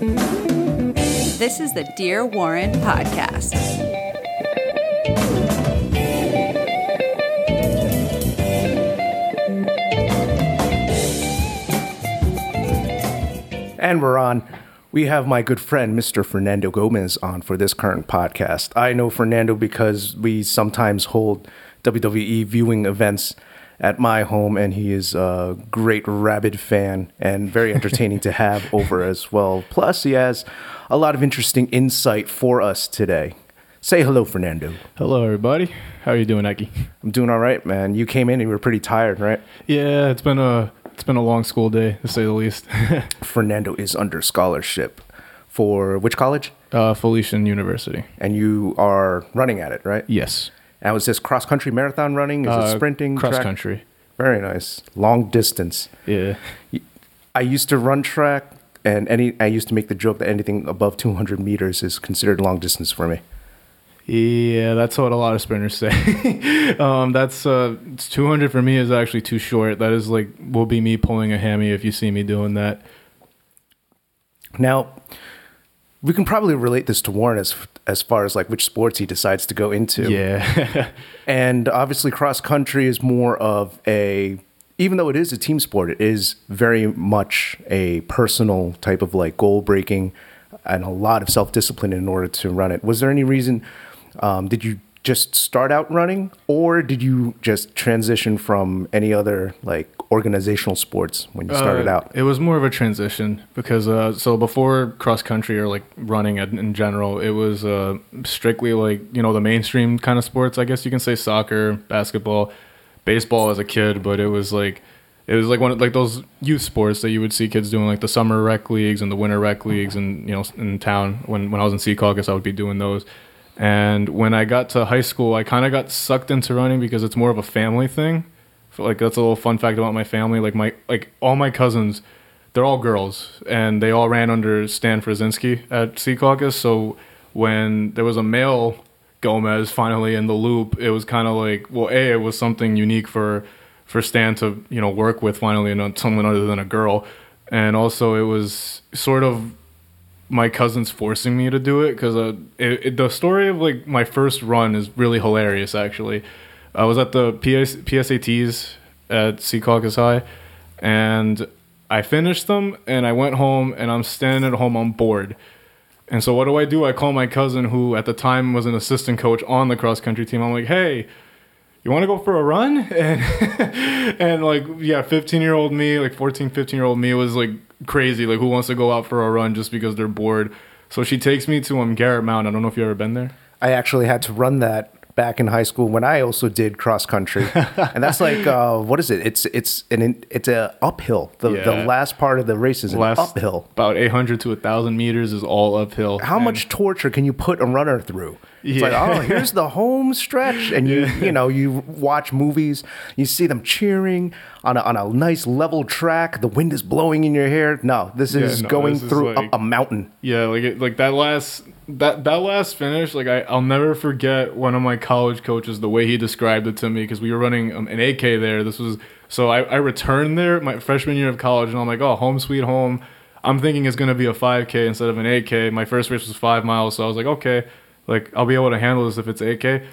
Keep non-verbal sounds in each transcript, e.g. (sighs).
This is the Dear Warren podcast. And we're on. We have my good friend, Mr. Fernando Gomez, on for this current podcast. I know Fernando because we sometimes hold WWE viewing events at my home, and he is a great rabid fan and very entertaining to have (laughs) over as well. Plus, he has a lot of interesting insight for us today. Say hello, Fernando. Hello, everybody. How are you doing, Eki? I'm doing all right, man. You came in and you were pretty tired, right? Yeah, it's been a it's been a long school day to say the least. (laughs) Fernando is under scholarship for which college? uh, Felician University. And you are running at it, right? Yes. Now, is this cross country marathon running? Is Uh, it sprinting? Cross track? country. Very nice. Long distance. Yeah. I used to run track, and any I used to make the joke that anything above 200 meters is considered long distance for me. Yeah, that's what a lot of sprinters say. (laughs) um, that's uh, it's 200 for me is actually too short. That is like will be me pulling a hammy if you see me doing that. Now, we can probably relate this to Warren as as far as like which sports he decides to go into. Yeah. (laughs) And obviously, cross country is more of a, even though it is a team sport, it is very much a personal type of like goal breaking and a lot of self discipline in order to run it. Was there any reason? Um, did you just start out running, or did you just transition from any other like organizational sports when you started Uh, out? It was more of a transition because uh, so before cross country or like running in, in general, it was uh, strictly like you know the mainstream kind of sports. I guess you can say soccer, basketball, baseball as a kid, but it was like it was like one of like those youth sports that you would see kids doing like the summer rec leagues and the winter rec leagues and you know in town when when I was in Secaucus I would be doing those. And when I got to high school, I kind of got sucked into running because it's more of a family thing. Like that's a little fun fact about my family. Like my like all my cousins, they're all girls, and they all ran under Stan Frazinski at Secaucus. So when there was a male Gomez finally in the loop, it was kind of like well, a it was something unique for for Stan to you know work with finally, and someone other than a girl, and also it was sort of my cousins forcing me to do it because uh, the story of like my first run is really hilarious. Actually, I was at the PS, PSATs at Secaucus High, and I finished them, and I went home, and I'm standing at home, I'm bored. And so what do I do? I call my cousin, who at the time was an assistant coach on the cross country team. I'm like, hey, you want to go for a run? (laughs) And and like yeah, 15 year old me, like 14, 15 year old me was like crazy. Like who wants to go out for a run just because they're bored? So she takes me to um Garrett Mountain. I don't know if you've ever been there. I actually had to run that back in high school when I also did cross country, (laughs) and that's like uh, what is it? It's it's an it's a uphill. The the last part of the race is Last uphill. about 800 to 1,000 meters is all uphill. How And- much torture can you put a runner through? It's like, oh, here's the home stretch, and you you know you watch movies, you see them cheering on a, on a nice level track. The wind is blowing in your hair. No, this Yeah, is no, going this is through like- a, a mountain. Yeah, like it, like that last that that last finish, like I I'll never forget one of my college coaches the way he described it to me because we were running um, an 8K there. This was so I, I returned there my freshman year of college and I'm like, oh, home sweet home. I'm thinking it's gonna be a 5K instead of an 8K. My first race was five miles, so I was like, okay, like I'll be able to handle this if it's 8K.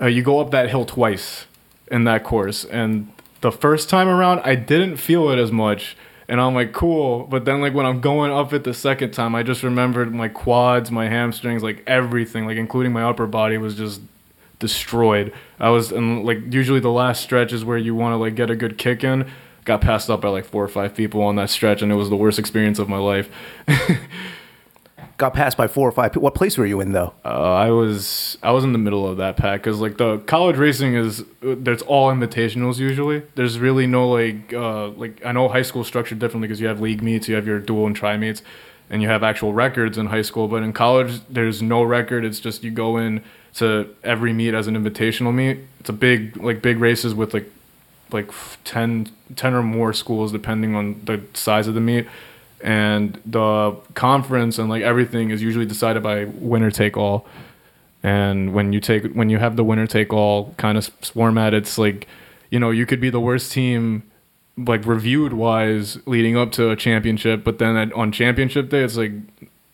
Uh, you go up that hill twice in that course, and the first time around I didn't feel it as much. And I'm like, cool. But then, like, when I'm going up it the second time, I just remembered my quads, my hamstrings, like everything, like, including my upper body, was just destroyed. I was, and like, usually the last stretch is where you want to, like, get a good kick in. Got passed up by like four or five people on that stretch, and it was the worst experience of my life. (laughs) Got passed by four or five. What place were you in though? Uh, I was I was in the middle of that pack because like the college racing is there's all invitationals usually. There's really no like uh, like I know high school structured differently because you have league meets, you have your dual and tri meets, and you have actual records in high school. But in college, there's no record. It's just you go in to every meet as an invitational meet. It's a big like big races with like like 10, 10 or more schools depending on the size of the meet and the conference and like everything is usually decided by winner take all and when you take when you have the winner take all kind of format it's like you know you could be the worst team like reviewed wise leading up to a championship but then at, on championship day it's like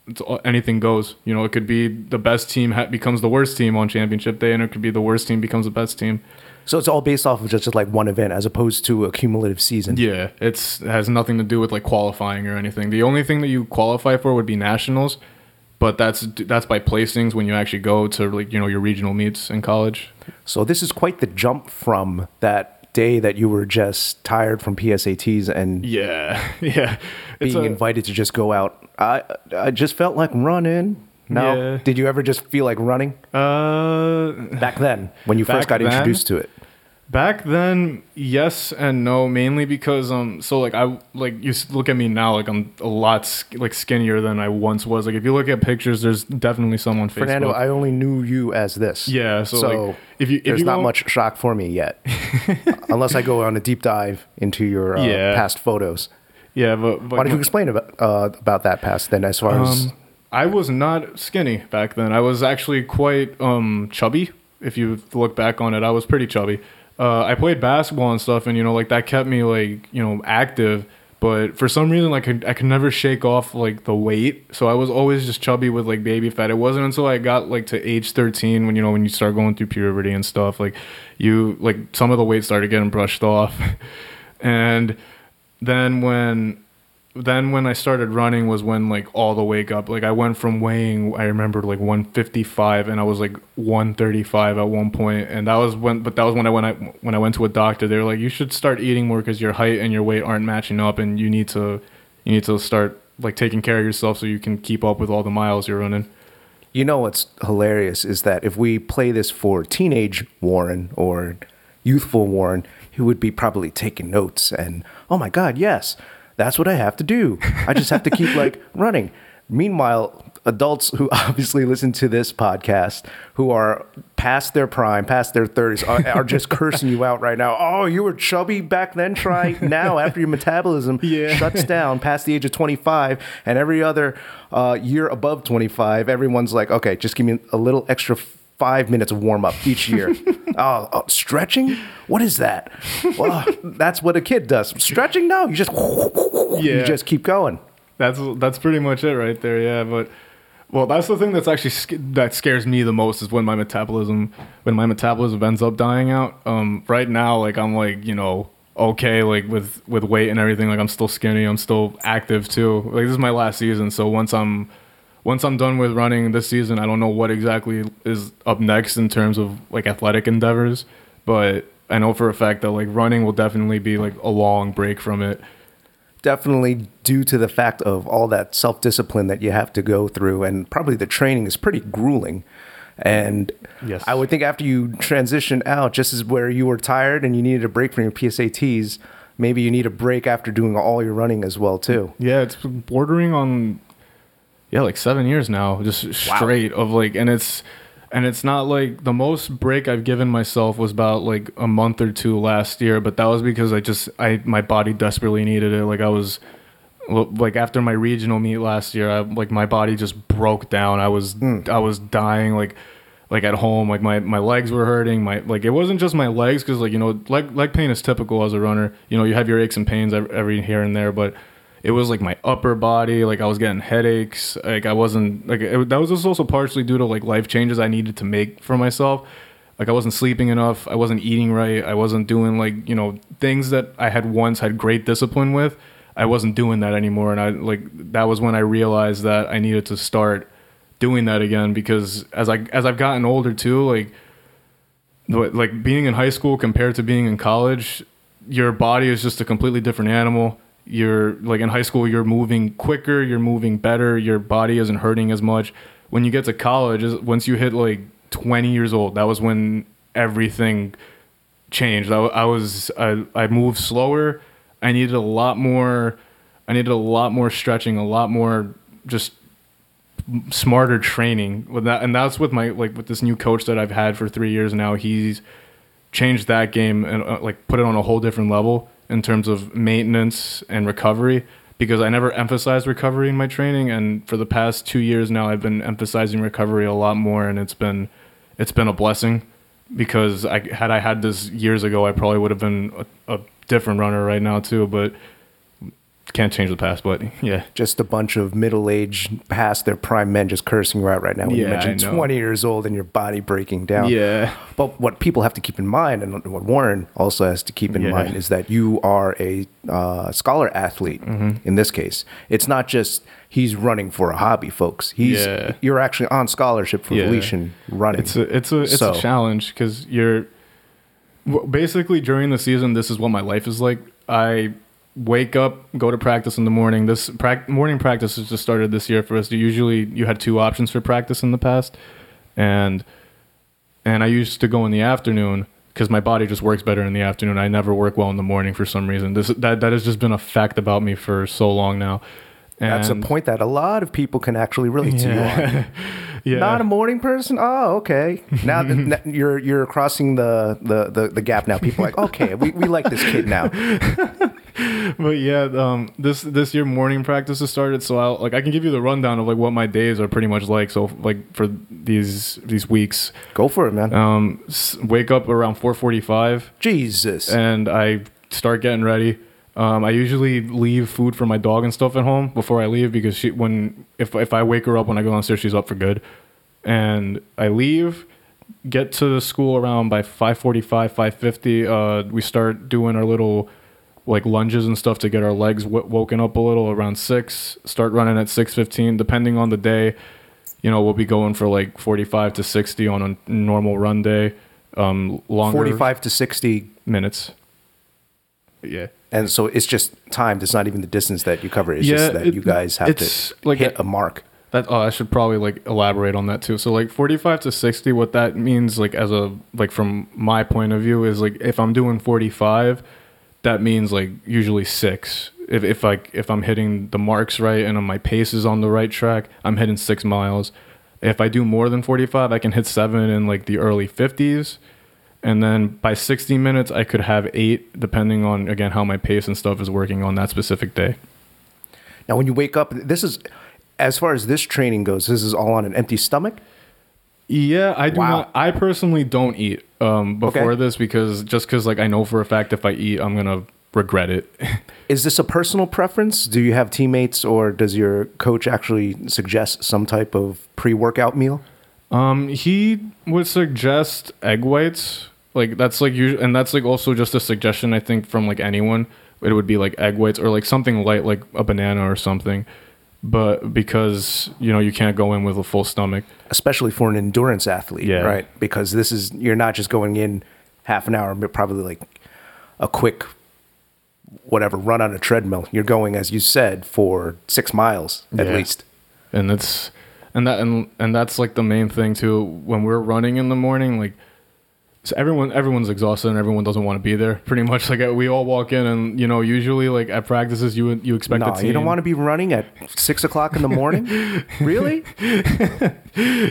it's all, anything goes. You know, it could be the best team ha- becomes the worst team on championship day, and it could be the worst team becomes the best team. So it's all based off of just, just like one event as opposed to a cumulative season. Yeah, it's it has nothing to do with like qualifying or anything. The only thing that you qualify for would be nationals, but that's that's by placings when you actually go to like you know your regional meets in college. So this is quite the jump from that day that you were just tired from PSATs and Yeah, (laughs) yeah. It's being a- invited to just go out. I I just felt like running. No, Yeah. did you ever just feel like running uh, back then when you first got then? introduced to it? Back then, yes and no, mainly because um, so like I like you look at me now, like I'm a lot sk- like skinnier than I once was. Like if you look at pictures, there's definitely someone. Fernando, I only knew you as this. Yeah, so, like, if you- if there's you not much shock for me yet, (laughs) unless I go on a deep dive into your uh, Yeah. past photos. yeah, but, but Why don't you explain about uh, about that past then? As far as Um, I was not skinny back then. I was actually quite um, chubby. If you look back on it, I was pretty chubby. Uh, I played basketball and stuff, and you know, like that kept me like you know active. But for some reason, like I could, never shake off like the weight, so I was always just chubby with like baby fat. It wasn't until I got like to age thirteen when you know when you start going through puberty and stuff, like you like some of the weight started getting brushed off, (laughs) and then when then when I started running was when like all the wake up. Like I went from weighing I remember like 155 and I was like 135 at one point and that was when but that was when I when I when I went to a doctor they were like you should start eating more cuz your height and your weight aren't matching up and you need to you need to start like taking care of yourself so you can keep up with all the miles you're running. You know what's hilarious is that if we play this for teenage Warren or youthful Warren, he would be probably taking notes and, oh my God, yes, that's what I have to do. I just have to keep (laughs) like running. Meanwhile, adults who (laughs) obviously listen to this podcast, who are past their prime, past their 30s, are, are just cursing you out right now. Oh, you were chubby back then. Try (laughs) now after your metabolism Yeah. shuts down past the age of 25 and every other uh, year above 25 everyone's like okay just give me a little extra five minutes of warm up each year (laughs) oh, oh, stretching what is that well that's what a kid does stretching no you just you just keep going That's that's pretty much it right there. Yeah, but well, that's the thing that's actually that scares me the most is when my metabolism when my metabolism ends up dying out. Um, right now, like I'm like you know okay like with with weight and everything. Like I'm still skinny. I'm still active too. Like this is my last season, so once I'm once I'm done with running this season, I don't know what exactly is up next in terms of like athletic endeavors, but I know for a fact that like running will definitely be like a long break from it. definitely due to the fact of all that self-discipline that you have to go through and probably the training is pretty grueling and Yes. i would think after you transition out just as where you were tired and you needed a break from your psats maybe you need a break after doing all your running as well too Yeah, it's bordering on yeah, like seven years now, just straight of like, and it's and it's not like the most break I've given myself was about like a month or two last year, but that was because I just I my body desperately needed it. Like I was like after my regional meet last year, I like my body just broke down. I was hmm. I was dying like like at home. Like my, my legs were hurting. My like it wasn't just my legs because like you know leg leg pain is typical as a runner. You know you have your aches and pains ev- every here and there but it was like my upper body like i was getting headaches like i wasn't like it, that was just also partially due to like life changes i needed to make for myself like i wasn't sleeping enough i wasn't eating right i wasn't doing like you know things that i had once had great discipline with i wasn't doing that anymore and i like that was when i realized that i needed to start doing that again because as I as I've gotten older too, like like being in high school compared to being in college, your body is just a completely different animal. You're like in high school, you're moving quicker, you're moving better, your body isn't hurting as much. When you get to college, once you hit like 20 years old, that was when everything changed. I, I was I, I moved slower. I needed a lot more. I needed a lot more stretching, a lot more just smarter training with that and that's with my like with this new coach that I've had for 3 years now he's changed that game and uh, like put it on a whole different level in terms of maintenance and recovery because I never emphasized recovery in my training and for the past 2 years now I've been emphasizing recovery a lot more and it's been it's been a blessing because I had I had this years ago I probably would have been a, a different runner right now too but can't change the past, but (laughs) yeah. Just a bunch of middle-aged, past their prime men just cursing you out right now. When Yeah, mentioned know. 20 years old and your body breaking down. Yeah. But what people have to keep in mind, and what Warren also has to keep in Yeah. mind, is that you are a uh, scholar athlete. Mm-hmm. In this case, it's not just he's running for a hobby, folks. He's Yeah. you're actually on scholarship for Yeah. Felician running. It's a it's a it's So- a challenge because you're basically during the season. This is what my life is like. I wake up, go to practice in the morning. This prac- morning practice has just started this year for us. Usually, you had two options for practice in the past, and and I used to go in the afternoon because my body just works better in the afternoon. I never work well in the morning for some reason. This that that has just been a fact about me for so long now. That's a point that a lot of people can actually relate to. Yeah. (laughs) yeah. Not a morning person. Oh, okay. Now that (laughs) you're you're crossing the, the, the, the gap. Now people are like, okay, we, we like this kid now. (laughs) (laughs) but yeah, um, this this year morning practice has started, so I'll like I can give you the rundown of like what my days are pretty much like. So like for these these weeks, Go for it, man. um, wake up around four forty five, Jesus. and I start getting ready. Um, I usually leave food for my dog and stuff at home before I leave because she when if if I wake her up when I go downstairs, she's up for good, and I leave. Get to the school around by five forty five, five fifty. Uh, we start doing our little like lunges and stuff to get our legs w- woken up a little around six. Start running at six fifteen, depending on the day. You know, we'll be going for like forty five to sixty on a normal run day. Um, longer 45 to 60. minutes. Yeah. And so it's just timed. It's not even the distance that you cover. It's Yeah, just that it- you guys have to like hit a- a mark. That oh, I should probably like elaborate on that too. So like 45 to 60 what that means like as a like from my point of view is like if I'm doing 45 that means like usually 6. If if like if I'm hitting the marks right and my pace is on the right track, I'm hitting 6 miles. If I do more than 45, I can hit 7 in like the early 50s. And then by 60 minutes I could have 8 depending on again how my pace and stuff is working on that specific day. Now, when you wake up, this is, as far as this training goes, this is all on an empty stomach. Yeah, I do Wow. not. I personally don't eat um, before Okay. this because just because like I know for a fact if I eat, I'm gonna regret it. (laughs) Is this a personal preference? Do you have teammates or does your coach actually suggest some type of pre workout meal? um, he would suggest egg whites. Like that's like usually, and that's like also just a suggestion I think from like anyone. It would be like egg whites or like something light like a banana or something. But because you know you can't go in with a full stomach. especially for an endurance athlete, Yeah. right? Because this is you're not just going in half an hour, but probably like a quick whatever run on a treadmill. You're going, as you said, for six miles at Yeah. least. and it's and that and and that's like the main thing too when we're running in the morning like so everyone everyone's exhausted and everyone doesn't want to be there pretty much like we all walk in and you know usually like at practices you you expect No, the team you don't want to be running at six o'clock in the morning. (laughs) really? (laughs)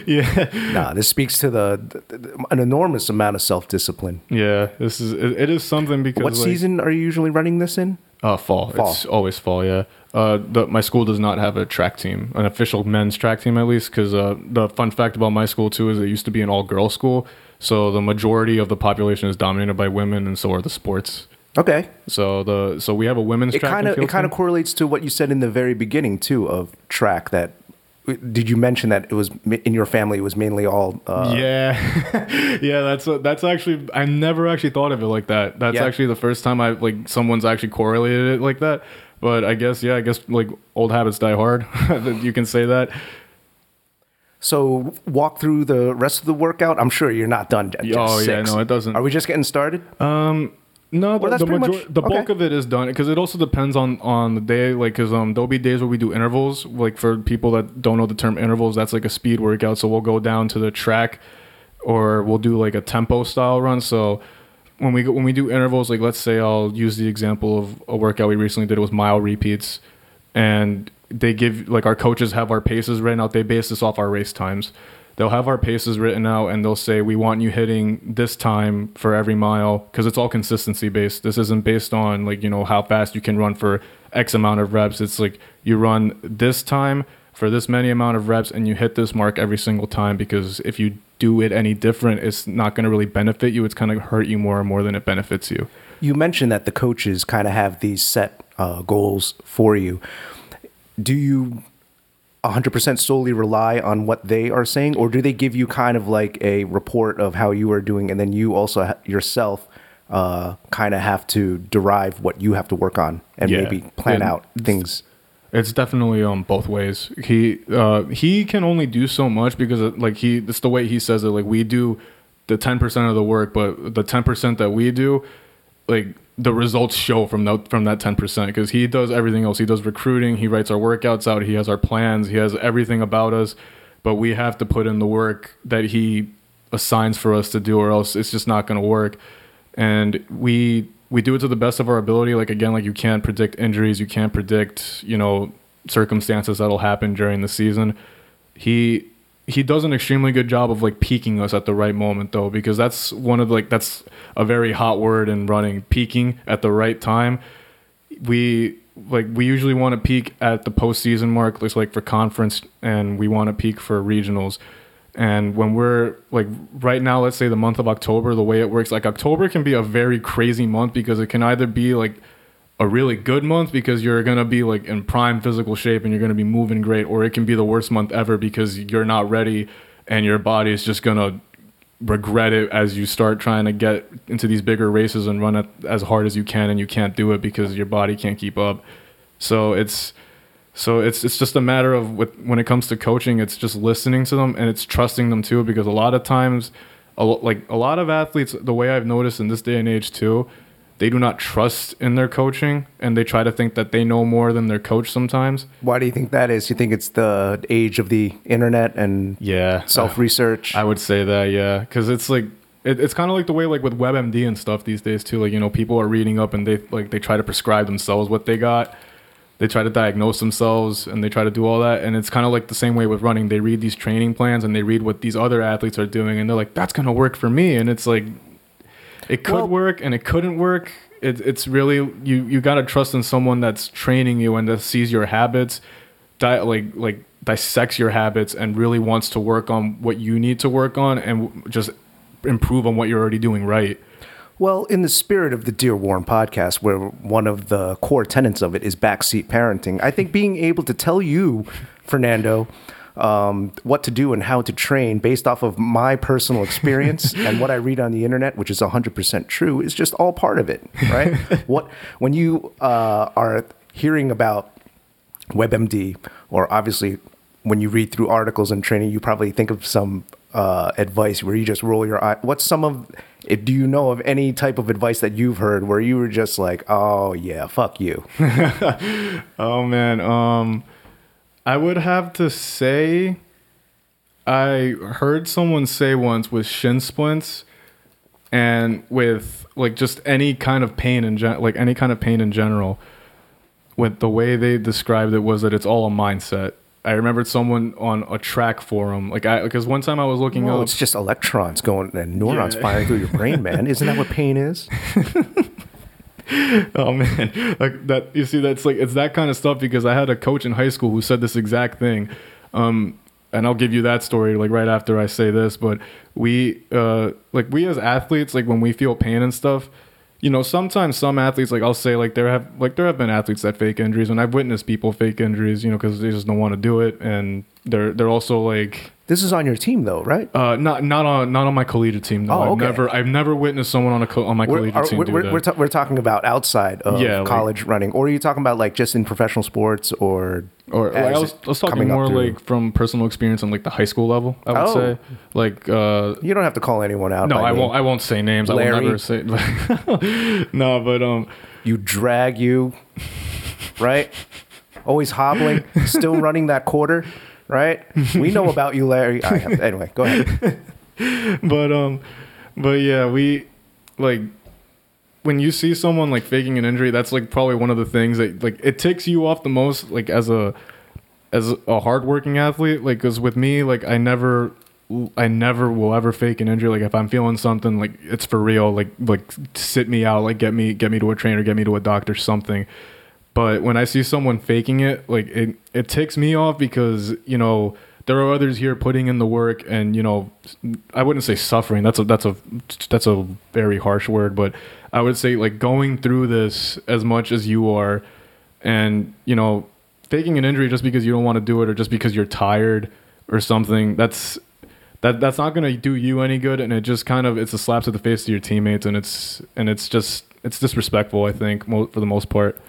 yeah No, this speaks to the, the- the- an enormous amount of self discipline. yeah this is it, it is something because What like, season are you usually running this in? Uh, fall. Fall. It's always fall. Yeah. Uh, the, my school does not have a track team, an official men's track team at least. Because uh, the fun fact about my school too is it used to be an all girls school, so the majority of the population is dominated by women, and so are the sports. Okay, So the so we have a women's it track kind of it kind of correlates to what you said in the very beginning too of track. That did you mention that it was in your family? It was mainly all. Uh, yeah, (laughs) yeah. That's that's actually I never actually thought of it like that. That's Yeah. actually the first time I like someone's actually correlated it like that. But I guess yeah, I guess like old habits die hard. (laughs) you can say that. So walk through the rest of the workout. I'm sure you're not done yet. Oh, yeah, no, it doesn't- Are we just getting started? Um, No, the, the, major- much- the bulk okay. of it is done because it also depends on on the day. Like, cause um, there'll be days where we do intervals. Like for people that don't know the term intervals, that's like a speed workout. So we'll go down to the track, or we'll do like a tempo style run. So when we go, when we do intervals, like let's say I'll use the example of a workout we recently did. It was mile repeats, and they give like our coaches have our paces written out. They base this off our race times. They'll have our paces written out, and they'll say we want you hitting this time for every mile because it's all consistency based. This isn't based on like you know how fast you can run for X amount of reps. It's like you run this time for this many amount of reps, and you hit this mark every single time. Because if you do it any different, it's not going to really benefit you. It's kind of hurt you more and more than it benefits you. You mentioned that the coaches kind of have these set uh, goals for you. Do you 100% solely rely on what they are saying, or do they give you kind of like a report of how you are doing, and then you also ha- yourself uh, kind of have to derive what you have to work on and Yeah. maybe plan Yeah. out things? It's definitely um both ways. He uh he can only do so much because it, like he it's the way he says it. Like we do the ten percent of the work, but the ten percent that we do, like the results show from that from that ten percent because he does everything else. He does recruiting. He writes our workouts out. He has our plans. He has everything about us, but we have to put in the work that he assigns for us to do, or else it's just not going to work. And we we do it to the best of our ability. Like again, like you can't predict injuries. You can't predict you know circumstances that'll happen during the season. He he does an extremely good job of like peaking us at the right moment though because that's one of like that's a very hot word in running peaking at the right time we like we usually want to peak at the postseason mark just like for conference and we want to peak for regionals and when we're like right now let's say the month of october the way it works like october can be a very crazy month because it can either be like a really good month because you're going to be like in prime physical shape and you're going to be moving great or it can be the worst month ever because you're not ready and your body is just going to regret it as you start trying to get into these bigger races and run as hard as you can and you can't do it because your body can't keep up. So it's so it's it's just a matter of with, when it comes to coaching it's just listening to them and it's trusting them too because a lot of times a, like a lot of athletes the way I've noticed in this day and age too they do not trust in their coaching and they try to think that they know more than their coach sometimes Why do you think that is? You think it's the age of the internet and yeah self research? I would say that, yeah, because it's like it, it's kind of like the way like with WebMD and stuff these days too. Like you know, people are reading up and they like they try to prescribe themselves what they got. They try to diagnose themselves and they try to do all that. And it's kind of like the same way with running. They read these training plans and they read what these other athletes are doing and they're like, that's gonna work for me. And it's like, it could Well- work and it couldn't work. It, it's really you you gotta trust in someone that's training you and that sees your habits, di- like like dissects your habits and really wants to work on what you need to work on and w- just improve on what you're already doing right. Well, in the spirit of the Dear Warren podcast, where one of the core tenets of it is backseat parenting, I think being able to tell you, Fernando, um, what to do and how to train based off of my personal experience (laughs) and what I read on the internet, which is 100% true, is just all part of it, right? (laughs) what when you uh, are hearing about WebMD, or obviously when you read through articles and training, you probably think of some uh, advice where you just roll your eye. What's some of? Do you know of any type of advice that you've heard where you were just like, "Oh yeah, fuck you"? (laughs) Oh man, um, I would have to say, I heard someone say once with shin splints, and with like just any kind of pain in gen- like any kind of pain in general, with the way they described it was that it's all a mindset. I remembered someone on a track forum, like I because one time I was looking No, up. it's just electrons going and neurons Yeah. firing through your brain, man. Isn't that what pain is? (laughs) Oh man, like that. You see, that's like it's that kind of stuff because I had a coach in high school who said this exact thing. Um, and I'll give you that story like right after I say this. But we, uh, like we as athletes, like when we feel pain and stuff, you know, sometimes some athletes, like I'll say, like there have like there have been athletes that fake injuries, and I've witnessed people fake injuries, you know, because they just don't want to do it, and they're they're also like This is on your team, though, right? uh, not not on not on my collegiate team. No, Oh, I've okay. never I've never witnessed someone on a co- on my We're, collegiate are- team we're, do we're, that. we're, ta- we're talking about outside of Yeah, like- college running, or are you talking about like just in professional sports, or Or like, I was, I was talking coming more like from personal experience on like the high school level. I would Oh. say like uh, You don't have to call anyone out. no, I name. won't. I won't say names. I will never say. (laughs) no, but um, You drag you, right? Always hobbling, still running that quarter, right? (laughs) We know about you, Larry. I have, anyway, go ahead. (laughs) but um, but yeah, we like when you see someone like faking an injury. That's like probably one of the things that like it takes you off the most. Like as a as a hardworking athlete, like because with me, like I never. I never will ever fake an injury. Like if I'm feeling something, like it's for real. Like like sit me out. Like get me get me to a trainer. Get me to a doctor. Something. But when I see someone faking it, like it, it ticks me off because you know there are others here putting in the work, and you know, I wouldn't say suffering. That's a that's a that's a very harsh word, but I would say like going through this as much as you are, and you know, faking an injury just because you don't want to do it or just because you're tired or something. That's that that's not going to do you any good, and it just kind of it's a slap to the face to your teammates, and it's and it's just it's disrespectful. I think for the most part.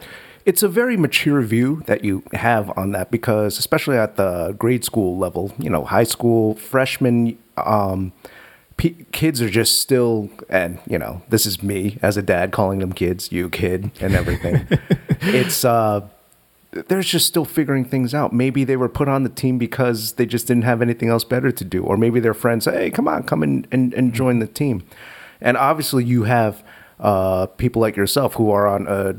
It's a very mature view that you have on that because, especially at the grade school level, you know, high school, freshmen, um, p- kids are just still, and, you know, this is me as a dad calling them kids, you kid, and everything. (laughs) it's, uh, they're just still figuring things out. Maybe they were put on the team because they just didn't have anything else better to do. Or maybe their friends say, hey, come on, come in and, and join the team. And obviously, you have uh, people like yourself who are on a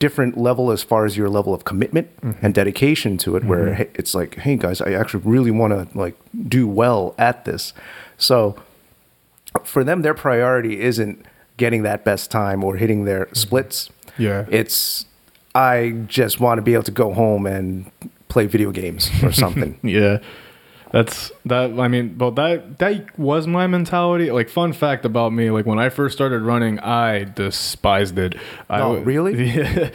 different level as far as your level of commitment mm-hmm. and dedication to it where mm-hmm. it's like hey guys i actually really want to like do well at this. So for them their priority isn't getting that best time or hitting their mm-hmm. splits. Yeah. it's i just want to be able to go home and play video games or (laughs) something. Yeah. That's that I mean, but that that was my mentality. Like fun fact about me, like when I first started running, I despised it. I Oh, really? (laughs) Yeah.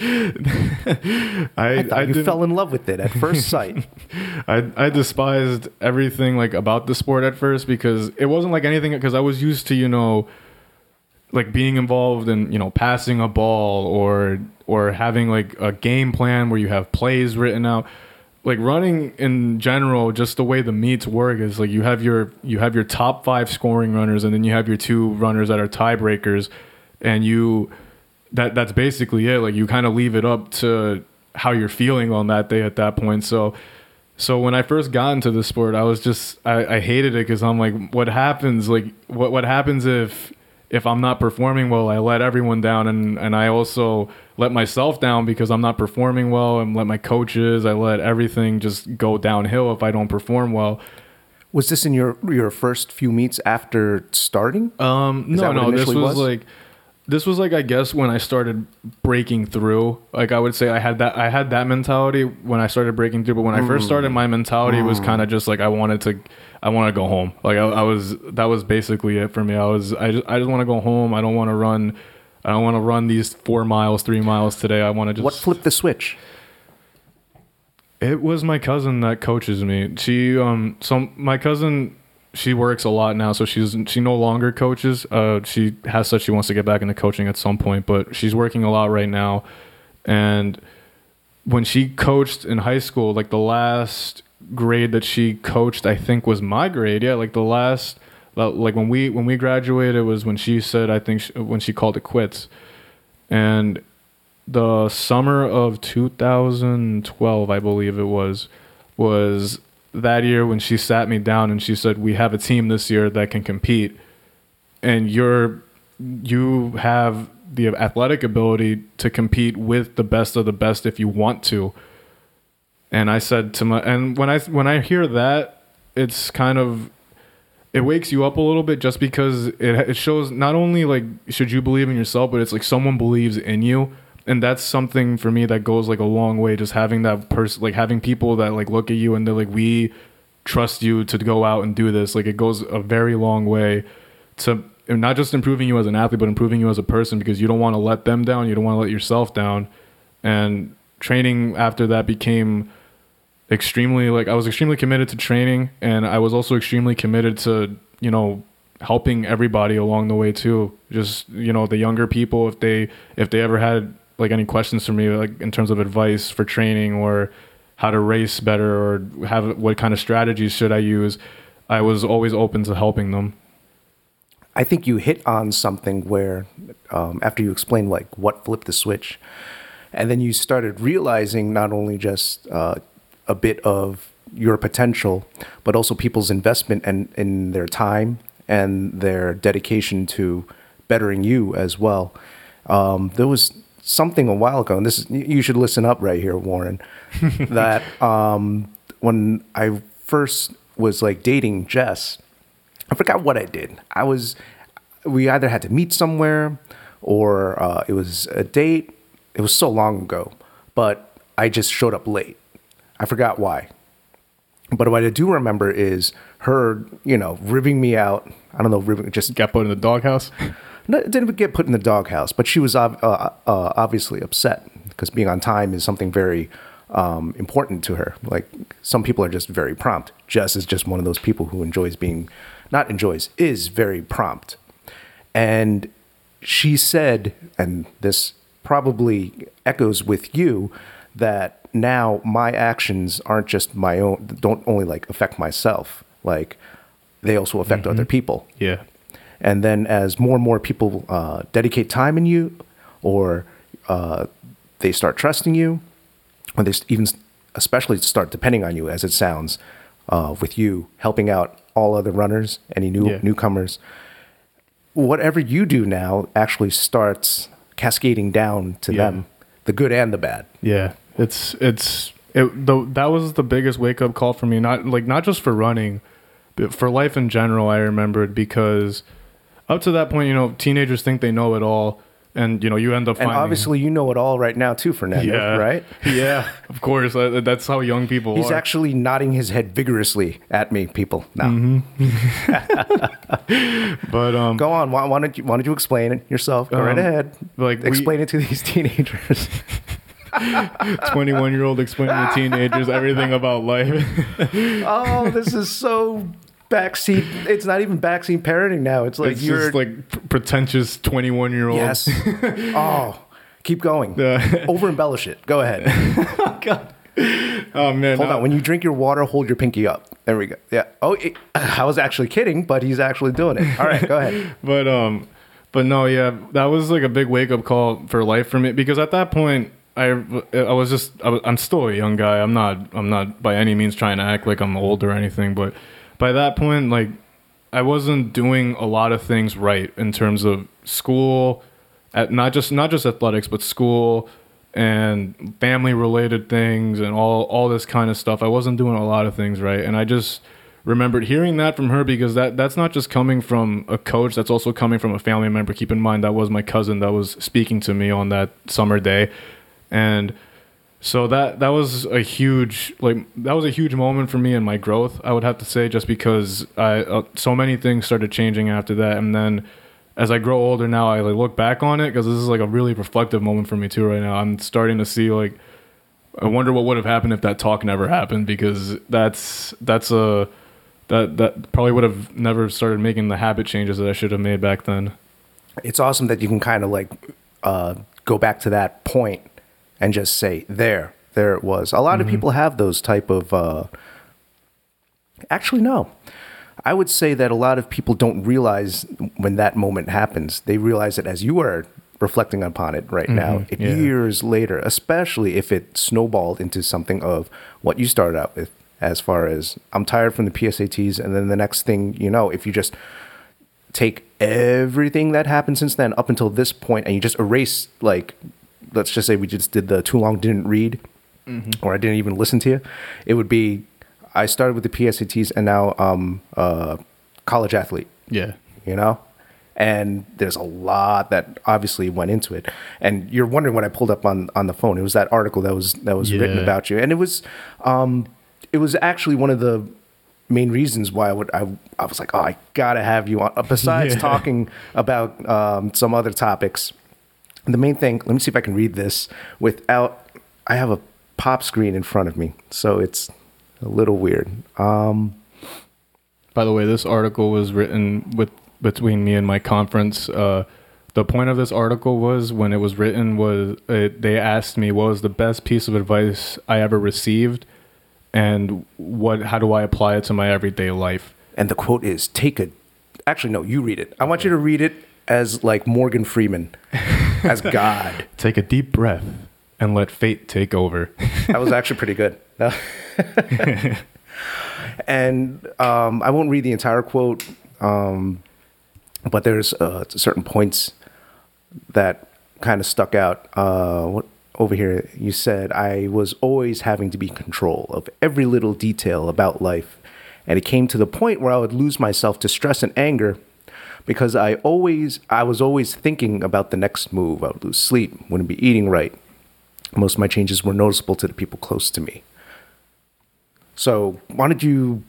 (laughs) I i thought you fell in love with it at first sight (laughs) I I despised everything like about the sport at first because it wasn't like anything because I was used to, you know, like being involved in, you know, passing a ball or or having like a game plan where you have plays written out. Like running in general, just the way the meets work is like you have your you have your top 5 scoring runners and then you have your two runners that are tiebreakers and you that that's basically it. Like you kind of leave it up to how you're feeling on that day at that point. So so when I first got into the sport, I was just I, I hated it because I'm like, what happens? Like what what happens if if I'm not performing well? I let everyone down, and and I also let myself down because I'm not performing well, and let my coaches, I let everything just go downhill if I don't perform well. was this in your your first few meets after starting Um, Is no, no, this was, was? like, this was like I guess when I started breaking through. Like I would say I had that I had that mentality when I started breaking through. But when I first started, my mentality was kind of just like I wanted to, I want to go home. Like I, I was that was basically it for me. I was I just I just want to go home. I don't want to run. I don't want to run these four miles, three miles today. I want to just. what flipped the switch It was my cousin that coaches me. She um so my cousin she works a lot now, so she's she no longer coaches. Uh she has said she wants to get back into coaching at some point, but she's working a lot right now. And when she coached in high school, like the last grade that she coached, I think was my grade. Yeah, like the last like when we when we graduated was when she said I think she, when she called it quits. And the summer of 2012, I believe it was, was that year when she sat me down and she said, "We have a team this year that can compete, and you're you have the athletic ability to compete with the best of the best if you want to." And I said to my and when I when I hear that, it's kind of it wakes you up a little bit just because it it shows not only like should you believe in yourself, but it's like someone believes in you, and that's something for me that goes like a long way. Just having that person, like having people that like look at you and they're like, we trust you to go out and do this. Like it goes a very long way to not just improving you as an athlete, but improving you as a person because you don't want to let them down. You don't want to let yourself down. And training after that became extremely like I was extremely committed to training and I was also extremely committed to, you know, helping everybody along the way too. Just, you know, the younger people if they if they ever had like any questions for me like in terms of advice for training or how to race better or have what kind of strategies should I use, I was always open to helping them. I think you hit on something where, um, after you explained like what flipped the switch, and then you started realizing not only just uh, a bit of your potential, but also people's investment and in their time and their dedication to bettering you as well. Um, there was something a while ago, and this is you should listen up right here, Warren. (laughs) that um, when I first was like dating Jess. I forgot what I did. I was, we either had to meet somewhere or uh, it was a date. It was so long ago, but I just showed up late. I forgot why. But what I do remember is her, you know, ribbing me out. I don't know, ribbing, just Got put in the doghouse. (laughs) no, didn't get put in the doghouse, but she was ob- uh, uh, obviously upset because being on time is something very um, important to her. Like some people are just very prompt. Jess is just one of those people who enjoys being, not enjoys, is very prompt. And she said, and this probably echoes with you, that now my actions aren't just my own, don't only like affect myself, like they also affect other people. Yeah. And then as more and more people uh, dedicate time in you, or uh, they start trusting you, or they even especially start depending on you, as it sounds, uh, with you helping out all other runners, any new Yeah. newcomers, whatever you do now actually starts cascading down to Yeah. them, the good and the bad. Yeah, it's it's it. The, that was the biggest wake up call for me. Not like not just for running, but for life in general. I remembered because up to that point, you know, teenagers think they know it all, and you know, you end up And finding. obviously, you know it all right now too, Fernando. yeah, Right? (laughs) Yeah, of course. That- That's how young people He's are. actually nodding his head vigorously at me, people. Now, Mm-hmm. (laughs) (laughs) but um, go on. Why, why don't you Why don't you explain it yourself? Go right Um, ahead. like, we- explain it to these teenagers. Twenty-one year old explaining to teenagers everything about life. oh, this is so backseat. It's not even backseat parenting now. It's like it's you're just like pretentious twenty-one-year-old. yes. oh, keep going. Uh, (laughs) Over embellish it. Go ahead. oh man. Hold no. on. When you drink your water, hold your pinky up. There we go. Yeah. Oh, it, I was actually kidding, but he's actually doing it. All right, go ahead. (laughs) but um but no yeah that was like a big wake up call for life for me because at that point i i was just I i'm still a young guy. I'm not i'm not by any means trying to act like i'm old or anything but by that point like i wasn't doing a lot of things right in terms of school at not just not just athletics but school and family related things and all all this kind of stuff. I wasn't doing a lot of things right. And i just remembered hearing that from her because that that's not just coming from a coach. That's also coming from a family member. Keep in mind that was my cousin that was speaking to me on that summer day and so that that was a huge like that was a huge moment for me in my growth i would have to say just because i uh, so many things started changing after that and then as i grow older now i like, look back on it because this is like a really reflective moment for me too right now i'm starting to see like I wonder what would have happened if that talk never happened because that's that's a that that probably would have never started making the habit changes that I should have made back then. It's awesome that you can kind of like uh, go back to that point and just say, "There, there it was." A lot of people have those type of. Uh, actually, no. I would say that a lot of people don't realize when that moment happens. They realize it as you are reflecting upon it right now, yeah. years later, especially if it snowballed into something of what you started out with, as far as I'm tired from the PSATs, and then the next thing you know, if you just take everything that happened since then up until this point and you just erase like let's just say we just did the too long didn't read or I didn't even listen to you, it would be I started with the PSATs and now um uh college athlete, Yeah. you know? And there's a lot that obviously went into it. And you're wondering what I pulled up on on the phone. It was that article that was that was written about you. And it was um it was actually one of the main reasons why I would I, I was like, oh, I gotta have you on. Besides (laughs) Yeah. talking about um, some other topics, the main thing. Let me see if I can read this without. I have a pop screen in front of me, so it's a little weird. Um, By the way, this article was written with between me and my conference. Uh, the point of this article was when it was written was uh they asked me what was the best piece of advice I ever received, and what how do I apply it to my everyday life. and the quote is, "Take a." Actually, no, you read it. I want you to read it as like Morgan Freeman, as (laughs) God. Take a deep breath and let fate take over. That was actually pretty good. (laughs) and um, I won't read the entire quote, um, but there's uh, certain points that kind of stuck out. Uh, what over here? You said I was always having to be in control of every little detail about life, and it came to the point where I would lose myself to stress and anger because I always I was always thinking about the next move. I would lose sleep, wouldn't be eating right. Most of my changes were noticeable to the people close to me. So, why did you?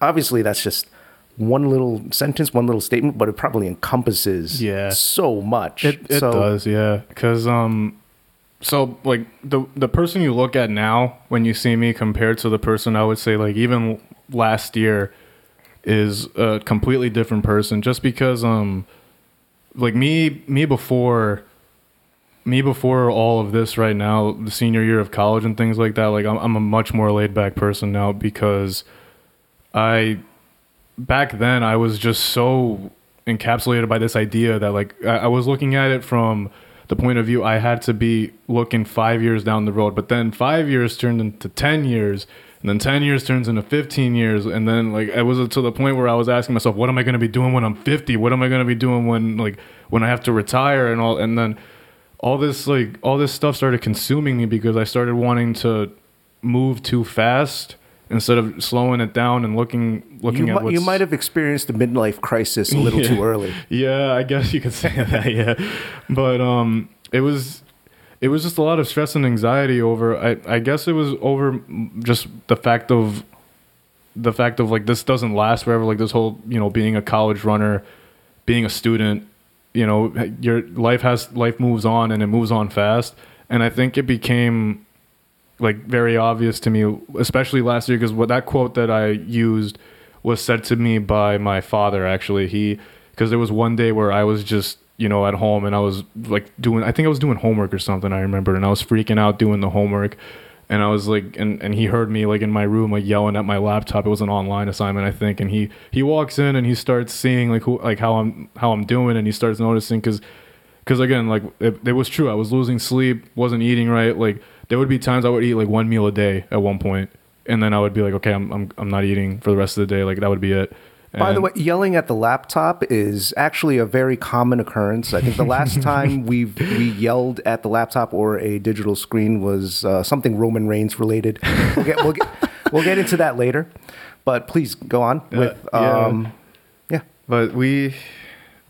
Obviously, that's just one little sentence, one little statement, but it probably encompasses Yeah. so much. It, it so, does, yeah. Because um, so like the the person you look at now when you see me compared to the person I would say like even last year is a completely different person just because um like me me before me before all of this right now the senior year of college and things like that like I'm, I'm a much more laid back person now because I back then I was just so encapsulated by this idea that like I, I was looking at it from the point of view I had to be looking five years down the road. But then five years turned into 10 years. And then 10 years turns into 15 years. And then like it was to the point where I was asking myself, what am I going to be doing when I'm 50? What am I going to be doing when like when I have to retire and all and then all this like all this stuff started consuming me because I started wanting to move too fast instead of slowing it down and looking looking You, at what's you might have experienced a midlife crisis a little (laughs) Yeah. too early. Yeah, I guess you could (laughs) say that. Yeah, but um, it was it was just a lot of stress and anxiety over. I I guess it was over just the fact of the fact of like this doesn't last forever. Like this whole you know being a college runner, being a student, you know your life has life moves on and it moves on fast. And I think it became like very obvious to me, especially last year, because what that quote that I used was said to me by my father. Actually, he because there was one day where I was just you know at home and I was like doing I think I was doing homework or something. I remember, and I was freaking out doing the homework. And I was like, and, and he heard me like in my room, like yelling at my laptop. It was an online assignment, I think. And he he walks in and he starts seeing like who like how I'm how I'm doing, and he starts noticing because because again like it, it was true i was losing sleep wasn't eating right like there would be times i would eat like one meal a day at one point and then i would be like okay i'm, I'm, I'm not eating for the rest of the day like that would be it By the way, yelling at the laptop is actually a very common occurrence. I think the last (laughs) time we we yelled at the laptop or a digital screen was uh, something Roman Reigns related. We'll get, we'll get (laughs) we'll get into that later, but please go on with yeah. um, yeah. but we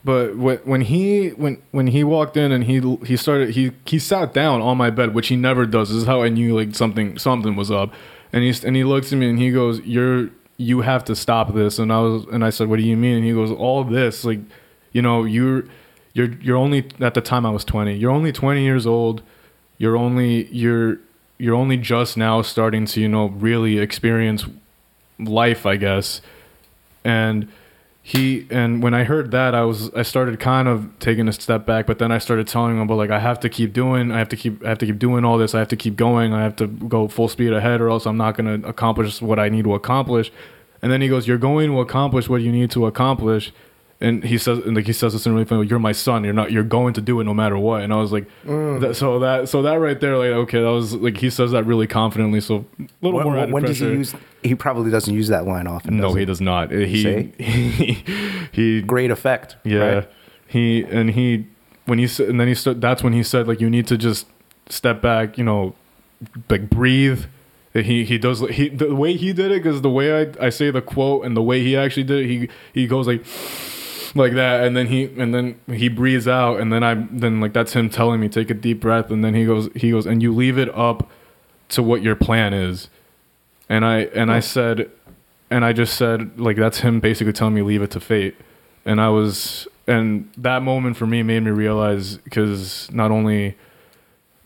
but wh- when he when when he walked in and he he started he he sat down on my bed which he never does this is how i knew like something something was up and he's and he looks at me and he goes you're you have to stop this. And i was and i said what do you mean? And he goes all this like you know you're you're you're only at the time i was 20 you're only 20 years old. You're only you're you're only just now starting to you know really experience life i guess. And he and when I heard that, I was I started kind of taking a step back, but then I started telling him about like I have to keep doing, I have to keep, I have to keep doing all this, I have to keep going, I have to go full speed ahead, or else I'm not going to accomplish what I need to accomplish. And then he goes, "You're going to accomplish what you need to accomplish." And he says, and like he says this in really funny, "You're my son. You're not. You're going to do it no matter what." And I was like, mm. that, "So that, so that right there, like, okay, that was like he says that really confidently. So a little When, more when, when does he use? He probably doesn't use that line often. No, does he does not. He he, (laughs) he Great effect. yeah. right? He and he when he said and then he said that's when he said like you need to just step back, you know, like breathe. He he does he the way he did it because the way I I say the quote and the way he actually did it, he he goes like like that and then he and then he breathes out and then I then like that's him telling me take a deep breath and then he goes he goes and you leave it up to what your plan is. And I and I said and I just said like that's him basically telling me leave it to fate. And I was and that moment for me made me realize because not only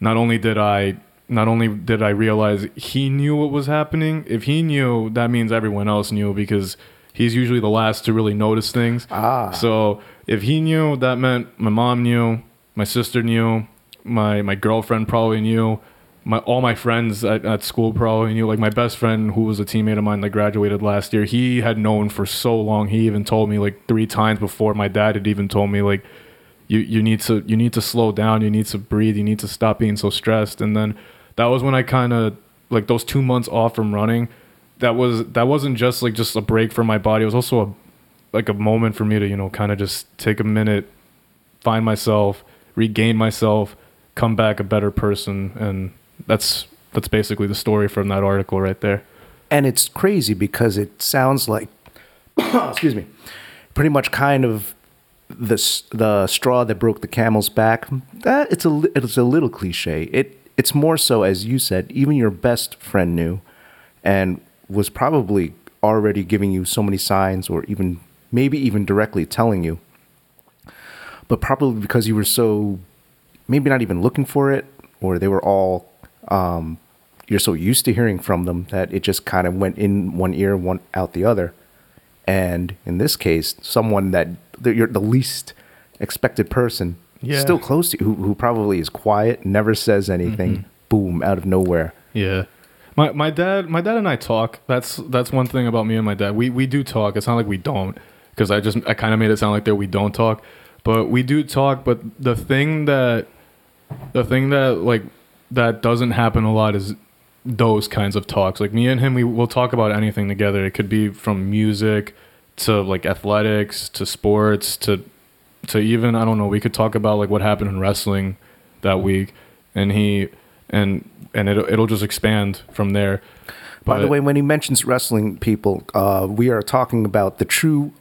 not only did I not only did I realize he knew what was happening, if he knew, that means everyone else knew because he's usually the last to really notice things. Ah. So if he knew, that meant my mom knew, my sister knew, my my girlfriend probably knew, my all my friends at, at school probably knew. Like my best friend, who was a teammate of mine that graduated last year, he had known for so long. He even told me like three times before my dad had even told me like you you need to you need to slow down you need to breathe you need to stop being so stressed and then that was when i kind of like those two months off from running that was that wasn't just like just a break for my body. It was also a like a moment for me to you know kind of just take a minute find myself regain myself come back a better person. And that's that's basically the story from that article right there. And it's crazy because it sounds like (coughs) excuse me pretty much kind of the the straw that broke the camel's back. That it's a it's a little cliche. It it's more so as you said even your best friend knew. And was probably already giving you so many signs or even maybe even directly telling you but probably because you were so maybe not even looking for it or they were all um, you're so used to hearing from them that it just kind of went in one ear, one out the other. And in this case, someone that you're the least expected person, Yeah. still close to you, who, who probably is quiet, never says anything, Mm-hmm. boom, out of nowhere. Yeah. My my dad my dad and I talk. That's that's one thing about me and my dad. We we do talk. It's not like we don't because I just I kind of made it sound like that we don't talk, but we do talk, but the thing that the thing that like that doesn't happen a lot is those kinds of talks. Like me and him we will talk about anything together. It could be from music to like athletics to sports to to even I don't know, we could talk about like what happened in wrestling that week and he and and it it'll just expand from there. By the way, when he mentions wrestling people, uh, we are talking about the true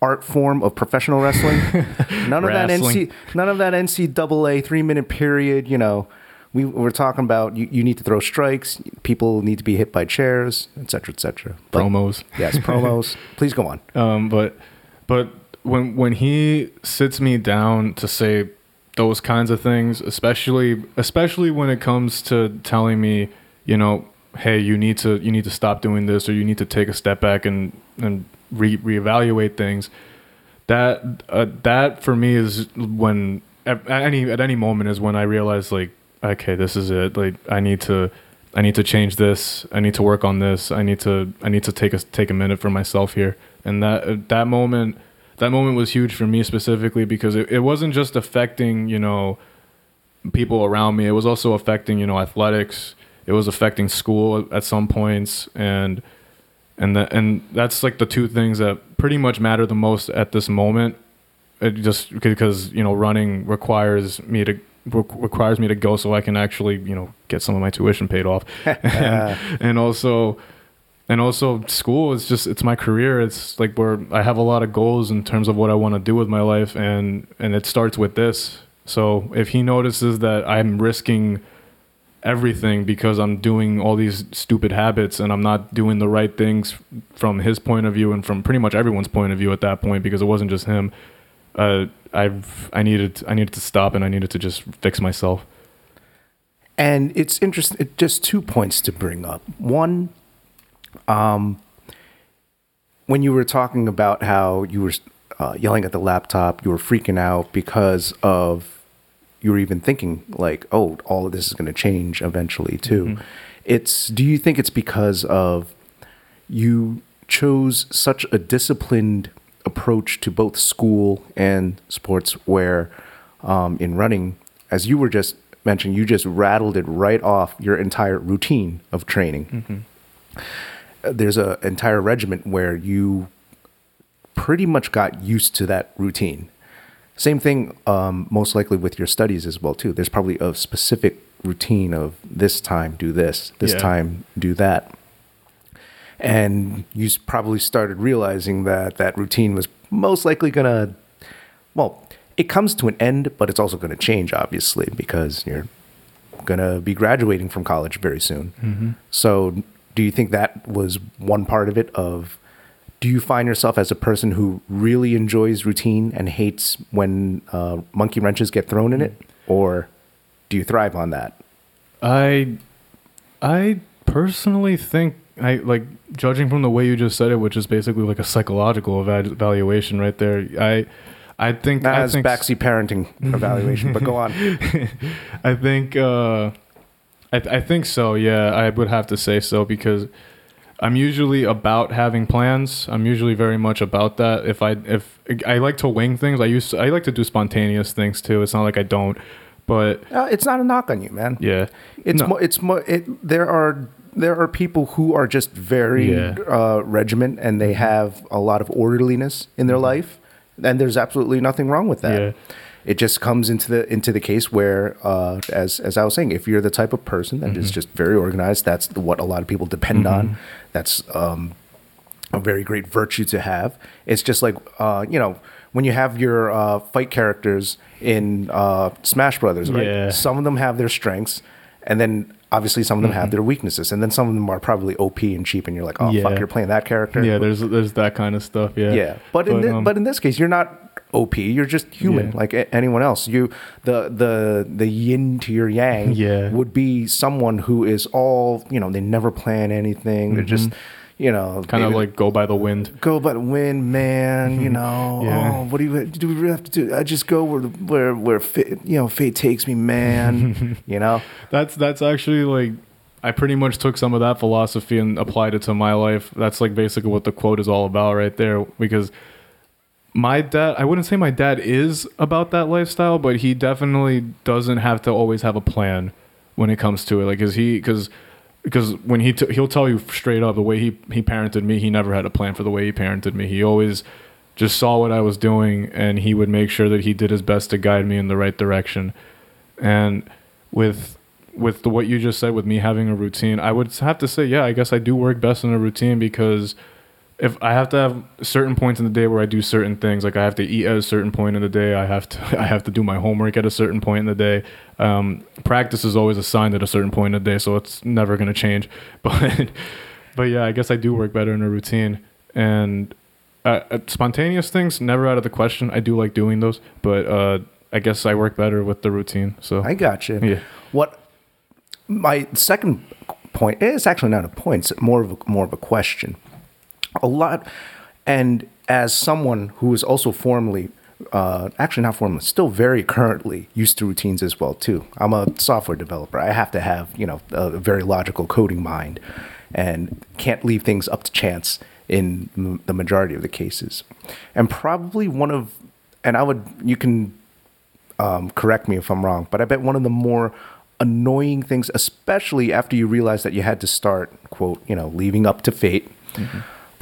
art form of professional wrestling. (laughs) none of that NC, none of that NCAA three minute period. You know, we we're talking about you, you need to throw strikes. People need to be hit by chairs, etc., cetera, etc. Cetera. Promos. Yes, promos. (laughs) Please go on. Um, but but when when he sits me down to say those kinds of things, especially especially when it comes to telling me, you know, hey, you need to you need to stop doing this, or you need to take a step back and and re- reevaluate things. That uh, that for me is when at, any at any moment is when I realize like, okay, this is it. Like I need to. I need to change this. I need to work on this. I need to I need to take a take a minute for myself here. And that that moment that moment was huge for me specifically because it, it wasn't just affecting, you know, people around me. It was also affecting, you know, athletics. It was affecting school at some points and and that and that's like the two things that pretty much matter the most at this moment. It just because, you know, running requires me to requires me to go so I can actually, you know, get some of my tuition paid off. (laughs) and, and also and also school is just it's my career it's like where i have a lot of goals in terms of what i want to do with my life and and it starts with this so if he notices that i'm risking everything because i'm doing all these stupid habits and i'm not doing the right things from his point of view and from pretty much everyone's point of view at that point because it wasn't just him uh, i've i needed i needed to stop and i needed to just fix myself And it's interesting. Just two points to bring up. One, um, when you were talking about how you were uh, yelling at the laptop, you were freaking out because of you were even thinking like, oh, all of this is going to change eventually too. It's. Do you think it's because of you chose such a disciplined approach to both school and sports where um, in running as you were just mentioning you just rattled it right off your entire routine of training Uh, there's a entire regiment where you pretty much got used to that routine. Same thing um, most likely with your studies as well too. There's probably a specific routine of this time do this this Yeah. time do that. And you probably started realizing that that routine was most likely going to well it comes to an end but it's also going to change obviously because you're going to be graduating from college very soon. So do you think that was one part of it of do you find yourself as a person who really enjoys routine and hates when uh, monkey wrenches get thrown in it or do you thrive on that I I personally think I like judging from the way you just said it, which is basically like a psychological eva- evaluation right there. I I think not I as think backseat parenting (laughs) evaluation but go on (laughs) I think uh I I think so. Yeah, I would have to say so because I'm usually about having plans. I'm usually very much about that. If I if I like to wing things, I used to, I like to do spontaneous things too. It's not like I don't, but uh, it's not a knock on you man yeah, It's No. mo- it's mo- it, there are there are people who are just very Yeah. uh, regiment and they have a lot of orderliness in their life, and there's absolutely nothing wrong with that. Mm-hmm. Yeah. It just comes into the into the case where, uh, as as I was saying, if you're the type of person that is Mm-hmm. just very organized, that's what a lot of people depend on. That's um, a very great virtue to have. It's just like uh, you know when you have your uh, fight characters in uh, Smash Brothers, right? Yeah. Some of them have their strengths, and then obviously some of them have their weaknesses, and then some of them are probably OP and cheap, and you're like, oh Yeah. fuck, you're playing that character. yeah. There's there's that kind of stuff. Yeah, yeah. But in thi- um, but in this case, you're not OP. You're just human, Yeah. like a- anyone else. You the the the yin to your yang (laughs) Yeah. would be someone who is all you know. They never plan anything. They're just mm-hmm. you know Kind of like go by the wind. go by the wind, man. You mm-hmm. know, Yeah. oh, what do you do? We really have to do? I just go where where where fate, you know fate takes me, man. (laughs) you know, That's that's actually like I pretty much took some of that philosophy and applied it to my life. That's like basically what the quote is all about right there because my dad I wouldn't say my dad is about that lifestyle, but he definitely doesn't have to always have a plan when it comes to it. Like cuz he cuz because when he t- he'll tell you straight up the way he he parented me, he never had a plan for the way he parented me. He always just saw what I was doing and he would make sure that he did his best to guide me in the right direction. And with with the, what you just said with me having a routine, I would have to say, yeah, I guess I do work best in a routine because if I have to have certain points in the day where I do certain things, like I have to eat at a certain point in the day, I have to (laughs) I have to do my homework at a certain point in the day. Um, practice is always assigned at a certain point in the day, so it's never going to change. (laughs) But but yeah, I guess I do work better in a routine and uh, uh, spontaneous things never out of the question. I do like doing those, but uh, I guess I work better with the routine. So I got you. Yeah. What my second point is actually not a point; it's more of a, more of a question. A lot, and as someone who is also formerly, uh, actually not formerly, still very currently used to routines as well too. I'm a software developer. I have to have you know a very logical coding mind, and can't leave things up to chance in the majority of the cases. And probably one of, and I would you can um, correct me if I'm wrong, but I bet one of the more annoying things, especially after you realize that you had to start, quote, you know, leaving up to fate,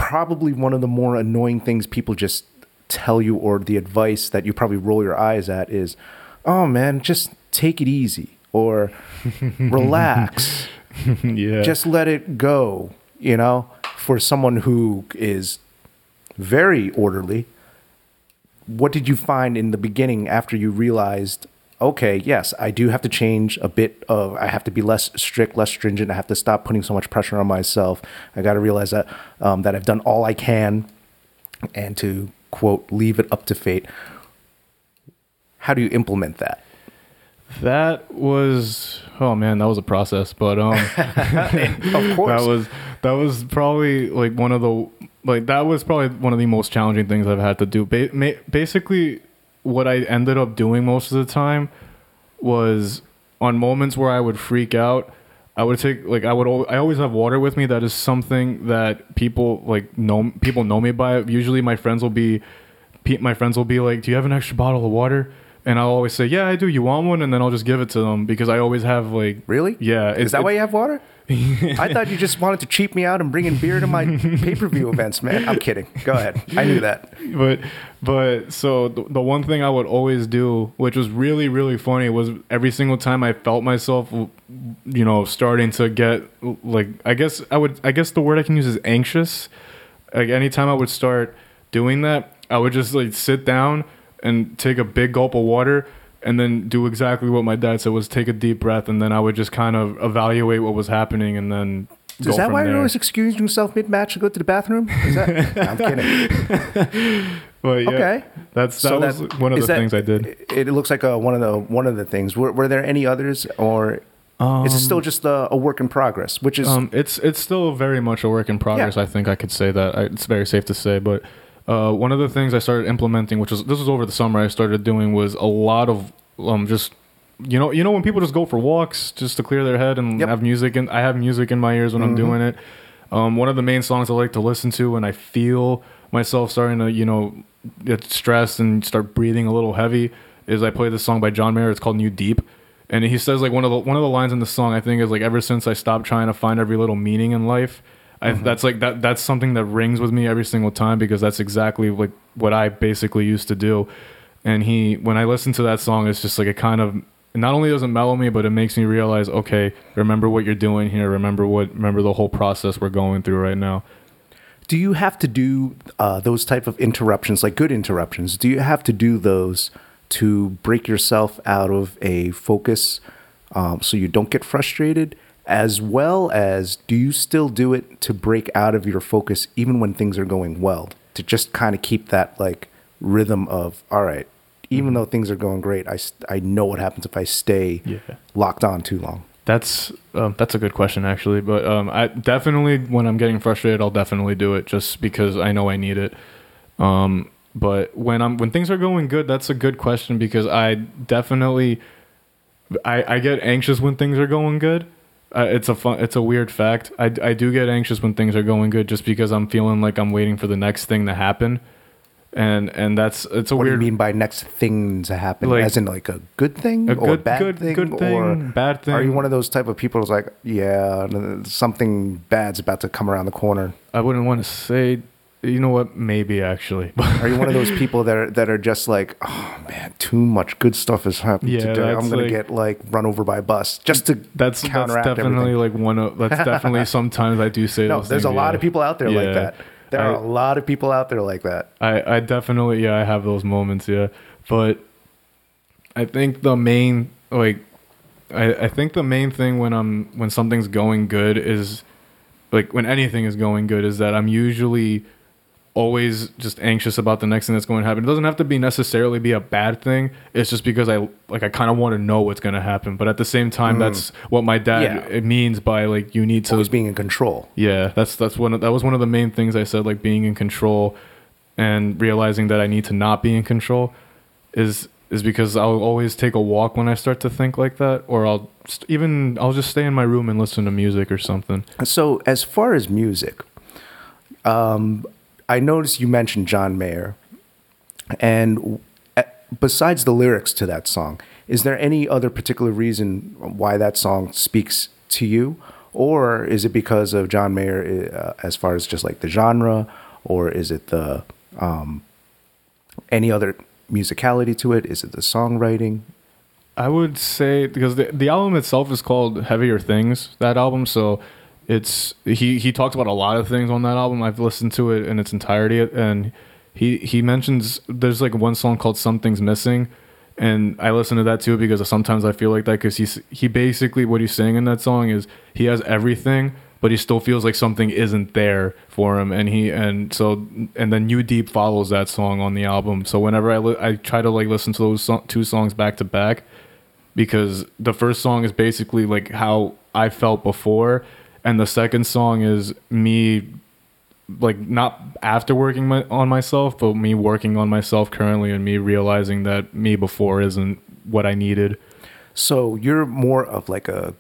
probably one of the more annoying things people just tell you or the advice that you probably roll your eyes at is, oh man, just take it easy or (laughs) relax, yeah, just let it go, you know, for someone who is very orderly what did you find in the beginning after you realized okay yes i do have to change a bit of i have to be less strict less stringent i have to stop putting so much pressure on myself i got to realize that um, that i've done all i can and to quote leave it up to fate how do you implement that that was oh man, that was a process. But um, (laughs) of (laughs) course that was that was probably like one of the like that was probably one of the most challenging things I've had to do. Ba- ma- basically, what I ended up doing most of the time was on moments where I would freak out. I would take like I would al- I always have water with me. That is something that people like know people know me by. Usually, my friends will be my friends will be like, "Do you have an extra bottle of water?" And I'll always say, "Yeah, I do. You want one?" And then I'll just give it to them because I always have like really yeah. is that why you have water I thought you just wanted to cheap me out and bring in beer to my (laughs) pay per view events, man. I'm kidding. Go ahead. I knew that. but but so the, the one thing I would always do, which was really really funny, was every single time I felt myself, you know, starting to get like I guess I would I guess the word I can use is anxious. Like anytime I would start doing that, I would just like sit down and take a big gulp of water. And then do exactly what my dad said was take a deep breath, and then I would just kind of evaluate what was happening, and then Is go that from why there. you're always excusing yourself mid match to go to the bathroom? Is that? (laughs) I'm kidding. (laughs) But yeah, Okay. that's that So was that- one of the that- things I did. It, it looks like a, one of the one of the things. Were, were there any others, or is it still just a, a work in progress? Which is Um, it's it's still very much a work in progress. Yeah. I think I could say that. I, it's very safe to say. But uh, one of the things I started implementing, which was this was over the summer, I started doing was a lot of um, just you know you know when people just go for walks just to clear their head and Yep. have music and I have music in my ears when I'm doing it. Um, one of the main songs I like to listen to when I feel myself starting to you know get stressed and start breathing a little heavy is I play this song by John Mayer. It's called New Deep. And he says like one of the one of the lines in the song I think is like ever since I stopped trying to find every little meaning in life, I, that's like that that's something that rings with me every single time because that's exactly like what I basically used to do. And he when I listen to that song, it's just like it kind of not only doesn't mellow me, but it makes me realize, okay, remember what you're doing here. Remember what remember the whole process we're going through right now. do you have to do uh, those type of interruptions, like good interruptions? Do you have to do those to break yourself out of a focus, um, so you don't get frustrated? As well as, do you still do it to break out of your focus even when things are going well? To just kind of keep that like rhythm of all right. Even though things are going great, I, I know what happens if I stay Yeah. locked on too long. That's um, that's a good question actually, but um, I definitely when I'm getting frustrated, I'll definitely do it just because I know I need it. Um, but when I'm when things are going good, that's a good question because I definitely I, I get anxious when things are going good. Uh, it's a fun, it's a weird fact. I, I do get anxious when things are going good just because I'm feeling like I'm waiting for the next thing to happen, and and that's it's a weird What weird do you mean by next thing to happen? Like- As in like a good thing A or good- bad good- thing? good thing, or bad thing Are you one of those type of people who's like, yeah, something bad's about to come around the corner? I wouldn't want to say. You know what? Maybe actually. (laughs) Are you one of those people that are, that are just like, oh man, too much good stuff has happened Yeah, today. I'm gonna like- get like run over by a bus just to That's that's definitely everything. like one of that's definitely (laughs) sometimes I do say No, there's a lot yeah. of people out there like that. There are a lot of people out there like that. I I definitely yeah I have those moments yeah, but I think the main like I I think the main thing when I'm when something's going good is like when anything is going good is that I'm usually always just anxious about the next thing that's going to happen. It doesn't have to be necessarily be a bad thing. It's just because I like I kind of want to know what's going to happen. But at the same time, that's what my dad Mm. Yeah. it means by like you need to Always being in control. yeah, that's that's one of, that was one of the main things I said like being in control and realizing that I need to not be in control is is because I'll always take a walk when I start to think like that or I'll st- even I'll just stay in my room and listen to music or something. So, as far as music, um, I noticed you mentioned John Mayer, and eh, besides the lyrics to that song, is there any other particular reason why that song speaks to you, or is it because of John Mayer uh, as far as just like the genre, or is it the um, any other musicality to it? Is it the songwriting? I would say because the the album itself is called Heavier Things. That album, so it's he he talks about a lot of things on that album. I've listened to it in its entirety, and he he mentions there's like one song called Something's Missing, and I listen to that too because sometimes I feel like that because he's he basically what he's saying in that song is he has everything. But he still feels like something isn't there for him, and he and so and then New Deep" follows that song on the album. So whenever I li- I try to like listen to those so- two songs back to back, because the first song is basically like how I felt before, and the second song is me like not after working my, on myself, but me working on myself currently and me realizing that me before isn't what I needed. So you're more of like a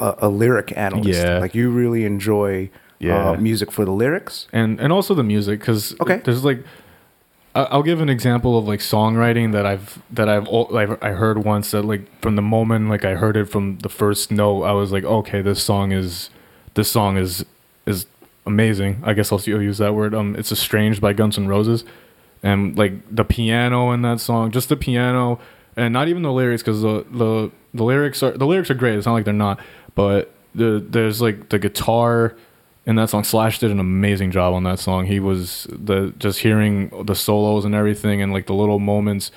a, a lyric analyst. Yeah. Like you really enjoy Yeah. uh, music for the lyrics. and and also the music because Okay. there's like I'll give an example of like songwriting that I've that I've I've- I heard once that like from the moment like I heard it from the first note I was like okay this song is this song is is amazing. I guess I'll use that word. Um it's estranged by Guns N' Roses. And like the piano in that song just the piano and not even the lyrics because the, the the lyrics are the lyrics are great. It's not like they're not. But the there's like the guitar in that song. Slash did an amazing job on that song. He was the just hearing the solos and everything and like the little moments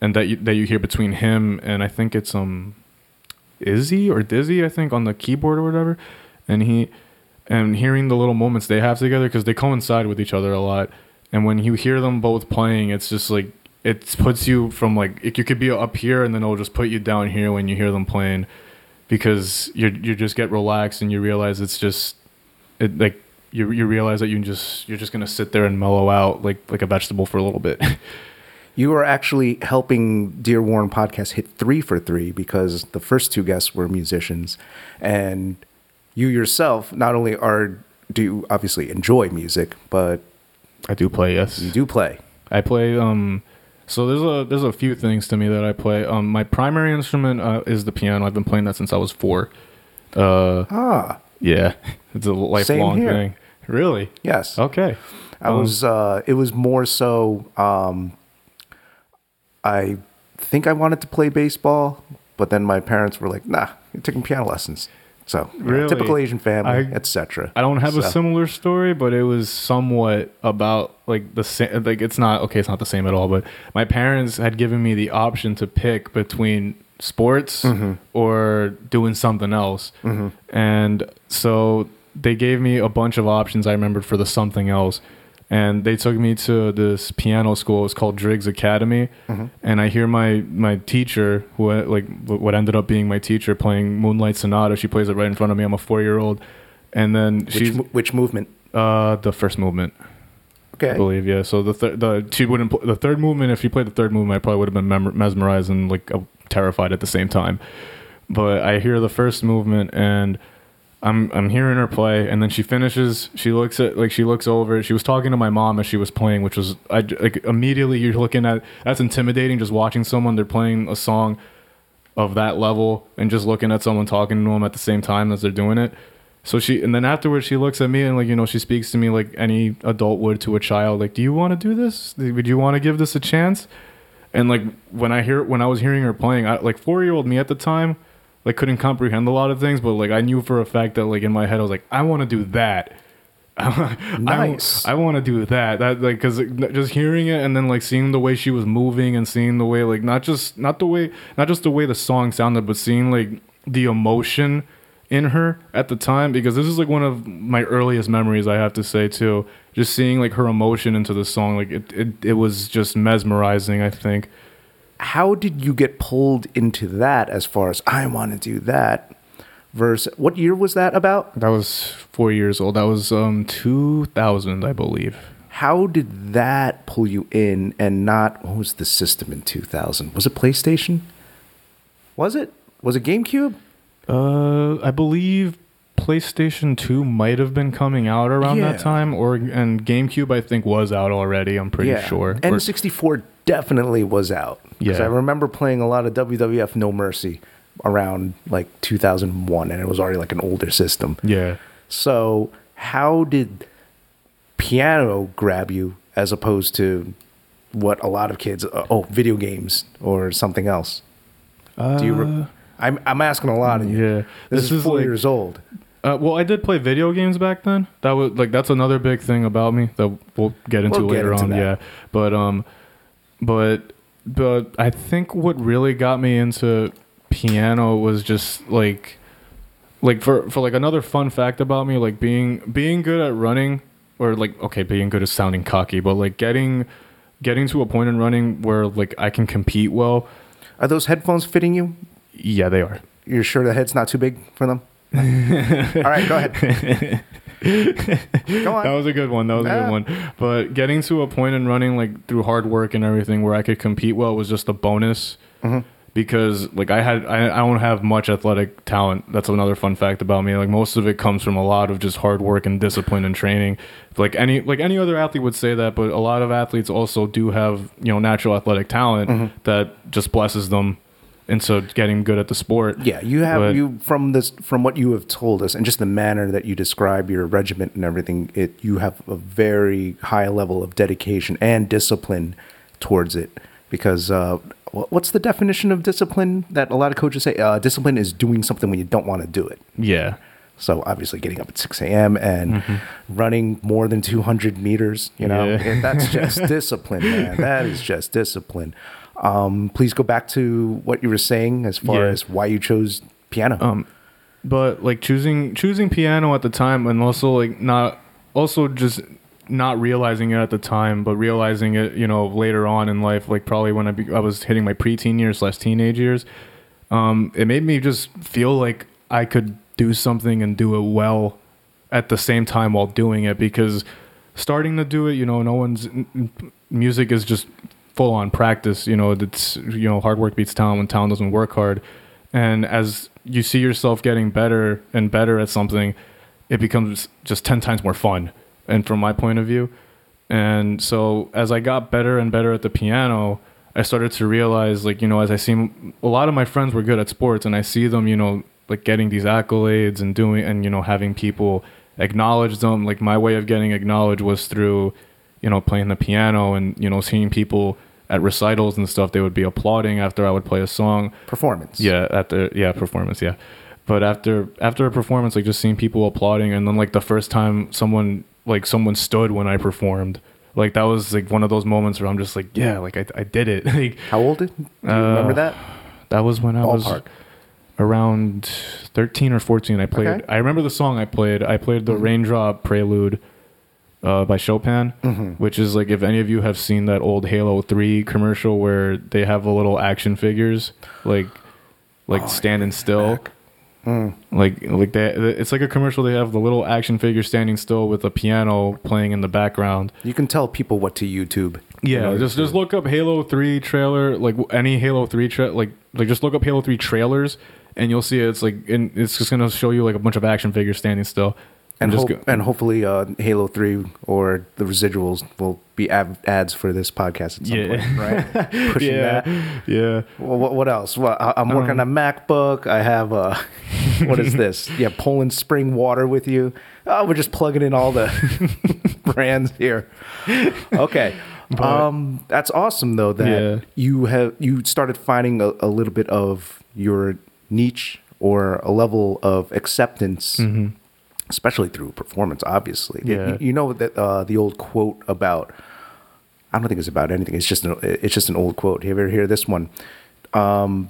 and that you, that you hear between him and i think it's um izzy or dizzy i think on the keyboard or whatever and he and hearing the little moments they have together because they coincide with each other a lot. And when you hear them both playing it's just like it puts you from like it, you could be up here and then it'll just put you down here when you hear them playing. Because you you just get relaxed and you realize it's just it like you you realize that you just you're just gonna sit there and mellow out like like a vegetable for a little bit. (laughs) You are actually helping Dear Warren podcast hit three for three because the first two guests were musicians, and you yourself not only are do you obviously enjoy music, but I do play, yes. you do play. I play um so there's a there's a few things to me that I play. Um my primary instrument uh, is the piano. I've been playing that since I was 4. Uh Ah, yeah. (laughs) It's a lifelong thing. Really? yes. Okay. I Um, was. Uh, it was more so. Um, I think I wanted to play baseball, but then my parents were like, "Nah, you're taking piano lessons." So you know, Really? typical Asian family, etc. I don't have a similar story, but it was somewhat about like the same. Like it's not okay. It's not the same at all. But my parents had given me the option to pick between sports Mm-hmm. or doing something else, and so they gave me a bunch of options. I remembered for the something else, and they took me to this piano school. It's called Driggs Academy, Mm-hmm. and I hear my my teacher, who uh, like what ended up being my teacher, playing Moonlight Sonata. She plays it right in front of me. I'm a four year old, and then Which, she's which movement? uh the first movement. Okay. I believe, yeah. So the third, the she wouldn't pl- the third movement. If she played the third movement, I probably would have been mem- mesmerized and like uh, terrified at the same time. But I hear the first movement and I'm I'm hearing her play, and then she finishes. She looks at like she looks over. She was talking to my mom as she was playing, which was I like immediately you're looking at that's intimidating. Just watching someone they're playing a song of that level and just looking at someone talking to them at the same time as they're doing it. So she and then afterwards she looks at me and like you know she speaks to me like any adult would to a child like do you want to do this? Would you want to give this a chance? And like when I hear when I was hearing her playing, I, like four year old me at the time, like couldn't comprehend a lot of things, but like I knew for a fact that like in my head I was like I want to do that. (laughs) Nice. I, want to do that. That like because just hearing it and then like seeing the way she was moving and seeing the way like not just not the way not just the way the song sounded, but seeing like the emotion in her at the time because this is like one of my earliest memories I have to say too. Just seeing like her emotion into the song, like it it, it was just mesmerizing. I think. How did you get pulled into that as far as I want to do that? Versus what year was that about? That was four years old. That was um 2000, I believe. How did that pull you in and not what was the system in 2000? Was it PlayStation? Was it? Was it GameCube? Uh, I believe PlayStation 2 might have been coming out around Yeah. that time, or and GameCube I think was out already. I'm pretty sure. Or- N64 definitely was out. Yeah. I remember playing a lot of WWF No Mercy around like 2001 and it was already like an older system. yeah. So, how did piano grab you as opposed to what a lot of kids uh, oh, video games or something else? Do you re- I'm I'm asking a lot of you. Uh, Yeah. This, This is, is 4 like- years old. Uh, well, I did play video games back then. That was like that's another big thing about me that we'll get into We'll get later into on. that. Yeah, but um, but but I think what really got me into piano was just like like for for like another fun fact about me, like being being good at running or like okay, being good at sounding cocky, but like getting getting to a point in running where like I can compete well. Are those headphones fitting you? Yeah, they are. You're sure the head's not too big for them? (laughs) All right, go ahead. (laughs) go on. That was a good one. That was a good one. But getting to a point in running, like through hard work and everything, where I could compete well was just a bonus. Mm-hmm. Because like I had, I, I don't have much athletic talent. That's another fun fact about me. Like most of it comes from a lot of just hard work and discipline and training. Like any, like any other athlete would say that, but a lot of athletes also do have you know natural athletic talent Mm-hmm. that just blesses them into getting good at the sport. Yeah, you have But- you from this from what you have told us and just the manner that you describe your regiment and everything. It you have a very high level of dedication and discipline towards it. Because uh, what's the definition of discipline that a lot of coaches say? Uh, discipline is doing something when you don't want to do it. Yeah. So obviously, getting up at six a.m. and running more than two hundred meters, you know, Mm-hmm. Yeah. and that's (laughs) just discipline, man. That is just discipline. Um, please go back to what you were saying as far Yeah. as why you chose piano. Um, but like choosing choosing piano at the time, and also like not also just not realizing it at the time, but realizing it, you know, later on in life, like probably when I be, I was hitting my preteen years slash teenage years, um, it made me just feel like I could do something and do it well at the same time while doing it because starting to do it, you know, no one's music is just full on practice. You know, it's you know hard work beats talent when talent doesn't work hard. And as you see yourself getting better and better at something, it becomes just ten times more fun. And from my point of view, and so as I got better and better at the piano, I started to realize, like, you know, as I see a lot of my friends were good at sports and I see them, you know, like getting these accolades and doing, and, you know, having people acknowledge them. Like, my way of getting acknowledged was through, you know, playing the piano and, you know, seeing people at recitals and stuff. They would be applauding after I would play a song. Performance. Yeah, after yeah performance. Yeah, but after after a performance, like just seeing people applauding, and then like the first time someone like someone stood when I performed, like that was like one of those moments where I'm just like, yeah, like I I did it. (laughs) like How old? Did, do you Uh, remember that? (sighs) that was when I was around 13 or 14 i played Okay. i remember the song i played i played the raindrop prelude uh, by Chopin, which is like if any of you have seen that old Halo Three commercial where they have the little action figures like like standing still. Like like they, it's like a commercial. They have the little action figure standing still with a piano playing in the background. You can tell people what to YouTube. Yeah, just just look up Halo Three trailer, like any Halo Three tra- like like just look up Halo Three trailers, and you'll see it. it's like and it's just gonna show you like a bunch of action figures standing still, and just hope, and hopefully uh, Halo Three or the residuals will be ad- ads for this podcast at some Yeah. point, right? (laughs) Pushing yeah, that. yeah. Well, what, what else? Well, I, I'm working on a MacBook. I have uh, (laughs) what is this? (laughs) Yeah, Poland Spring Water with you. Oh, we're just plugging in all the brands here. Okay. um, that's awesome though that Yeah. you have you started finding a, a little bit of your niche or a level of acceptance, especially through performance. Obviously, You- Yeah. you, know that uh, the old quote about I don't think it's about anything. It's just an, it's just an old quote. Have You ever hear this one? Um,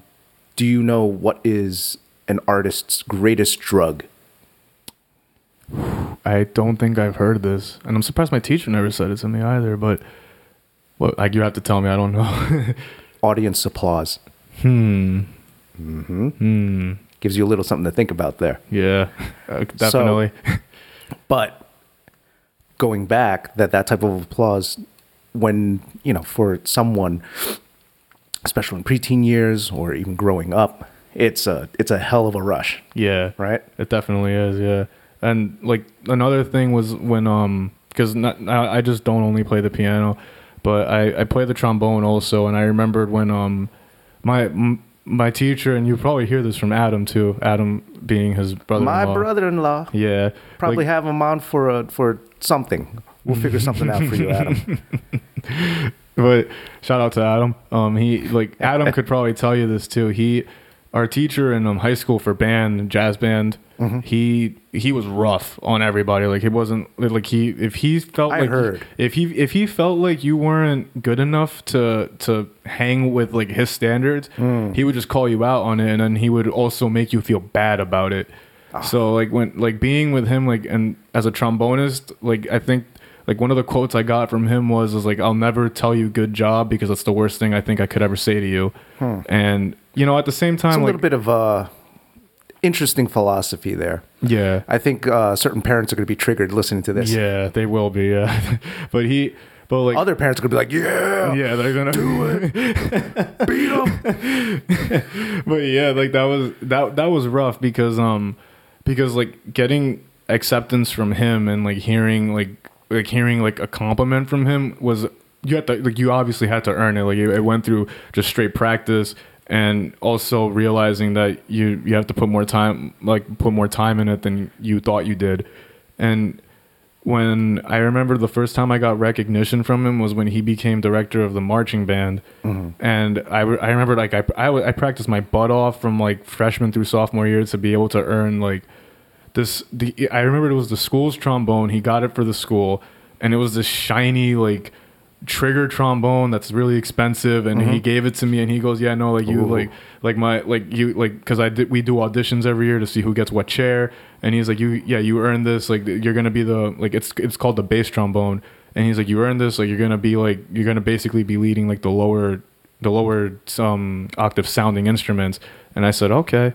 do you know what is an artist's greatest drug? I don't think I've heard this, and I'm surprised my teacher never said it to me either. But what like you have to tell me. I don't know. (laughs) Audience applause. hmm. Mm-hmm. Hmm. Gives you a little something to think about there. Yeah. (laughs) Uh, definitely. But going back, that that type of applause, when you know, for someone, especially in preteen years or even growing up, it's a it's a hell of a rush, yeah. right? It definitely is, yeah. And like another thing was when um because not I I just don't only play the piano, but I I play the trombone also. And I remembered when um my m- my teacher and you probably hear this from Adam too. Adam being his brother. My brother-in-law Yeah. probably like, have him on for a for something. We'll figure something out for you, Adam. (laughs) (laughs) But shout out to Adam. Um, he like Adam could probably tell you this too. He, our teacher in um, high school for band, jazz band. Mm-hmm. He he was rough on everybody. Like he wasn't like he if he felt I like heard. if he if he felt like you weren't good enough to to hang with like his standards, Mm. he would just call you out on it, and then he would also make you feel bad about it. Ah. So like when like being with him like and as a trombonist, like I think like one of the quotes I got from him was was like I'll never tell you good job because that's the worst thing I think I could ever say to you. And you know at the same Hmm. It's time a like little bit of uh, interesting philosophy there. yeah. I think uh, certain parents are going to be triggered listening to this. Yeah, they will be. Yeah. (laughs) but he but like Other parents are going to be like, "Yeah, yeah, they're gonna do it. (laughs) beat them." (laughs) but yeah, like that was that that was rough because um because like getting acceptance from him and like hearing like like hearing like a compliment from him was you had to like you obviously had to earn it. Like it, it went through just straight practice and also realizing that you you have to put more time like put more time in it than you thought you did. And when I remember the first time I got recognition from him was when he became director of the marching band, mm-hmm. and I, I remember like I I practiced my butt off from like freshman through sophomore year to be able to earn like this. The I remember it was the school's trombone. He got it for the school, and it was this shiny like trigger trombone that's really expensive and he gave it to me and he goes yeah no like you Ooh. like like my like you like because i did we do auditions every year to see who gets what chair and he's like you yeah you earned this like you're gonna be the like it's it's called the bass trombone and he's like you earned this like you're gonna be like you're gonna basically be leading like the lower the lower um octave sounding instruments and i said okay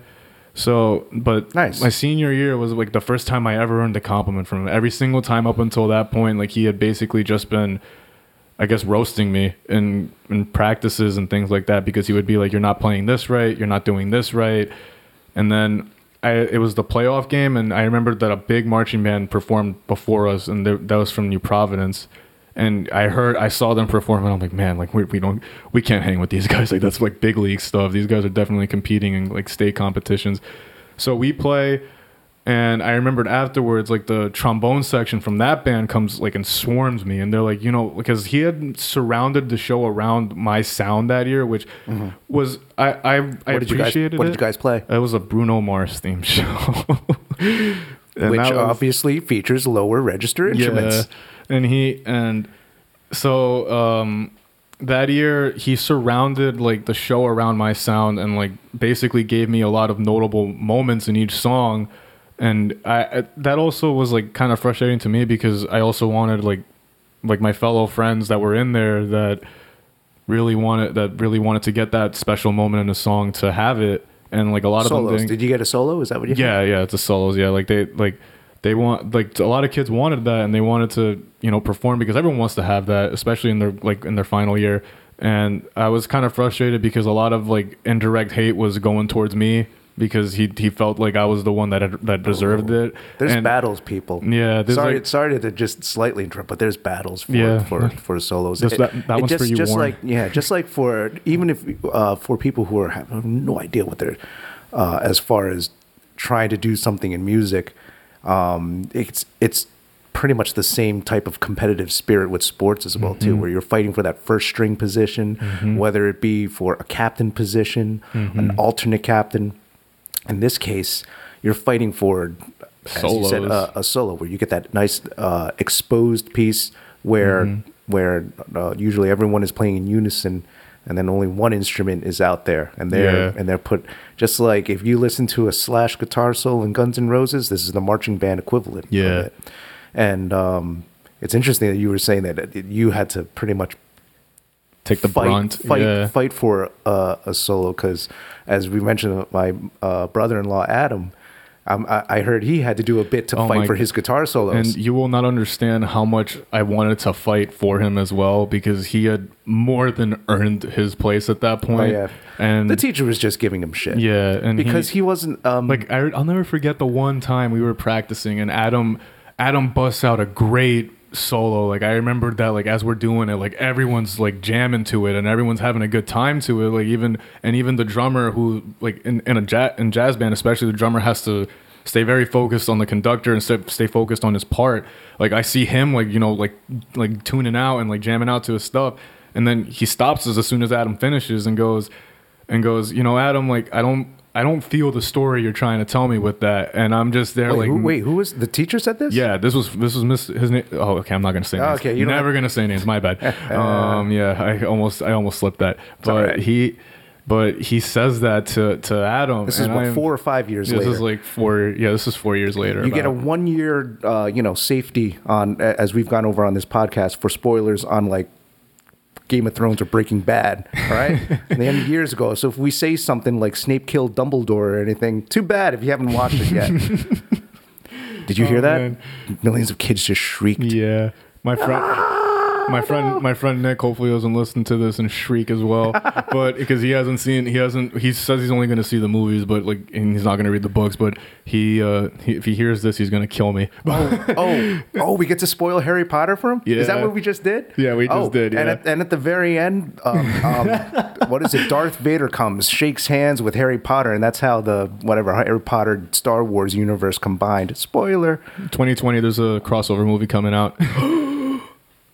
so but Nice. my senior year was like the first time i ever earned a compliment from him every single time up until that point like he had basically just been I guess roasting me in in practices and things like that because he would be like, "You're not playing this right. You're not doing this right," and then I it was the playoff game, and I remember that a big marching band performed before us, and they, that was from New Providence. And I heard, I saw them perform, and I'm like, man, like we, we don't, we can't hang with these (laughs) guys. Like that's like big league stuff. These guys are definitely competing in like state competitions. So we play, and I remembered afterwards, like the trombone section from that band comes like and swarms me, and they're like, you know, because he had surrounded the show around my sound that year, which was I I, I Mm-hmm. What did you guys? appreciated What did you guys play? It was a Bruno Mars theme (laughs) show, And Which was- obviously features lower register instruments. yeah, and he and so um, that year he surrounded like the show around my sound and like basically gave me a lot of notable moments in each song. and I, I that also was like kind of frustrating to me because I also wanted like like my fellow friends that were in there that really wanted that really wanted to get that special moment in a song to have it and like a lot of them Solos. Did you get a solo? Is that what you? yeah yeah it's a solos yeah like they like they want like a lot of kids wanted that and they wanted to you know perform because everyone wants to have that especially in their like in their final year and i was kind of frustrated because a lot of like indirect hate was going towards me because he he felt like i was the one that had, that deserved it There's And- battles, people. Yeah, sorry, like- sorry to just slightly interrupt, but there's battles for Yeah. for for solos. Just that- that one's just, for you, just Warren. like yeah, just like for even if uh, for people who are have no idea what they're uh, as far as trying to do something in music, um, it's it's pretty much the same type of competitive spirit with sports as well Mm-hmm. too, where you're fighting for that first string position, whether it be for a captain position, Mm-hmm. an alternate captain. In this case, you're fighting for, as you said, Solos. uh, a solo where you get that nice uh, exposed piece where Mm-hmm. where uh, usually everyone is playing in unison and then only one instrument is out there and they're Yeah. and they're put just like if you listen to a slash guitar solo in Guns N' Roses this is the marching band equivalent Yeah. of it and um, it's interesting that you were saying that you had to pretty much take the fight, brunt fight, yeah fight for uh, a solo because, as we mentioned, my uh, brother-in-law Adam, um, I, I heard he had to do a bit to Oh fight for his guitar solos. And you will not understand how much I wanted to fight for him as well because he had more than earned his place at that point. oh, yeah, And the teacher was just giving him shit. yeah, and because he, wasn't um, like I, I'll never forget the one time we were practicing and Adam Adam busts out a great solo. Like I remembered that like as we're doing it like everyone's like jamming to it and everyone's having a good time to it. Like even and even the drummer who like in, in a jazz in jazz band especially the drummer has to stay very focused on the conductor and stay, stay focused on his part. Like I see him like you know like like tuning out and like jamming out to his stuff. And then he stops us as soon as Adam finishes and goes and goes, you know, Adam, like I don't, I don't feel the story you're trying to tell me with that, and I'm just there, wait, like, who, wait, who was the teacher? Said this? yeah, this was this was Miss his name. Oh, okay, I'm not gonna say names. Okay, you don't never gonna say names. My bad. (laughs) um, yeah, I almost, I almost slipped that, but alright. he, but he says that to to Adam. This is what I'm- four or five years This later. is like four. Yeah, this is four years later. you get a one year, uh, you know, safety on as we've gone over on this podcast for spoilers on like Game of Thrones or Breaking Bad. All right, (laughs) and they ended years ago. So if we say something like Snape killed Dumbledore or anything, too bad if you haven't watched it yet. (laughs) Did you hear Oh, that? man. Millions of kids just shrieked. Yeah, my friend. My friend, my friend Nick, hopefully doesn't listen to this and shriek as well. (laughs) But because he hasn't seen, he hasn't. He says he's only going to see the movies, but like, and he's not going to read the books. But he, uh, he, if he hears this, he's going to kill me. Oh, oh, (laughs) oh! We get to spoil Harry Potter for him. Yeah. Is that what we just did? Yeah, we just Oh, did, And at, and at the very end, um, um, (laughs) what is it? Darth Vader comes, shakes hands with Harry Potter, and that's how the whatever Harry Potter Star Wars universe combined. Spoiler. 2020, there's a crossover movie coming out. (gasps)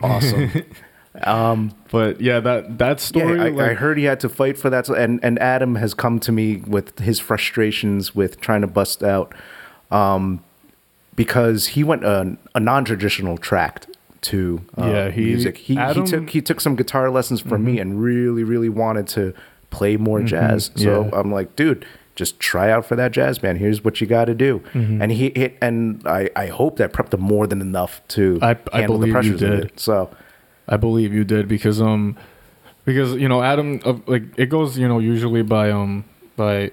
Awesome. (laughs) um, But yeah, that that story. I, I like, heard he had to fight for that, and and Adam has come to me with his frustrations with trying to bust out, um, because he went a, a non-traditional track to uh, Yeah, he- music. He, Adam- he took he took some guitar lessons from me and really really wanted to play more jazz. So yeah. I'm like, dude. Just try out for that jazz band. Here's what you got to do, Mm-hmm. and he hit. And I, I hope that prepped him more than enough to I- I handle the pressures of it. So I believe you did because um because you know Adam uh, like it goes you know usually by um by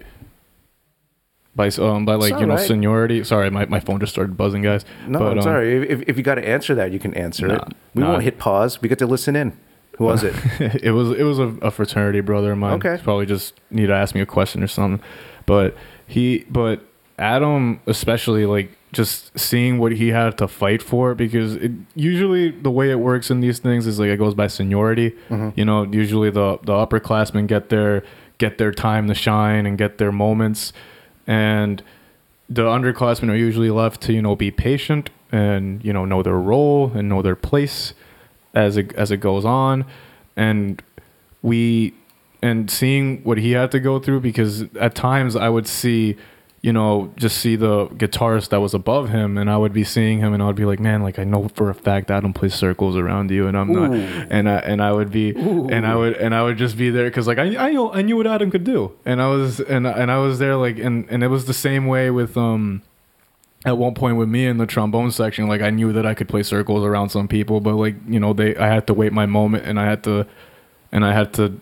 by um by like you know alright. seniority. Sorry, my, my phone just started buzzing, guys. No, But, I'm um, sorry. If, if you got to answer that, you can answer Nah, it. We nah. won't hit pause. We get to listen in. Who was it? (laughs) it was it was a, a fraternity brother of mine. Okay. He's probably just need to ask me a question or something. But he but Adam especially like just seeing what he had to fight for because it usually the way it works in these things is like it goes by seniority. Mm-hmm. You know, usually the the upperclassmen get their get their time to shine and get their moments. And the underclassmen are usually left to you know be patient and you know know their role and know their place as it as it goes on. And we and seeing what he had to go through because at times I would see you know just see the guitarist that was above him and I would be seeing him and I would be like man like I know for a fact Adam plays circles around you and I'm not and I and I would be and I would and I would just be there cuz like I I know I knew what Adam could do and I was and and I was there like and and it was the same way with um at one point with me in the trombone section, like I knew that I could play circles around some people, but like you know they I had to wait my moment and I had to and I had to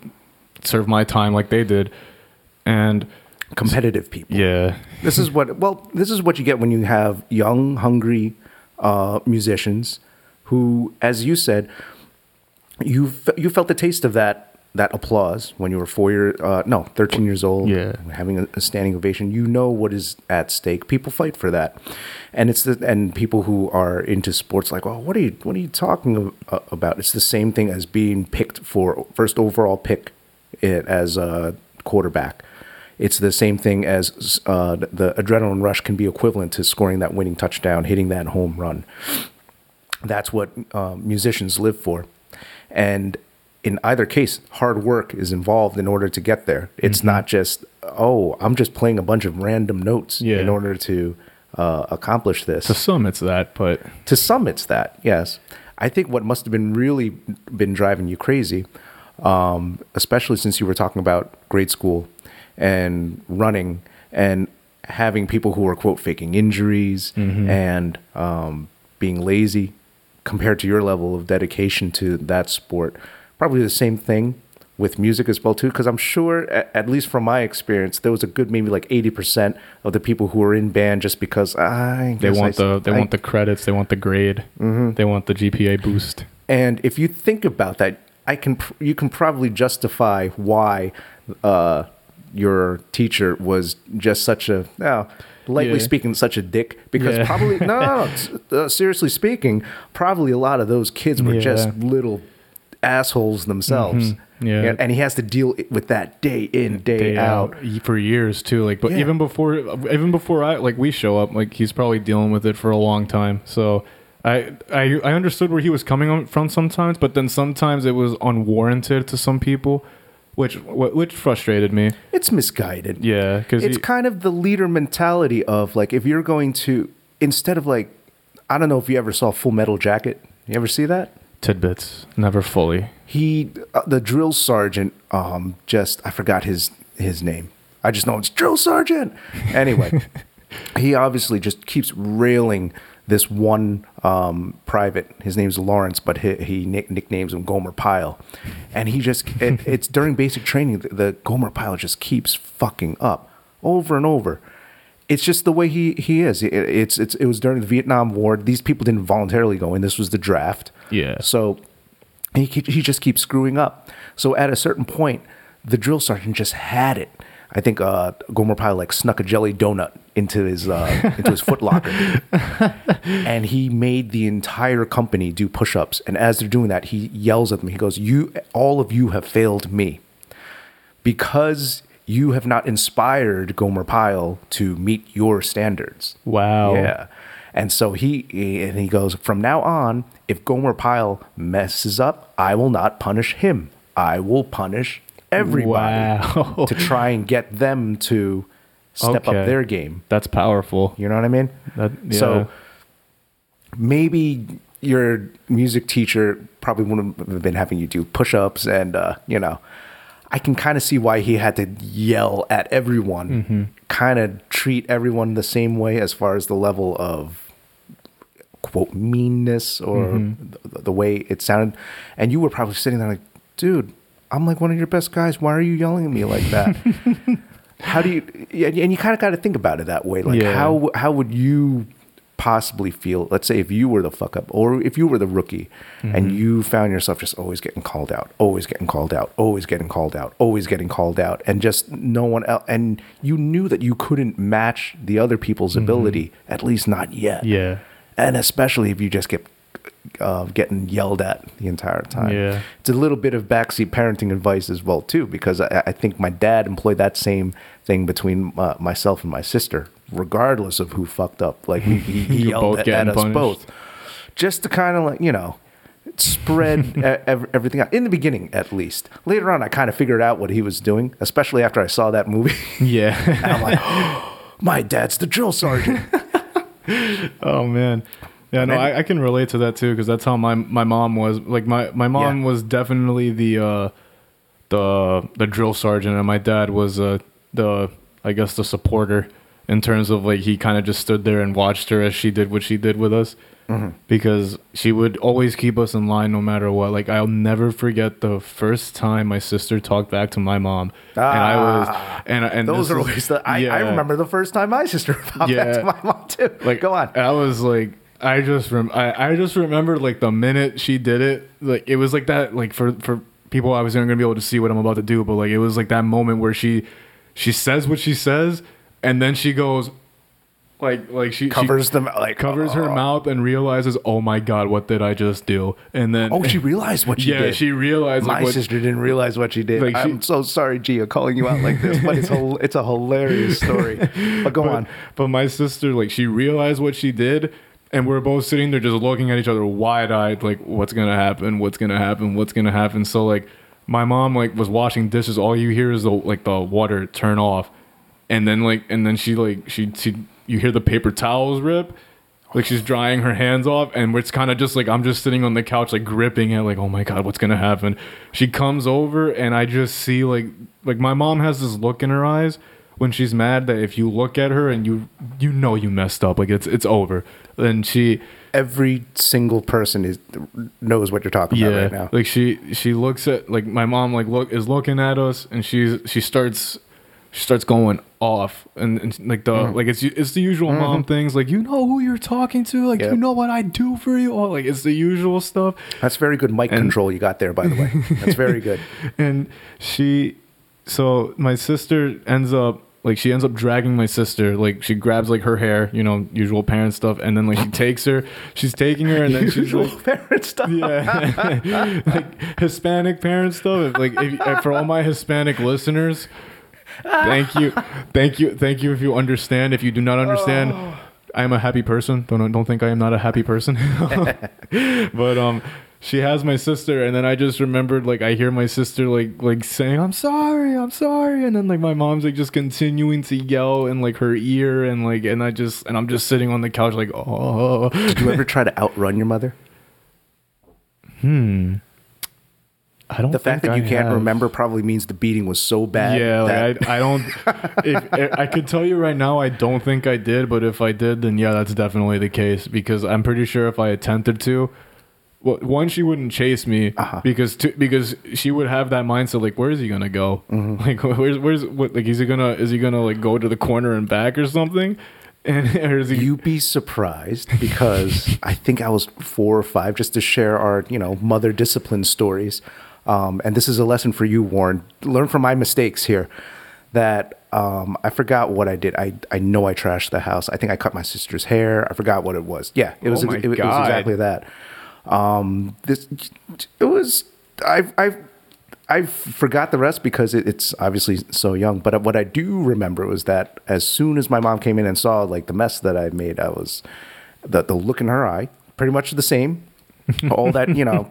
serve my time like they did, and Competitive people. yeah, This is what well, this is what you get when you have young, hungry uh, musicians who, as you said, you fe- you felt the taste of that that applause when you were four years uh, no thirteen years old. Yeah. having a, a standing ovation. You know what is at stake. People fight for that, and it's the and people who are into sports like, well, what are you what are you talking about? It's the same thing as being picked for first overall pick it as a quarterback. It's the same thing as uh, the adrenaline rush can be equivalent to scoring that winning touchdown, hitting that home run. That's what uh, musicians live for. And in either case, hard work is involved in order to get there. It's not just, oh, I'm just playing a bunch of random notes Yeah. in order to uh, accomplish this to some it's that, but to some it's that yes i think what must have been really been driving you crazy um, especially since you were talking about grade school and running and having people who are quote faking injuries and um, being lazy compared to your level of dedication to that sport. Probably the same thing with music as well too because i'm sure at least from my experience there was a good maybe like 80% of the people who were in band just because i they want I- the they I- want the credits, they want the grade, they want the GPA boost. and if you think about that, I can pr- you can probably justify why uh, your teacher was just such a now, lightly Yeah. speaking, such a dick. Because Yeah. probably no, no, no, (laughs) uh, seriously speaking, probably a lot of those kids were just little assholes themselves. Mhm. Yeah. and, and he has to deal with that day in, day, day out. out for years too. Like, but Yeah. even before, even before I like we show up, like he's probably dealing with it for a long time. So I I I understood where he was coming from sometimes, but then sometimes it was unwarranted to some people, which which frustrated me. It's misguided. Yeah, because it's kind of the leader mentality of like if you're going to instead of like I don't know if you ever saw Full Metal Jacket. You ever see that? tidbits never fully. He uh, the drill sergeant um just I forgot his his name. I just know it's drill sergeant. Anyway, (laughs) he obviously just keeps railing this one um, private. His name's Lawrence, but he, he nick, nicknames him Gomer Pyle. And he just, it, (laughs) it's during basic training, the, the Gomer Pyle just keeps fucking up over and over. It's just the way he, he is. It, it's, it's, it was during the Vietnam War. These people didn't voluntarily go in. This was the draft. Yeah. So he he just keeps screwing up. So at a certain point, the drill sergeant just had it. I think uh, Gomer Pyle like snuck a jelly donut into his uh, into his footlocker, (laughs) and he made the entire company do push-ups. And as they're doing that, he yells at them. He goes, "You, all of you, have failed me because you have not inspired Gomer Pyle to meet your standards." Wow. Yeah. And so he and he goes from now on, if Gomer Pyle messes up, I will not punish him. I will punish everybody Wow. to try and get them to step Okay. up their game. That's powerful. You know what I mean? That, yeah. So maybe your music teacher probably wouldn't have been having you do push-ups and uh, you know i can kind of see why he had to yell at everyone Mm-hmm. kind of treat everyone the same way as far as the level of quote meanness or Mm-hmm. the, the way it sounded and you were probably sitting there like dude i'm like one of your best guys. Why are you yelling at me like that? (laughs) How do you and you kind of got to think about it that way. Like Yeah. how how would you possibly feel let's say if you were the fuck up or if you were the rookie and mm-hmm. you found yourself just always getting called out always getting called out always getting called out always getting called out and just no one else and you knew that you couldn't match the other people's mm-hmm. ability at least not yet. Yeah. and especially if you just get uh, getting yelled at the entire time. Yeah. It's a little bit of backseat parenting advice as well too, because I, I think my dad employed that same thing between uh, myself and my sister, regardless of who fucked up. Like he, he, (laughs) yelled at, at us punished. both, just to kind of like you know spread (laughs) everything out in the beginning at least. Later on, I kind of figured out what he was doing, especially after I saw that movie. (laughs) Yeah. and I'm like, oh, (gasps) my dad's the drill sergeant. Oh man. Yeah, no, then- I, I can relate to that too because that's how my my mom was. Like my my mom Yeah. was definitely the uh the the drill sergeant, and my dad was uh the I guess the supporter. in terms of like he kind of just stood there and watched her as she did what she did with us. Because she would always keep us in line no matter what. Like I'll never forget the first time my sister talked back to my mom, and I was, and and Those are is- always the. I, I remember the first time my sister (laughs) popped Yeah. back to my mom too. like go on. I was like I just rem- I, I just remember like the minute she did it like it was like that like for for people I was not gonna be able to see what I'm about to do but like it was like that moment where she she says what she says and then she goes like like she she Covers them like covers her oh. mouth and realizes oh my god what did I just do and then Oh, she realized what she (laughs) yeah did. she realized My like, what, sister didn't realize what she did. Like, I'm so sorry, Gia, calling you out like this, but it's a (laughs) it's a hilarious story. But go on. But my sister, like, she realized what she did, and we're both sitting there just looking at each other wide eyed, like, what's gonna happen? What's gonna happen? What's gonna happen? So, like, my mom, like, was washing dishes. All you hear is the, like, the water turn off. And then, like, and then she, like, she, she, you hear the paper towels rip. Like she's drying her hands off, and it's kind of just like I'm just sitting on the couch, like gripping it, like oh my god, what's gonna happen? She comes over, and I just see like like my mom has this look in her eyes when she's mad that if you look at her and you you know you messed up, like it's it's over. And she Every single person is knows what you're talking yeah, about right now. like she she looks at like my mom like look is looking at us, and she's she starts she starts going off and, and like the Mm. like it's it's the usual mom things like you know who you're talking to like Mm-hmm. Yep. you know what I do for you oh, like it's the usual stuff That's very good mic control you got there, by the way. That's very (laughs) good. and she so my sister ends up like she ends up dragging my sister like she grabs like her hair you know usual parent stuff and then like she takes her she's taking her and then she's Usual like (laughs) parent stuff. yeah (laughs) like hispanic parent stuff if, like if, if- for all my hispanic listeners thank you thank you thank you if you understand if you do not understand i am a happy person don't don't think i am not a happy person (laughs) but um she has my sister and then i just remembered like i hear my sister like like saying i'm sorry i'm sorry and then like my mom's like just continuing to yell in like her ear and like and i just and i'm just sitting on the couch like oh Did you ever try to outrun your mother? Hmm I don't The fact that you can't have. remember probably means the beating was so bad. Yeah, that- like I, I don't. (laughs) if, if, I could tell you right now, I don't think I did. But if I did, then yeah, that's definitely the case because I'm pretty sure if I attempted to, well, one she wouldn't chase me Uh-huh. because two, because she would have that mindset like, where is he gonna go? Mm-hmm. (laughs) Like, where's where's what? Like, is he gonna is he gonna like go to the corner and back or something? (laughs) And or is he? You'd be surprised because (laughs) I think I was four or five just to share our, you know, mother discipline stories. Um, and this is a lesson for you, Warren. Learn from my mistakes here. That um, I forgot what I did. I, I know I trashed the house. I think I cut my sister's hair. I forgot what it was. Yeah, it was. Oh my it, was exactly that. Um, this it was. I I I forgot the rest because it, it's obviously so young. But what I do remember was that as soon as my mom came in and saw like the mess that I made, I was the the look in her eye, pretty much the same. (laughs) All that you know,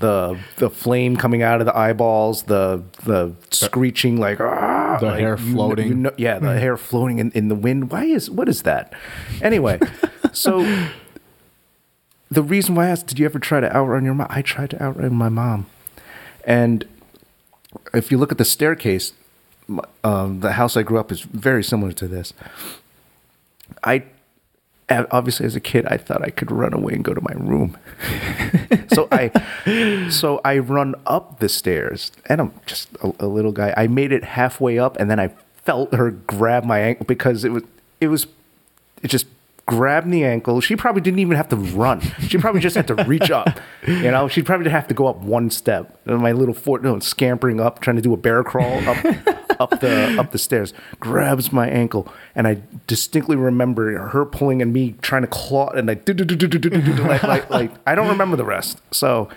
the the flame coming out of the eyeballs, the the screeching like ah, The like, hair you kn- floating. you know- yeah, the hair floating in, in the wind. Why is what is that? Anyway, (laughs) so the reason why I asked, did you ever try to outrun your mom? I tried to outrun my mom. And if you look at the staircase, um, the house I grew up is very similar to this. I obviously as a kid I thought I could run away and go to my room. (laughs) so I so I run up the stairs and I'm just a, a little guy. I made it halfway up and then I felt her grab my ankle because it was it was it just grabbed the ankle. She probably didn't even have to run. She probably just had to reach up. You know, she'd probably have to go up one step. And my little you know, scampering up, trying to do a bear crawl up (laughs) up the up the stairs, grabs my ankle, and I distinctly remember her pulling and me trying to claw, and like, do-do-do-do-do-do-do-do, like, like, like I don't remember the rest. So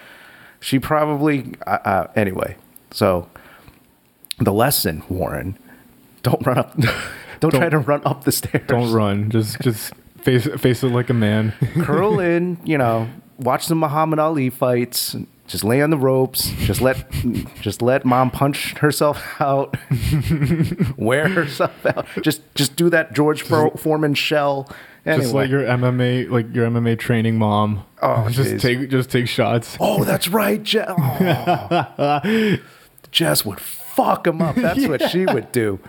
she probably uh, uh, anyway. So the lesson, Warren, don't run up. (laughs) Don't, try to run up the stairs. don't run. Just just face face it like a man. (laughs) curl in, you know, watch some Muhammad Ali fights, just lay on the ropes, just let (laughs) just let mom punch herself (laughs) out, wear herself out. Just just do that George For- Foreman shell. Anyway. Just like your MMA, like your MMA training mom. Oh, just jeez. take just take shots. oh, that's right, Jess. Oh. Jess would fuck him up. That's what she would do.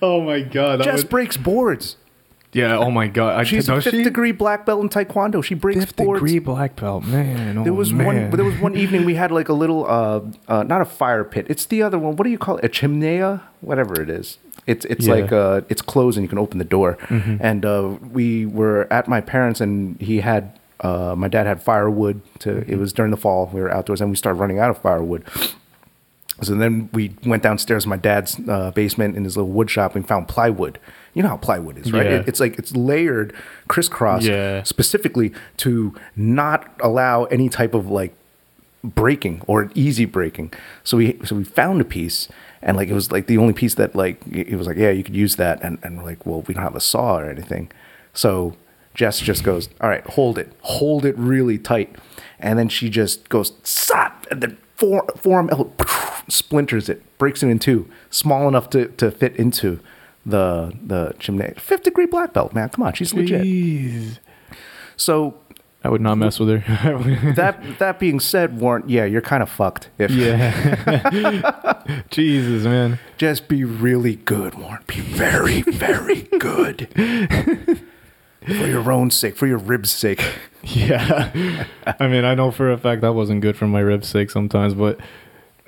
Oh my god, Jess would- breaks boards. Yeah. Oh my god. I, She's a does fifth she? degree black belt in Taekwondo. She breaks Fifth boards. degree black belt, man. There oh, was man. one. There was one evening we had like a little, uh, uh, not a fire pit. It's the other one. What do you call it? A chimney? Whatever it is. It's it's Yeah. like uh, it's closed and you can open the door. And uh, we were at my parents and he had uh, my dad had firewood. To it was during the fall. We were outdoors and we started running out of firewood. So then we went downstairs to my dad's uh, basement in his little wood shop and found plywood. You know how plywood is, right? Yeah. It- it's like it's layered crisscross Yeah. specifically to not allow any type of like breaking or easy breaking. So we so we found a piece and like it was like the only piece that like it was like yeah you could use that and and we're like well we don't have a saw or anything. So Jess just goes all right hold it hold it really tight and then she just goes sat and then four forearm splinters it breaks it in two small enough to to fit into the the chimney fifth degree black belt man come on she's legit Jeez. so I would not mess with her. (laughs) that that being said, Warren, yeah, you're kind of fucked. If yeah. (laughs) Jesus, man. just be really good, Warren. Be very, very good. for your own sake, for your ribs' sake. (laughs) Yeah. I mean, I know for a fact that wasn't good for my ribs' sake sometimes, but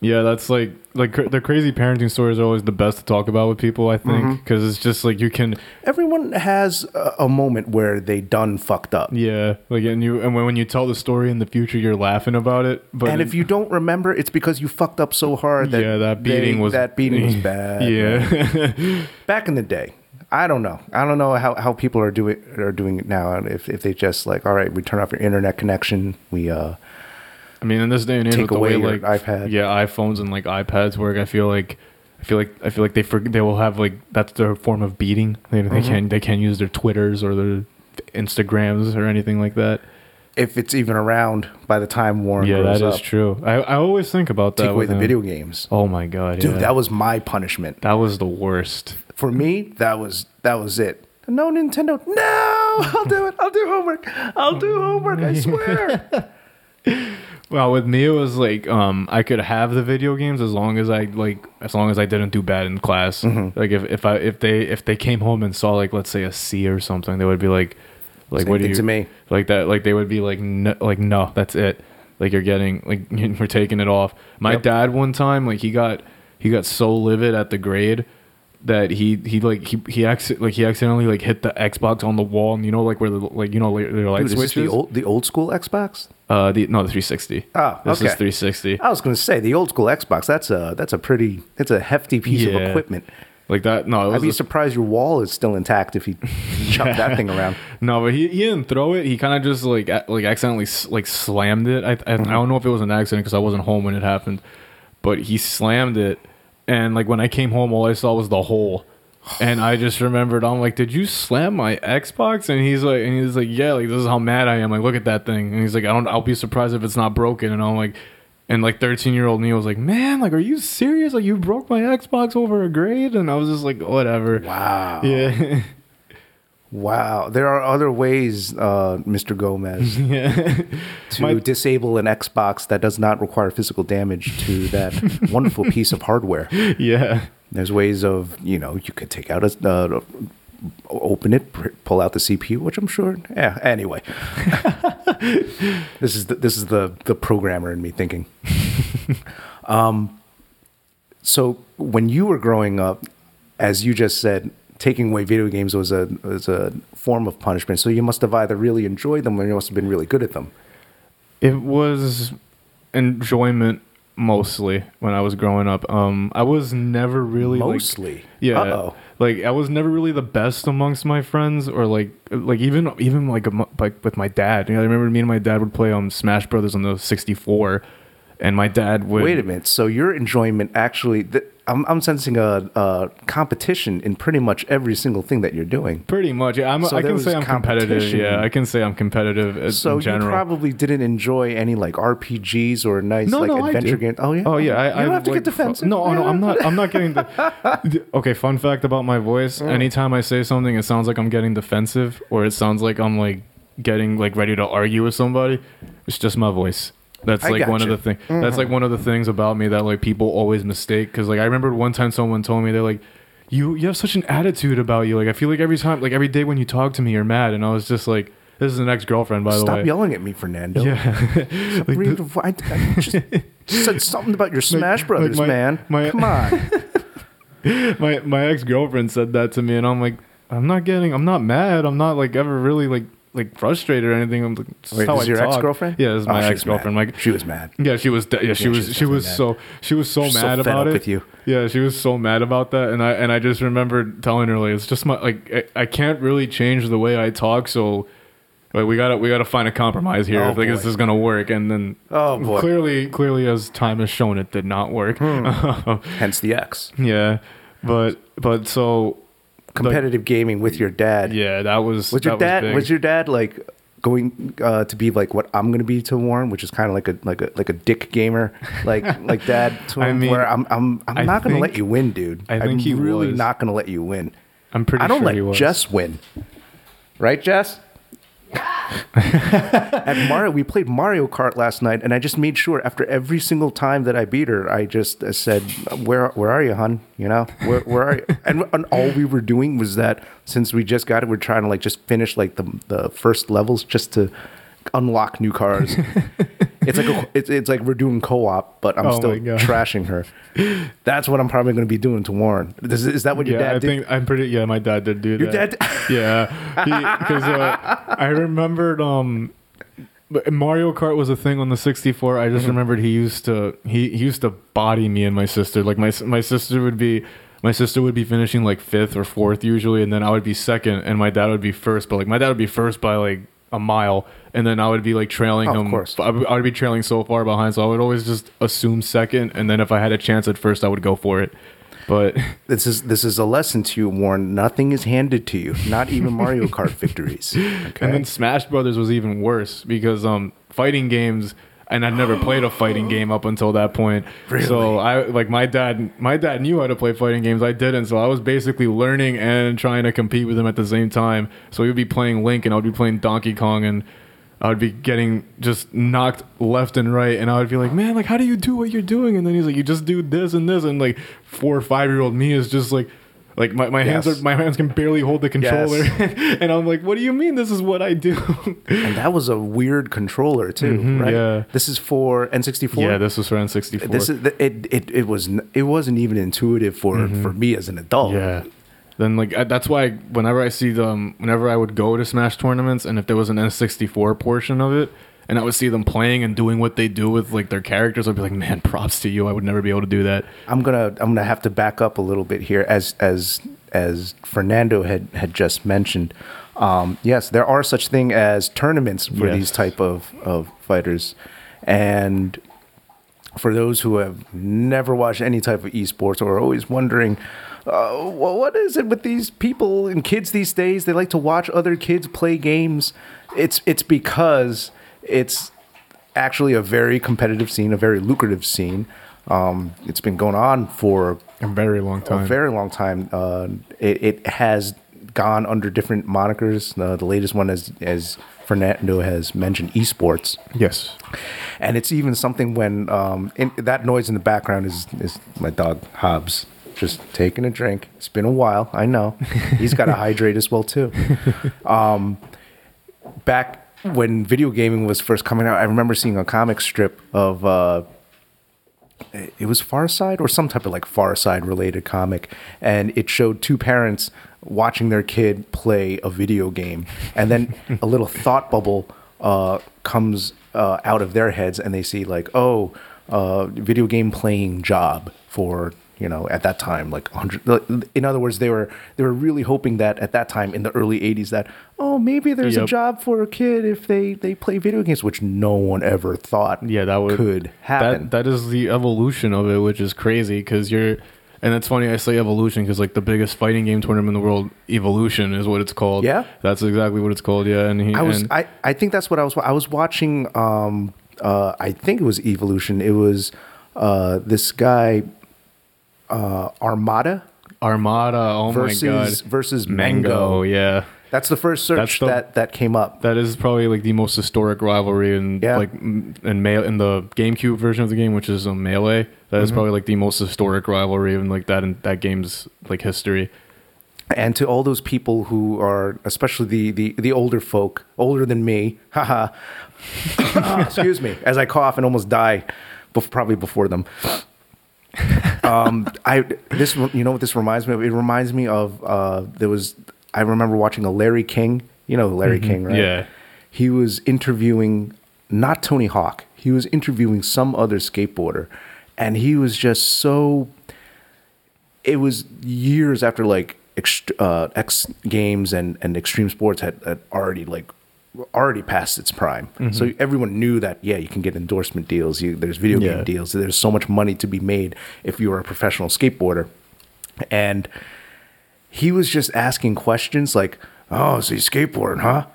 yeah, that's like like cr- the crazy parenting stories are always the best to talk about with people. I think because it's just like you can, Everyone has a, a moment where they done fucked up. yeah, like and you and when, when you tell the story in the future, you're laughing about it. But and if you don't remember, it's because you fucked up so hard that yeah, that beating they- was that beating was (laughs) bad. Yeah. (laughs) back in the day. I don't know. I don't know how, how people are doing are doing it now. If, if they just like, all right, we turn off your internet connection, we uh I mean, in this day and age, Take with the away way your like iPad. yeah, iPhones and like iPads work, I feel like, I feel like, I feel like they for, they will have like that's their form of beating. They, they Mm-hmm. can't they can't use their Twitters or their Instagrams or anything like that. if it's even around by the time Warren yeah, grows that is up. true. I, I always think about that. Take away with the him. video games. Oh my god, Dude, yeah. that was my punishment. that was the worst. For me, that was that was it. No Nintendo. No, (laughs) I'll do it. I'll do homework. I'll do homework. I swear. (laughs) Well, with me, it was like um, I could have the video games as long as I like, as long as I didn't do bad in class. Mm-hmm. Like if, if I if they if they came home and saw like let's say a C or something, they would be like, like Same what do you to me. like that? Like they would be like no, like no, that's it. Like you're getting like (laughs) we're taking it off. My Yep. dad one time like he got he got so livid at the grade that he he like he he acci- like he accidentally like hit the Xbox on the wall and you know like where the like you know like, their light Dude, switches. the old the old school Xbox? Uh, the no the 360. Oh, this okay. is 360. I was going to say the old school Xbox. That's a that's a pretty it's a hefty piece of equipment. Like that? No, it I'd be a- surprised your wall is still intact if he (laughs) chucked that thing around. (laughs) no, but he, he didn't throw it. He kind of just like a- like accidentally like slammed it. I I, Mm-hmm. I don't know if it was an accident because I wasn't home when it happened, but he slammed it, and like when I came home, all I saw was the hole. And I just remembered, I'm like, did you slam my Xbox? And he's like, and he's like, yeah, like this is how mad I am. Like, look at that thing. And he's like, I don't, I'll be surprised if it's not broken. And I'm like, and like 13 year old Neil was like, man, like, are you serious? Like, you broke my Xbox over a grade? And I was just like, whatever. Wow. Yeah. (laughs) Wow. There are other ways, uh, Mr. Gomez, (laughs) yeah. to My- disable an Xbox that does not require physical damage to that (laughs) wonderful piece of hardware. yeah. There's ways of, you know, you could take out a, uh, open it, pr- pull out the CPU, which I'm sure. Yeah. Anyway, (laughs) this is the, this is the the programmer in me thinking. um, so when you were growing up, as you just said, taking away video games was a was a form of punishment. So you must have either really enjoyed them or you must have been really good at them. It was enjoyment mostly when I was growing up. Um, I was never really like- Mostly. yeah. Uh-oh. Like I was never really the best amongst my friends, or like like even even like like with my dad. You know, I remember me and my dad would play um Smash Brothers on the sixty four, and my dad would Wait a minute. So your enjoyment actually, th- I'm, I'm sensing a, a competition in pretty much every single thing that you're doing. Pretty much. Yeah, I'm, So I can say I'm competitive. Yeah, I can say I'm competitive as, So in you probably didn't enjoy any like RPGs or nice No, like no, adventure games. Oh yeah. Oh yeah, I, you don't have to like, get defensive. No, no, I'm not. (laughs) I'm not getting the. okay, fun fact about my voice: Mm. anytime I say something, it sounds like I'm getting defensive, or it sounds like I'm like getting like ready to argue with somebody. It's just my voice. That's I like one of the things. That's like mm-hmm. one of the things about me that like people always mistake. Because like I remember one time someone told me they're like, you you have such an attitude about you. Like I feel like every time, like every day when you talk to me, you're mad, and I was just like, this is an ex girlfriend, by the way. Stop yelling at me, Fernando. Yeah, (laughs) like the- I, I just said something about your Smash like Brothers, my- man. my- Come on. (laughs) my my ex girlfriend said that to me, and I'm like, I'm not getting, I'm not mad, I'm not like ever really like like frustrated or anything. I'm like, Wait, how this I your ex girlfriend? Yeah, this is Oh, my she ex girlfriend. Like she was mad. Yeah, she was. De- yeah, she Yeah, was. she was She was so. She was so so mad about up it. with you. Yeah, she was so mad about that, and I and I just remember telling her like, it's just my like I, I can't really change the way I talk, so like we gotta we gotta find a compromise here. Oh, if like this is gonna work, and then Oh, boy. Hmm. clearly clearly as time has shown, it did not work. (laughs) Hence the X. yeah, but but so Competitive gaming with your dad. yeah, that was Was your dad? big. Was, your dad like going uh, to be like what I'm going to be to Warren, which is kind of like a like a like a dick gamer, like (laughs) like dad to I him. mean, where I'm I'm I'm I not going to let you win, dude. I think am he really was. not going to let you win. I'm pretty I don't sure let was. Jess win, right, Jess? (laughs) At Mario, we played Mario Kart last night, and I just made sure after every single time that I beat her, I just uh, said, "Where, where are you, hun? You know, where, where are you?" (laughs) And, and all we were doing was that since we just got it, we're trying to like just finish like the the first levels just to unlock new cars. (laughs) it's like a, it's it's like we're doing co-op, but I'm Oh still my God. trashing her. That's what I'm probably going to be doing to Warren. Is, is that what your yeah, dad I did? think I'm pretty. Yeah, my dad did do Your that. dad- (laughs) yeah, because uh, I remembered um, but Mario Kart was a thing on the 64. I just Mm-hmm. remembered he used to he, he used to body me and my sister. Like my s- my sister would be. My sister would be finishing like fifth or fourth usually, and then I would be second, and my dad would be first. But like my dad would be first by like a mile, and then I would be like trailing Oh, of course. I would, I would be trailing so far behind, so I would always just assume second, and then if I had a chance at first, I would go for it. But (laughs) This is this is a lesson to you, Warren. Nothing is handed to you, not even Mario Kart victories. Okay. (laughs) And then Smash Brothers was even worse because um fighting games and I'd never played a fighting game up until that point. Really? So I like my dad my dad knew how to play fighting games. I didn't. So I was basically learning and trying to compete with him at the same time. So he would be playing Link and I would be playing Donkey Kong and I would be getting just knocked left and right, and I would be like, "Man, like, how do you do what you're doing?" And then he's like, "You just do this and this," and like four or five year old me is just like, like my, my hands are my hands can barely hold the controller, (laughs) and I'm like, "What do you mean? This is what I do?" and that was a weird controller too, right? Mm-hmm, yeah. This is for N64. yeah, this was for N64. This is it. It it was it wasn't even intuitive for for me as an adult. Mm-hmm. yeah. Then like I, that's why whenever I see them, whenever I would go to Smash tournaments, and if there was an N64 portion of it, and I would see them playing and doing what they do with like their characters, I'd be like, "Man, props to you! I would never be able to do that." I'm gonna I'm gonna have to back up a little bit here, as as as Fernando had had just mentioned. Um, yes, there are such thing as tournaments for Yes. these type of of fighters, and for those who have never watched any type of esports or are always wondering, uh, well, what is it with these people and kids these days? They like to watch other kids play games. It's it's because it's actually a very competitive scene, a very lucrative scene. Um, it's been going on for A very long time. a very long time. Uh, it, it has gone under different monikers. Uh, the latest one, as as Fernando has mentioned, esports, yes. and it's even something when um, in, that noise in the background is is my dog Hobbs just taking a drink. It's been a while, I know. He's got to (laughs) hydrate as well too. Um, back when video gaming was first coming out, I remember seeing a comic strip of. Uh, it was Far Side or some type of like Far Side related comic, and it showed two parents watching their kid play a video game, and then (laughs) a little thought bubble uh, comes uh, out of their heads, and they see like, oh, uh, video game playing job for you know at that time like 100 in other words they were they were really hoping that at that time in the early 80s that oh maybe there's a job for a kid if they they play video games which no one ever thought Yeah, that would could happen That that is the evolution of it, which is crazy because you're. And it's funny I say evolution because like the biggest fighting game tournament in the world, Evolution is what it's called. Yeah? that's exactly what it's called. Yeah, and he. I was and- I, I think that's what I was I was watching um uh I think it was Evolution. It was uh this guy uh Armada Armada. Oh versus my god. versus Mango. Mango. Yeah. That's the first search the- that that came up. That is probably like the most historic rivalry in Yeah. like in Melee in the GameCube version of the game, which is a melee. That is probably like the most historic rivalry in like that in that game's like history. and to all those people who are especially the the, the older folk older than me (laughs) haha (coughs) excuse me as i cough and almost die bef- probably before them (laughs) um i this you know what this reminds me of? It reminds me of uh there was i remember watching a larry king you know larry king right? Yeah. he was interviewing not tony hawk he was interviewing some other skateboarder and he was just so it was years after like ext- uh, X Games and, and Extreme Sports had, had already like already past its prime. So mm-hmm. everyone knew that yeah, you can get endorsement deals. You, there's video Yeah. game deals. There's so much money to be made if you are a professional skateboarder. And he was just asking questions like, "Oh, so you skateboard, huh?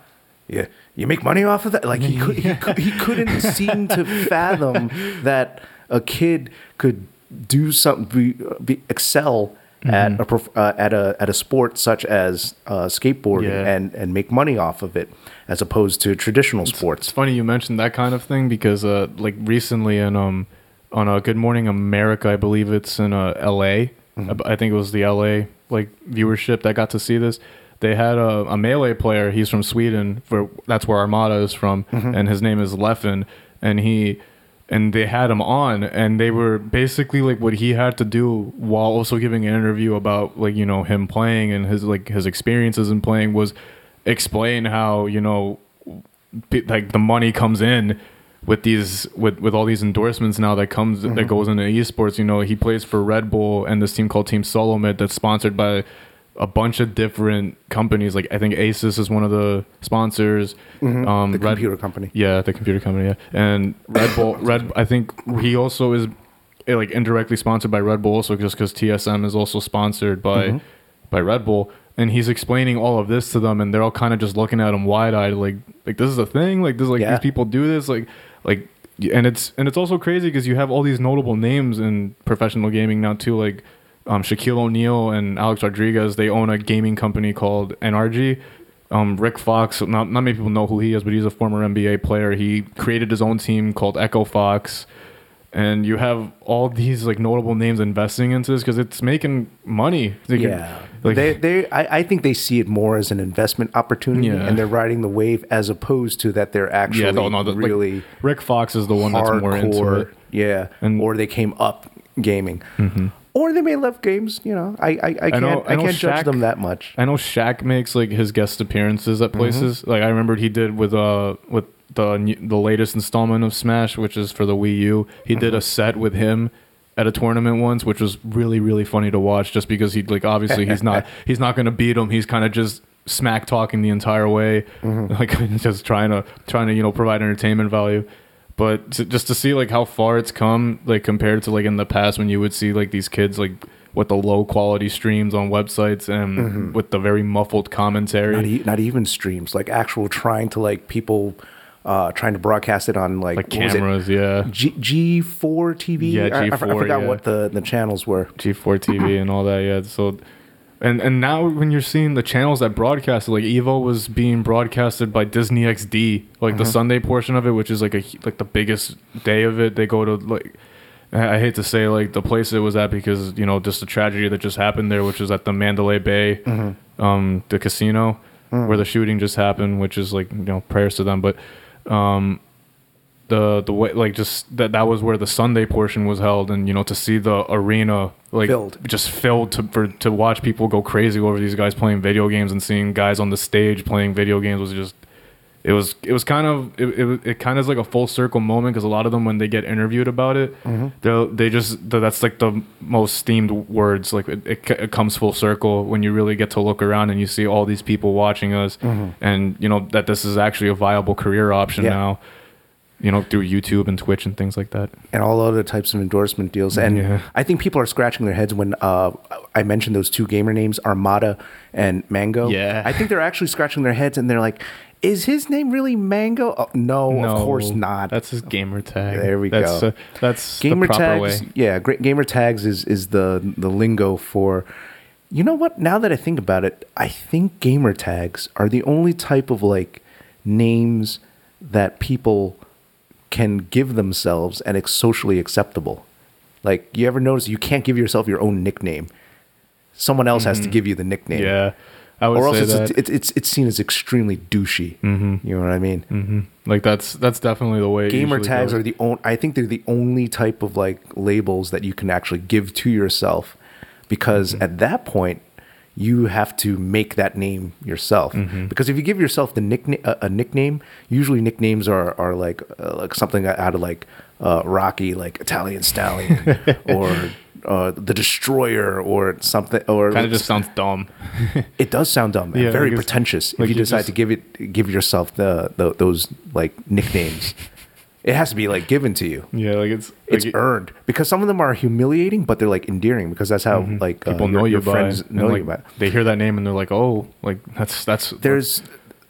Yeah, you make money off of that?" Like he could, he, (laughs) could, he couldn't seem to fathom that a kid could do something, be, be excel at a prof- uh, at a at a sport such as uh, skateboarding Yeah. and and make money off of it, as opposed to traditional It's sports. It's funny you mentioned that kind of thing because uh like recently in um on a Good Morning America, I believe it's in uh, L.A. I think it was the L.A. like viewership that got to see this. They had a, a melee player. He's from Sweden. For that's where Armada is from, and his name is Leffen. And he and they had him on, and they were basically like what he had to do while also giving an interview about like you know him playing and his like his experiences in playing was explain how you know like the money comes in with these with with all these endorsements now that comes that mm-hmm. goes into esports. You know he plays for red bull and this team called team solomid that's sponsored by a bunch of different companies. Like i think asus is one of the sponsors. Um The Red- computer company. yeah the computer company yeah. And red bull (laughs) red i think he also is eh, like indirectly sponsored by red bull also just because tsm is also sponsored by by red bull. And he's explaining all of this to them and they're all kind of just looking at him wide-eyed like like this is a thing? Like this like Yeah. these people do this? Like like and it's and it's also crazy because you have all these notable names in professional gaming now too like um, Shaquille O'Neal and Alex Rodriguez they own a gaming company called NRG um, Rick Fox not, not many people know who he is but he's a former NBA player he created his own team called Echo Fox and you have all these like notable names investing into this because it's making money They can- Yeah, like they they I, I think they see it more as an investment opportunity, Yeah. and they're riding the wave as opposed to that they're actually yeah no no the, like, really Rick Fox is the one that's more into hardcore. it Yeah, And- Mm-hmm. or they came up gaming, or they may love games. You know, I I, I can't I, know- I know can't judge them that much. I know Shaq makes like his guest appearances at mm-hmm. places. Like I remembered he did with uh with the the latest installment of Smash, which is for the Wii U. He did mm-hmm. a set with him at a tournament once, which was really really funny to watch. Just because he like obviously he's not (laughs) he's not going to beat him. He's kind of just smack talking the entire way, mm-hmm. (laughs) like (laughs) just trying to trying to you know provide entertainment value. But to, just to see like how far it's come, like compared to like in the past when you would see like these kids like with the low quality streams on websites and with the very muffled commentary. Not, e- not even streams, like actual trying to like people uh trying to broadcast it on like, like what was it? cameras, yeah, G G four TV. Yeah, I- I, f- I G4, forgot yeah. what the the channels were. G4 TV and all that. Yeah, so and and now when you're seeing the channels that broadcast it, like Evo was being broadcasted by Disney XD, like the Sunday portion of it, which is like a like the biggest day of it. They go to like. I hate to say like the place it was at because you know just the tragedy that just happened there, which is at the Mandalay Bay, um, the casino where the shooting just happened, which is like you know prayers to them, but um, the the way like just that that was where the Sunday portion was held, and you know to see the arena like Filled. just filled to for to watch people go crazy over these guys playing video games and seeing guys on the stage playing video games was just it was it was kind of it it, it kind of is like a full circle moment because a lot of them when they get interviewed about it mm-hmm. they they just that's like the most themed words like it, it, it comes full circle when you really get to look around and you see all these people watching us mm-hmm. and you know that this is actually a viable career option Yeah. now you know through YouTube and Twitch and things like that and all other types of endorsement deals. And Yeah. I think people are scratching their heads when uh, I mentioned those two gamer names, Armada and Mango. Yeah. I think they're actually scratching their heads and they're like, "Is his name really Mango?" Oh, no, of course not. That's his gamer tag. There we that's, go. Uh, that's gamer the proper tags. way. Yeah, great gamer tags is is the the lingo for You know what? Now that I think about it, I think gamer tags are the only type of like names that people can give themselves and it's socially acceptable. Like, you ever notice you can't give yourself your own nickname? Someone else has to give you the nickname. Yeah, I would Or else say it's, it's, it's, it's seen as extremely douchey. Mm-hmm. You know what I mean? hmm Like that's that's definitely the way. gamer tags goes. are the only i think they're the only type of like labels that you can actually give to yourself because Mm-hmm. at that point you have to make that name yourself Mm-hmm. because if you give yourself the nickname a, a nickname usually nicknames are are like uh, like something out of like uh, rocky like italian stallion (laughs) or uh, the destroyer or something or kind of just sounds dumb. (laughs) it does sound dumb and Yeah, very like pretentious if you you decide just- to give it give yourself the, the those like nicknames. It has to be like given to you. yeah, like it's It's like, earned because some of them are humiliating, but they're like endearing because that's how like uh, Mm-hmm. people your- know your you by friends know like, you by. They hear that name and they're like, oh, like that's that's There's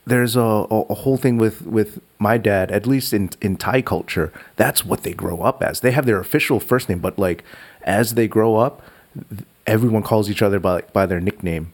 there's a, a, a whole thing with with my dad, at least in in Thai culture. That's what they grow up as. They have their official first name, but like as they grow up, everyone calls each other by by their nickname.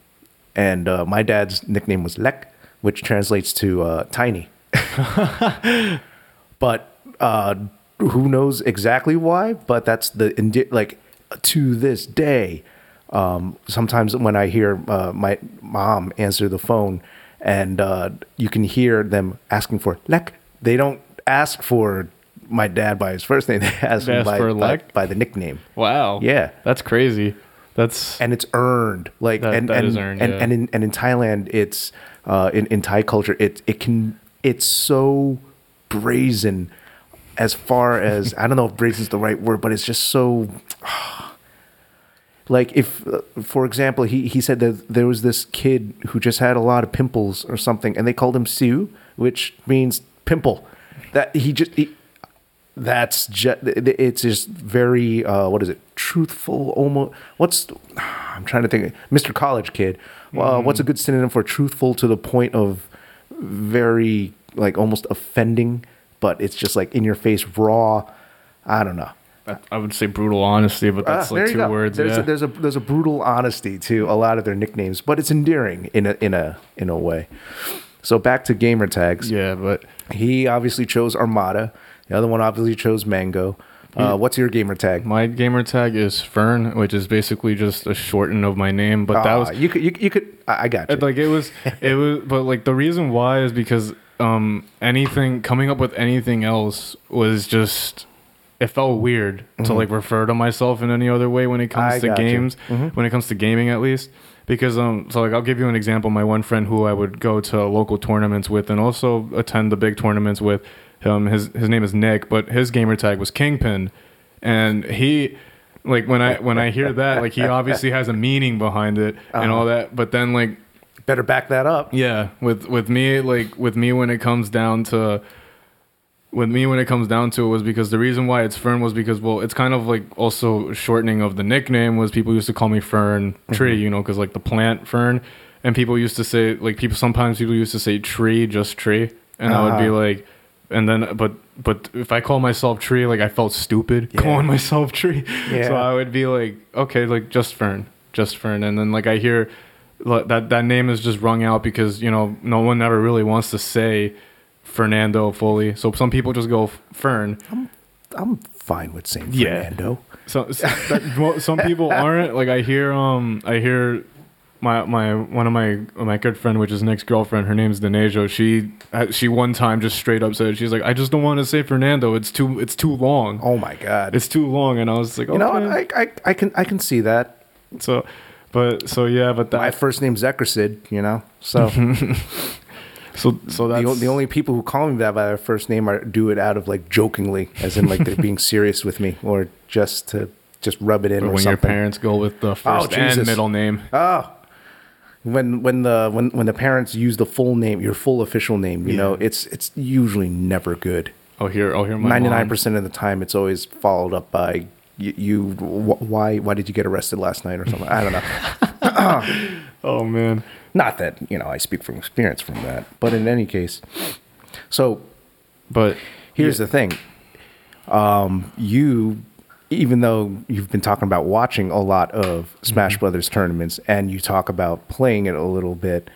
And uh, my dad's nickname was Lek, which translates to uh, tiny. (laughs) but uh, who knows exactly why? But that's the indi- like to this day. Um, sometimes when I hear uh, my mom answer the phone, and uh, you can hear them asking for Lek, they don't ask for my dad by his first name. (laughs) They ask, They him ask by, for by, Lek? by the nickname, wow. Yeah. that's crazy. That's and it's earned. Like That- and that and is earned, and, yeah. and in and in Thailand, it's uh, in in Thai culture, it it can it's so brazen as far as I don't know if brazen is the right word, but it's just so (sighs) like if uh, for example he, he said that there was this kid who just had a lot of pimples or something and they called him Siu which means pimple. That he just he, that's just it's just very uh, what is it? Truthful almost what's (sighs) i'm trying to think mr college kid. Well what's a good synonym for truthful to the point of very like almost offending but it's just like in your face raw i don't know I would say brutal honesty, but that's Ah, like two go. words. There's yeah. a, there's a there's a brutal honesty to a lot of their nicknames, but it's endearing in a in a in a way. So back to gamer tags. yeah, but He obviously chose Armada. The other one obviously chose Mango. Uh, what's your gamer tag? my gamer tag is Fern, which is basically just a shorten of my name. But that Ah, was you could you, you could I I got you. Like it was it was but like the reason why is because um anything coming up with anything else was just it felt weird to like refer to myself in any other way when it comes Mm-hmm. I to games when it comes to gaming at least. Because um so like I'll give you an example. My one friend who I would go to local tournaments with and also attend the big tournaments with um his his name is Nick but his gamer tag was Kingpin. And he like when I when I hear that like he obviously has a meaning behind it and Uh-huh. all that. But then like Better back that up. yeah, with with me like with me when it comes down to with me when it comes down to it was because the reason why it's Fern was because well it's kind of like also shortening of the nickname was people used to call me Fern Tree you know because like the plant Fern and people used to say like people sometimes people used to say tree just tree and I would be Uh-huh. like and then but but if I call myself tree like I felt stupid Yeah. calling myself tree (laughs) Yeah. so I would be like okay like just Fern just Fern and then like I hear that that name is just rung out because you know no one ever really wants to say Fernando fully. So some people just go Fern. I'm I'm fine with saying Yeah. Fernando. So, so that, some people aren't. Like I hear um I hear my my one of my my good friend, which is Nick's girlfriend. Her name's Denejo She uh, she one time just straight up said she's like I just don't want to say Fernando. It's too it's too long. Oh my god. It's too long. And I was like, okay. you know. I, I I can I can see that. so. But so yeah, but that My first name's Eckersid, you know. So (laughs) so so that's the, the only people who call me that by their first name are do it out of like jokingly, as in like they're being serious with me, or just to just rub it in or or when your parents go with the oh, first and middle name. Oh, when when the when when the parents use the full name, your full official name, you know, it's it's usually never good. Oh here, oh here, ninety nine percent of the time, it's always followed up by you. you wh- why why did you get arrested last night or something? I don't know. (laughs) Oh man. Not that you know I speak from experience from that, but in any case, so But here's the thing um, you even though you've been talking about watching a lot of Smash Mm-hmm. Brothers tournaments and you talk about playing it a little bit,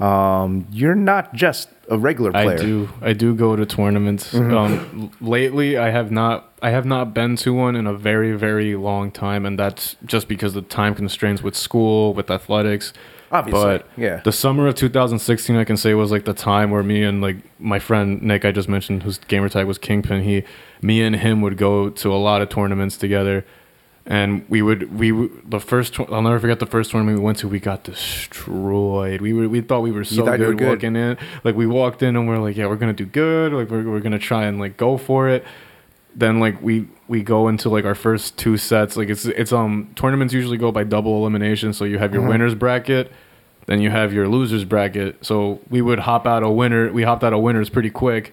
um, you're not just a regular player. I do. I do go to tournaments. Mm-hmm. Um, lately, I have not. I have not been to one in a very, very long time, and that's just because of the time constraints with school, with athletics. Obviously, but yeah. the summer of 2016, I can say was like the time where me and like my friend Nick, I just mentioned, whose gamer tag was Kingpin. He, me and him would go to a lot of tournaments together, and we would we the first. I'll never forget the first tournament we went to. We got destroyed. We were we thought we were so you were good, good? walking in. Like we walked in and we're like, yeah, we're gonna do good. Like we're we're gonna try and like go for it. Then like we we go into like our first two sets. Like it's it's um tournaments usually go by double elimination. So you have your winners bracket, then you have your losers bracket. So we would hop out a winner. We hopped out of winners pretty quick.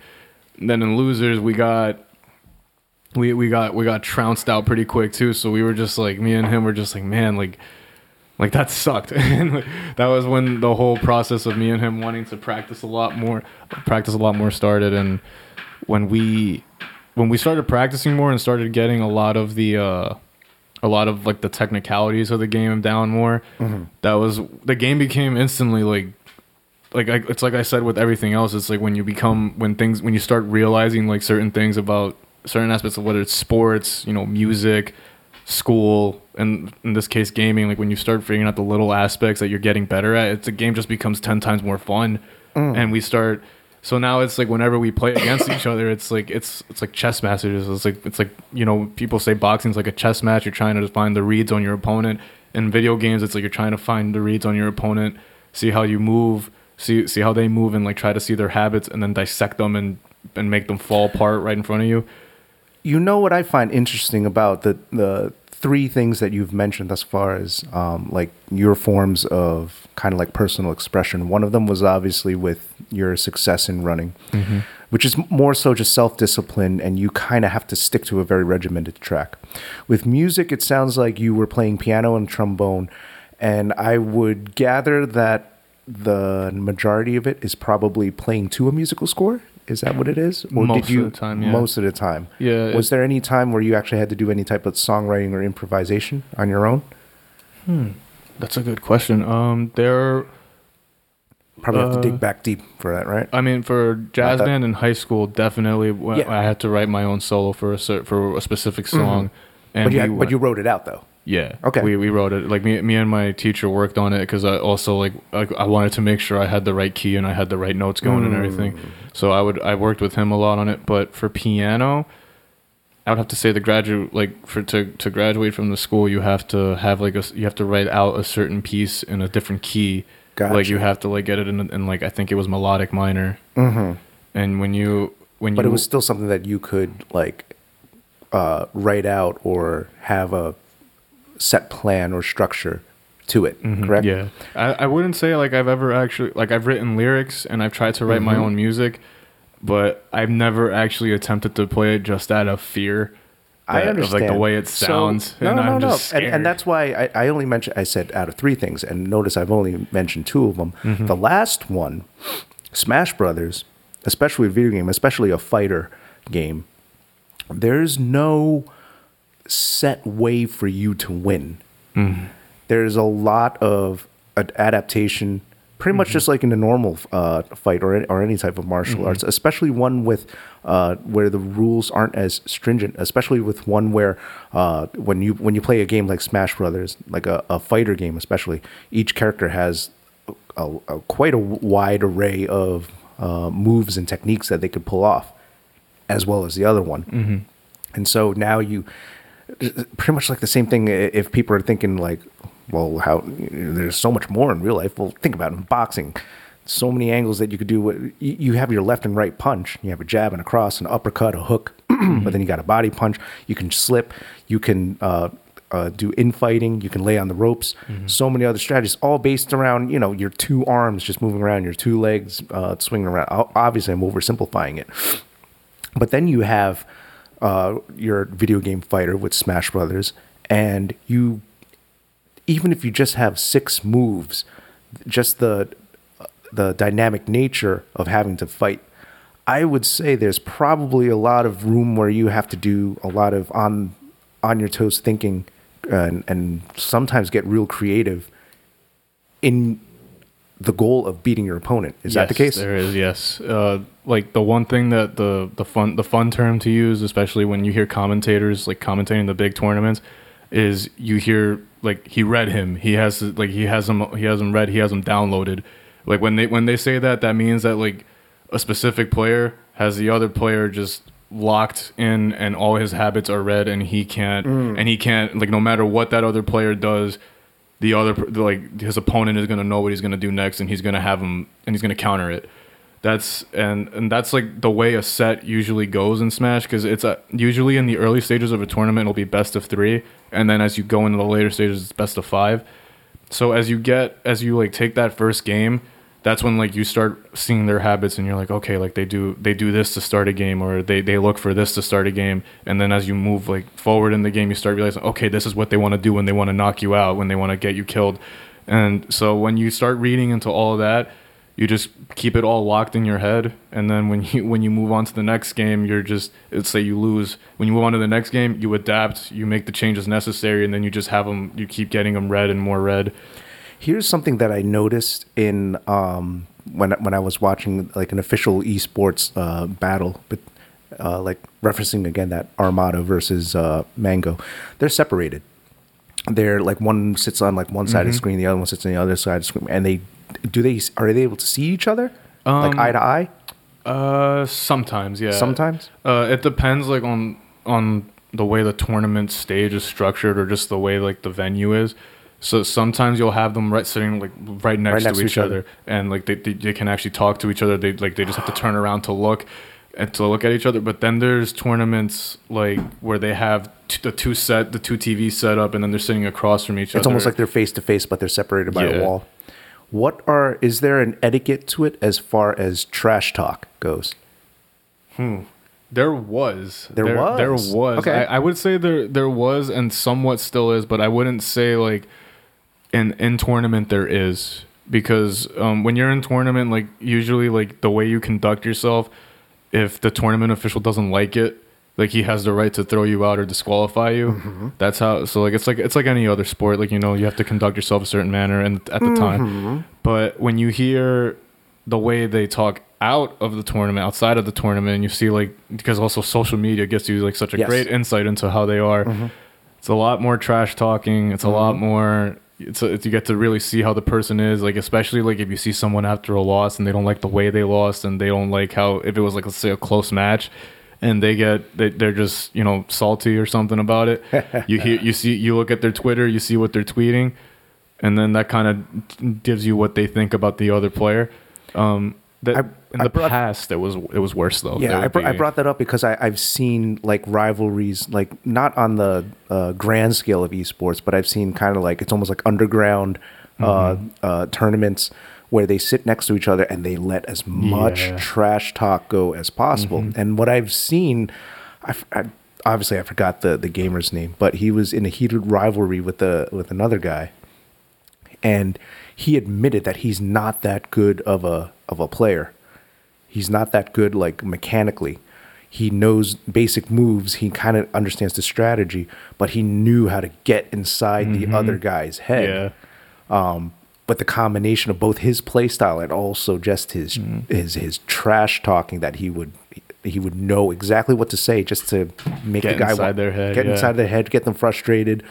Then in losers we got we we got we got trounced out pretty quick too. So we were just like me and him were just like man like like that sucked. (laughs) and like, that was when the whole process of me and him wanting to practice a lot more practice a lot more started and when we when we started practicing more and started getting a lot of the uh a lot of like the technicalities of the game down more that was the game became instantly like like I, it's like I said with everything else. It's like when you become when things when you start realizing like certain things about certain aspects of whether it's sports, you know, music, school, and in this case gaming. Like when you start figuring out the little aspects that you're getting better at, it's the game just becomes ten times more fun. And we start. So now it's like whenever we play against each other, it's like it's it's like chess matches. It's like it's like you know people say boxing's like a chess match. You're trying to find the reads on your opponent. In video games, it's like you're trying to find the reads on your opponent, see how you move, see see how they move, and like try to see their habits, and then dissect them and and make them fall apart right in front of you. You know what I find interesting about the the three things that you've mentioned thus far is um, like your forms of kind of like personal expression. One of them was obviously with your success in running, which is more so just self discipline, and you kind of have to stick to a very regimented track. With music, it sounds like you were playing piano and trombone, and I would gather that the majority of it is probably playing to a musical score. Is that what it is? Or Most did you of the time, yeah. most of the time? Yeah, Was there any time where you actually had to do any type of songwriting or improvisation on your own? That's a good question. Um, there. Probably have to Uh, dig back deep for that, right? I mean, for jazz band in high school, definitely Yeah. I had to write my own solo for a for a specific song. And But you, we had, but you wrote it out though. Yeah. Okay. We we wrote it like me me and my teacher worked on it because I also like I, I wanted to make sure I had the right key and I had the right notes going and everything. So I would I worked with him a lot on it. But for piano, I would have to say the graduate like for to to graduate from the school you have to have like a you have to write out a certain piece in a different key. Gotcha. Like you have to like get it in, in like I think it was melodic minor. Mm-hmm. And when you when But you it was still something that you could like uh, write out or have a set plan or structure to it. Correct? Mm-hmm. Yeah, I, I wouldn't say like I've ever actually like I've written lyrics and I've tried to write my own music, but I've never actually attempted to play it just out of fear. I understand. of like the way it So- sounds, no, and no, I'm no, just no. And, and that's why I, I only mentioned. I said out of three things, and notice I've only mentioned two of them. Mm-hmm. The last one, Smash Brothers, especially a video game, especially a fighter game. There's no set way for you to win. Mm-hmm. There's a lot of ad- adaptation, pretty much just like in a normal uh, fight or any, or any type of martial arts, especially one with uh, where the rules aren't as stringent. Especially with one where uh, when you when you play a game like Smash Brothers, like a, a fighter game, especially each character has a, a, quite a wide array of uh, moves and techniques that they could pull off, as well as the other one. And so now you pretty much like the same thing. If people are thinking like, well, how there's so much more in real life. Well, think about it in boxing. So many angles that you could do. What you have your left and right punch. You have a jab and a cross, an uppercut, a hook, (clears throat) but then you got a body punch. You can slip. You can uh, uh, do infighting. You can lay on the ropes. So many other strategies, all based around you know your two arms just moving around, your two legs uh, swinging around. Obviously, I'm oversimplifying it. But then you have uh, your video game fighter with Smash Brothers, and you, even if you just have six moves, just the the dynamic nature of having to fight, I would say there's probably a lot of room where you have to do a lot of on on your toes thinking and, and sometimes get real creative in the goal of beating your opponent. Is that the case? There is, yes. Uh, like the one thing that the the fun the fun term to use, especially when you hear commentators like commentating the big tournaments, is you hear like he read him. He has like he has him he has him read. He has him downloaded. Like when they when they say that, that means that like a specific player has the other player just locked in and all his habits are read and he can't and he can't like no matter what that other player does the other like his opponent is to know what he's to do next and he's to have him and he's to counter it. That's and and that's like the way a set usually goes in smash because it's a, usually in the early stages of a tournament it'll be best of three and then as you go into the later stages it's best of five. So as you get as you like take that first game that's when like you start seeing their habits and you're like okay like they do they do this to start a game or they they look for this to start a game. And then as you move like forward in the game you start realizing okay this is what they want to do when they want to knock you out when they want to get you killed. And so when you start reading into all of that you just keep it all locked in your head. And then when you when you move on to the next game you're just let's say you lose when you move on to the next game you adapt you make the changes necessary and then you just have them you keep getting them read and more read Here's something that I noticed in um, when when I was watching like an official esports uh, battle, but uh, like referencing again that Armada versus uh, Mango, they're separated. They're like one sits on like one side of the screen, the other one sits on the other side of the screen, and they do they are they able to see each other like Um, eye to eye? Uh, sometimes, yeah. Sometimes? Uh, it depends, like on on the way the tournament stage is structured, or just the way like the venue is. So sometimes you'll have them right sitting like right next, next to each, other. and like they, they they can actually talk to each other. They like they just have to turn around to look and to look at each other. But then there's tournaments like where they have t- the two set the two TVs set up, and then they're sitting across from each other. It's almost like they're face to face, but they're separated by Yeah. a wall. What are is there an etiquette to it as far as trash talk goes? Hmm. There was. There There was? was. Okay. I, I would say there there was and somewhat still is, but I wouldn't say like in in tournament there is because um, when you're in tournament, like usually like the way you conduct yourself, if the tournament official doesn't like it, like he has the right to throw you out or disqualify you. Mm-hmm. That's how. So like it's like it's like any other sport. Like you know you have to conduct yourself a certain manner and at the Mm-hmm. time. But when you hear the way they talk out of the tournament, outside of the tournament, you see like because also social media gets you like such a Yes. great insight into how they are. It's a lot more trash talking. It's a lot more. It's, a, it's you get to really see how the person is like, especially like if you see someone after a loss and they don't like the way they lost and they don't like how if it was like let's say a close match and they get they, they're just you know salty or something about it. (laughs) you hear you see you look at their Twitter, you see what they're tweeting, and then that kind of gives you what they think about the other player. Um, that I- in I the brought- past, it was it was worse though. Yeah, I, br- I brought that up because I, I've seen like rivalries, like not on the uh, grand scale of esports, but I've seen kind of like it's almost like underground uh, Mm-hmm. uh, tournaments where they sit next to each other and they let as much Yeah. Mm-hmm. trash talk go as possible. And what I've seen, I, I- obviously I forgot the the gamer's name, but he was in a heated rivalry with the with another guy, and he admitted that he's not that good of a of a player. He's not that good like mechanically. He knows basic moves. He kind of understands the strategy, but he knew how to get inside the other guy's head. Yeah. But the combination of both his play style and also just his Mm-hmm. his his trash talking that he would he would know exactly what to say just to make Get the guy inside their head, get yeah. inside their head, get them frustrated.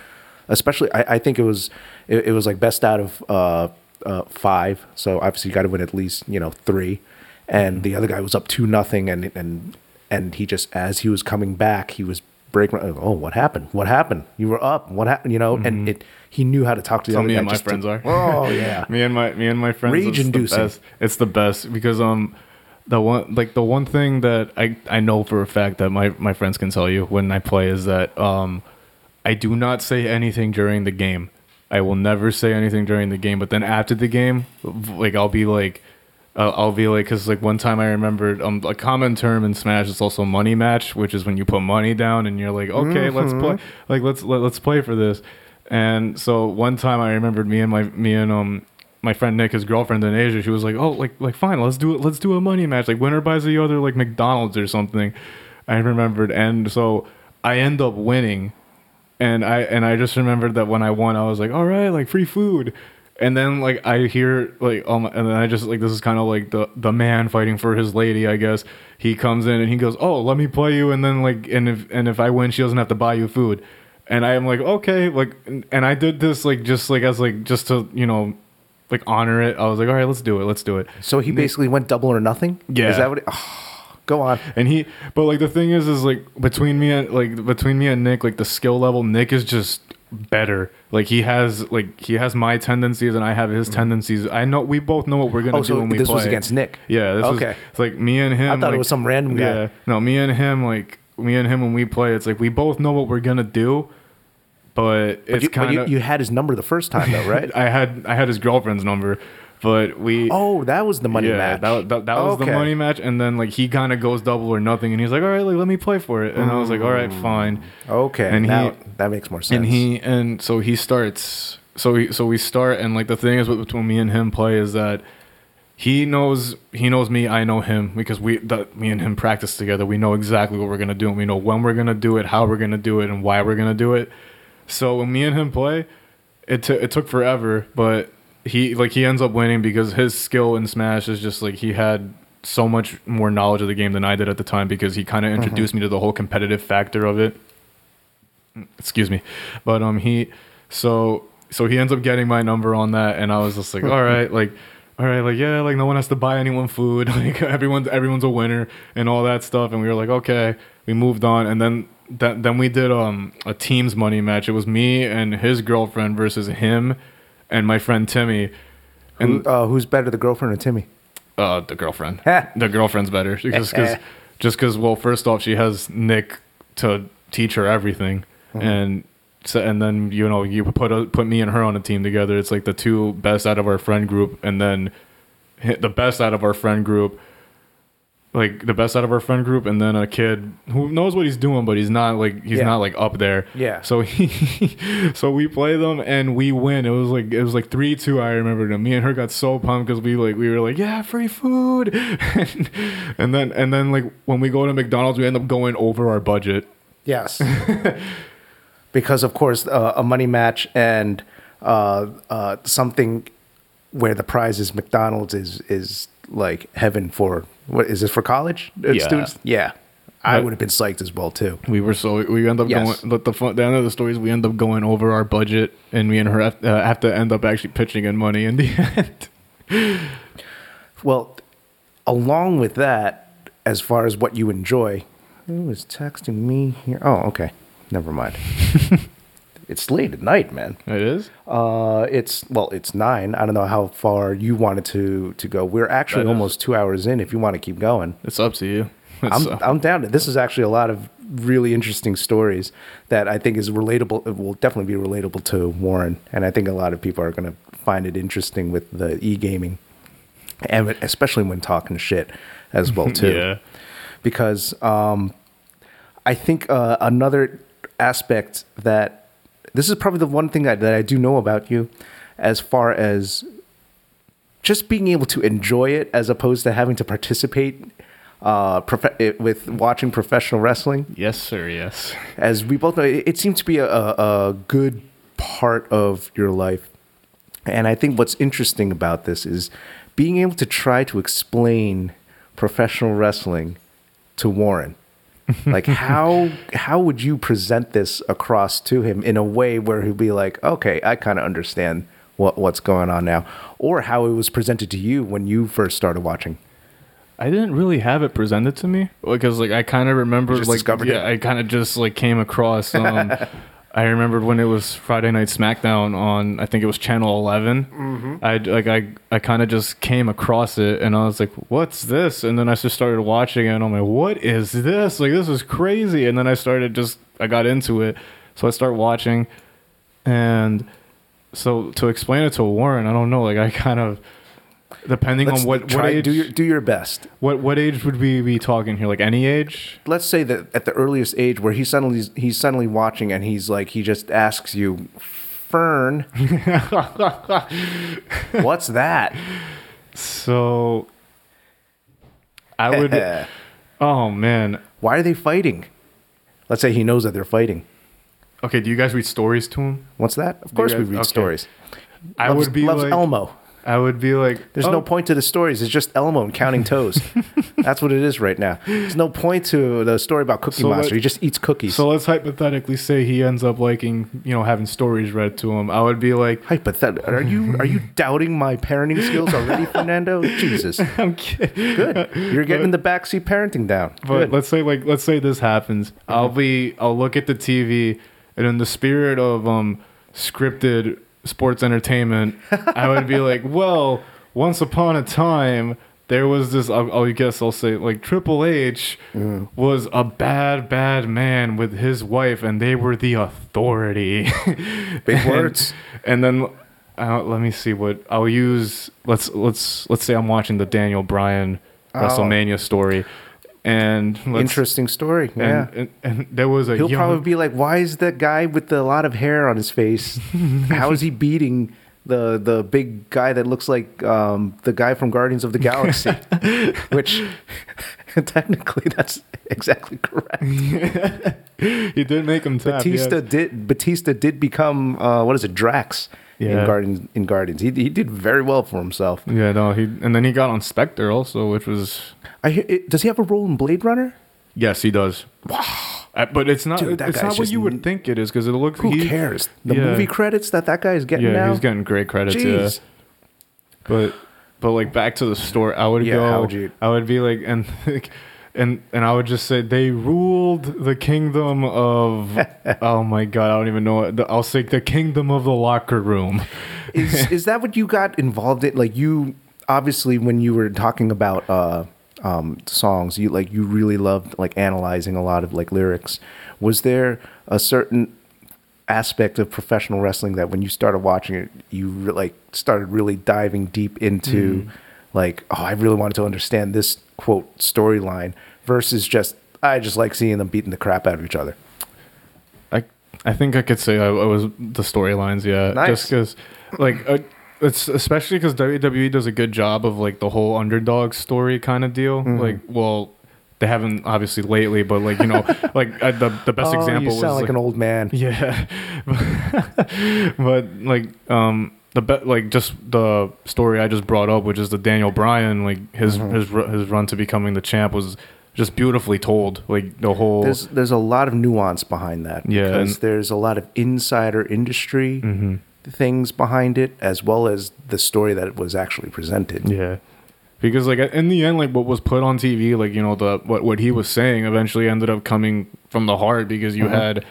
Especially, I, I think it was it, it was like best out of uh, uh, five. So obviously, you got to win at least you know three. And the other guy was up two nothing, and and and he just as he was coming back, he was breaking. Oh, what happened? What happened? You were up. What happened? You know, and it he knew how to talk to the how other me guy and my just to- friends are. Oh (laughs) yeah. me and my me and my friends. it's the Rage-inducing. best. It's the best because um, the one like the one thing that I I know for a fact that my my friends can tell you when I play is that um, I do not say anything during the game. I will never say anything during the game, but then after the game, like I'll be like. Uh, I'll be like, cause like one time I remembered, um, a common term in Smash is also money match, which is when you put money down and you're like, okay, let's play, like let's let, let's play for this. And so one time I remembered me and my me and um my friend Nick, his girlfriend in Asia, she was like, "Oh, like like fine, let's do it. Let's do a money match. Like winner buys the other like McDonald's or something." I remembered, and so I end up winning, and I and I just remembered that when I won, I was like, all right, like free food. And then like I hear like um and then I just like this is kind of like the the man fighting for his lady, I guess. He comes in and he goes, "Oh, let me play you," and then like and if and if I win, she doesn't have to buy you food. And I am like, okay, like, and I did this like just like as like just to you know, like honor it. I was like, all right, let's do it, let's do it. So he basically went double or nothing. Yeah. Is that what? It, oh, go on. And he, but like the thing is, is like between me and like between me and Nick, like the skill level, Nick is just better. Like he has like he has my tendencies and I have his mm-hmm. tendencies. I know we both know what we're gonna Oh, do so when we this play. was against Nick. Yeah. This Okay. Was, it's like me and him. I thought it was some random guy. Yeah. No, me and him like me and him when we play, it's like we both know what we're gonna do, but But it's you, kind you, of. you had his number the first time though, right? (laughs) I had I had his girlfriend's number, but we. oh, that was the money yeah, match. That, that, that was the money match, and then like he kind of goes double or nothing, and he's like, "All right, like let me play for it," and I was like, "All right, fine." Okay, And now he- that makes more sense. And he and so he starts. So he, so we start, and like the thing is, between me and him play is that he knows he knows me, I know him because we that me and him practice together. We know exactly what we're gonna do, and we know when we're gonna do it, how we're gonna do it, and why we're gonna do it. So when me and him play, it t- it took forever, but he like he ends up winning because his skill in Smash is just like he had so much more knowledge of the game than I did at the time because he kind of introduced me to the whole competitive factor of it. Excuse me, but um he so so he ends up getting my number on that, and I was just like, (laughs) all right, like. All right, like yeah, like no one has to buy anyone food. (laughs) Like everyone's everyone's a winner and all that stuff. And we were like, okay, we moved on. And then that then we did um a teams money match. It was me and his girlfriend versus him and my friend Timmy. And Who, uh, who's better, the girlfriend or Timmy? uh, the girlfriend. The girlfriend's better (laughs) because cause, just because well, first off, she has Nick to teach her everything, and so and then you know you put a, put me and her on a team together. It's like the two best out of our friend group, and then the best out of our friend group. Like the best out of our friend group, and then a kid who knows what he's doing, but he's not like he's Yeah. not like up there. Yeah. So he, (laughs) so we play them and we win. It was like it was like three two. I remember. And me and her got so pumped because we like we were like yeah free food, and, (laughs) and then and then like when we go to McDonald's we end up going over our budget. Yes. (laughs) because of course, uh, a money match and uh, uh, something where the prize is McDonald's is is like heaven for what is this for college uh, Yeah. students? Yeah, I would have been psyched as well too. We were so we end up Yes. going. But the fun, the end of the story is we end up going over our budget, and me and her have, uh, have to end up actually pitching in money in the (laughs) end. Well, along with that, as far as what you enjoy, who is texting me here? Oh, okay, never mind. (laughs) it's late at night, man. It is. Uh, it's well, it's nine. I don't know how far you wanted to to go. We're actually almost two hours in. If you want to keep going, It's up to you. It's, (laughs) I'm uh, I'm down. To, this is actually a lot of really interesting stories that I think is relatable. It will definitely be relatable to Warren, and I think a lot of people are going to find it interesting with the e gaming, and especially when talking shit as well (laughs) too yeah. because um, I think uh, another aspect that this is probably the one thing that, that I do know about you, as far as just being able to enjoy it as opposed to having to participate uh, prof- with watching professional wrestling. Yes, sir. Yes. As we both know, it, it seems to be a, a, a good part of your life. And I think what's interesting about this is being able to try to explain professional wrestling to Warren. Like (laughs) how how would you present this across to him in a way where he'd be like, okay, I kind of understand what what's going on now, or how it was presented to you when you first started watching. I didn't really have it presented to me because like I kind of remember like yeah it? I kind of just like came across um (laughs) I remembered when it was Friday Night SmackDown on I think it was Channel 11 mm-hmm. I like I I kind of just came across it and I was like what's this? And then I just started watching it and I'm like what is this? Like this is crazy. And then I started just I got into it. So I start watching and so to explain it to Warren I don't know like I kind of depending Let's on what try what age do your do your best. what what age would we be talking here? Like any age? let's say that at the earliest age where he suddenly he's suddenly watching and he's like he just asks you fern (laughs) what's that So I would (laughs) Oh man. why are they fighting let's say he knows that they're fighting okay, do you guys read stories to him? What's that? Of course, we read okay. stories. I Loves- would be loves like Elmo. I would be like There's oh, no point to the stories. It's just Elmo and counting toes. (laughs) That's what it is right now. There's no point to the story about Cookie So Monster. let- he just eats cookies. So let's hypothetically say he ends up liking, you know, having stories read to him. I would be like, hypothetically, are you are you doubting my parenting skills already, (laughs) Fernando? Jesus, (laughs) I'm kidding. good. You're getting the backseat parenting down. But Good. let's say like let's say this happens. I'll be I'll look at the TV and in the spirit of um scripted sports entertainment, I would be like, (laughs) well, once upon a time there was this I'll, I'll guess I'll say like Triple H was a bad bad man with his wife and they were the authority. (laughs) Big And- words. And then uh, let me see what I'll use. Let's let's let's say I'm watching the Daniel Bryan Oh. WrestleMania story, and Interesting story. Yeah. and, and, and there was a He'll young, probably be like, "Why is that guy with the lot of hair on his face? (laughs) How is he beating the the big guy that looks like um, the guy from Guardians of the Galaxy?" (laughs) Which (laughs) technically that's exactly correct. he did make him tap. Batista yes. did Batista did become uh, what is it Drax Yeah. in Guardians in Guardians. He he did very well for himself. Yeah, no, he and then he got on Spectre also, which was I hear, it, does he have a role in Blade Runner? yes, he does. Uh, but it's not. Dude, it's not what you would think it is because it looks. Who he, cares? The yeah. movie credits that that guy is getting Yeah, now. he's getting great credits. Yeah. Jeez. But but like back to the store, I would Yeah, go. would I would be like and (laughs) and and I would just say they ruled the kingdom of. (laughs) oh my god, I don't even know. it. I'll say the kingdom of the locker room. is (laughs) is that what you got involved in? Like you obviously when you were talking about uh, um, songs, you like you really loved like analyzing a lot of like lyrics. Was there a certain aspect of professional wrestling that when you started watching it, you re- like started really diving deep into like, oh, I really wanted to understand this quote storyline versus just I just like seeing them beating the crap out of each other. I I think I could say I, I was the storylines. Yeah, Nice. just because like. Uh, it's especially because WWE does a good job of like the whole underdog story kind of deal. Mm-hmm. Like, well, they haven't obviously lately, but like you know, (laughs) like uh, the the best oh, example you was sound like, like, an old man. (laughs) Yeah, (laughs) but like um the be- like just the story I just brought up, which is the Daniel Bryan like his Mm-hmm. his his run to becoming the champ was just beautifully told. Like the whole There's there's a lot of nuance behind that. Yeah, because and- Mm-hmm. there's a lot of insider industry things behind it, as well as the story that was actually presented. yeah. Because like in the end, like what was put on TV, like you know the what what he was saying eventually ended up coming from the heart because you Mhm. had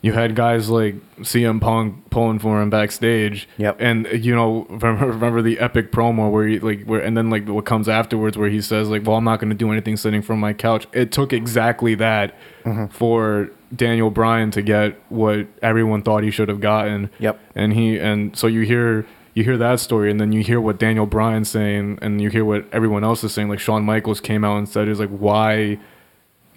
you had guys like CM Punk pulling for him backstage. Yep. And you know, remember, remember the epic promo where he like where and then like what comes afterwards where he says like, "Well, I'm not going to do anything sitting from my couch." It took exactly that Mm-hmm. for Daniel Bryan to get what everyone thought he should have gotten. Yep. And he and so you hear you hear that story and then you hear what Daniel Bryan's saying and you hear what everyone else is saying like Shawn Michaels came out and said is like why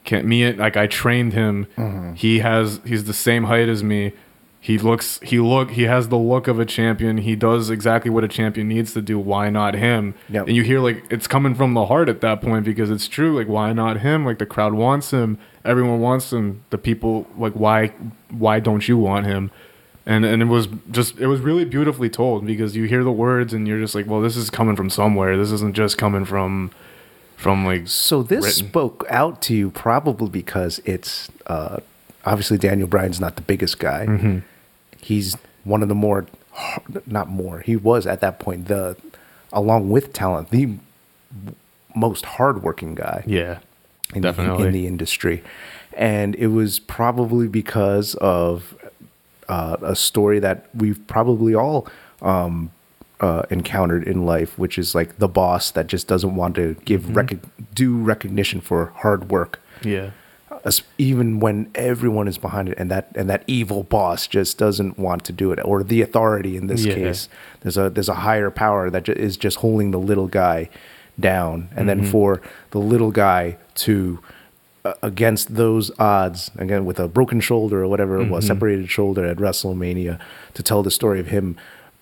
can't me like I trained him. Mm-hmm. He has he's the same height as me. He looks he look he has the look of a champion. He does exactly what a champion needs to do. Why not him? Yep. And you hear like it's coming from the heart at that point because it's true. Like why not him? Like the crowd wants him. Everyone wants him. The people like why why don't you want him? And and it was just it was really beautifully told because you hear the words and you're just like, well, this is coming from somewhere. This isn't just coming from from like So this written. spoke out to you probably because it's uh, obviously Daniel Bryan's not the biggest guy. Mm-hmm. He's one of the more, not more. He was at that point the, along with talent, the most hardworking guy. yeah. in, Definitely. in the industry. And it was probably because of uh, a story that we've probably all um, uh, encountered in life, which is like the boss that just doesn't want to give Mm-hmm. rec- due recognition for hard work, Yeah. as- even when everyone is behind it, and that and that evil boss just doesn't want to do it, or the authority in this Yeah. case. There's a there's a higher power that ju- is just holding the little guy down, and then Mm-hmm. for the little guy to uh, against those odds again with a broken shoulder or whatever it Mm-hmm. was, separated shoulder at WrestleMania, to tell the story of him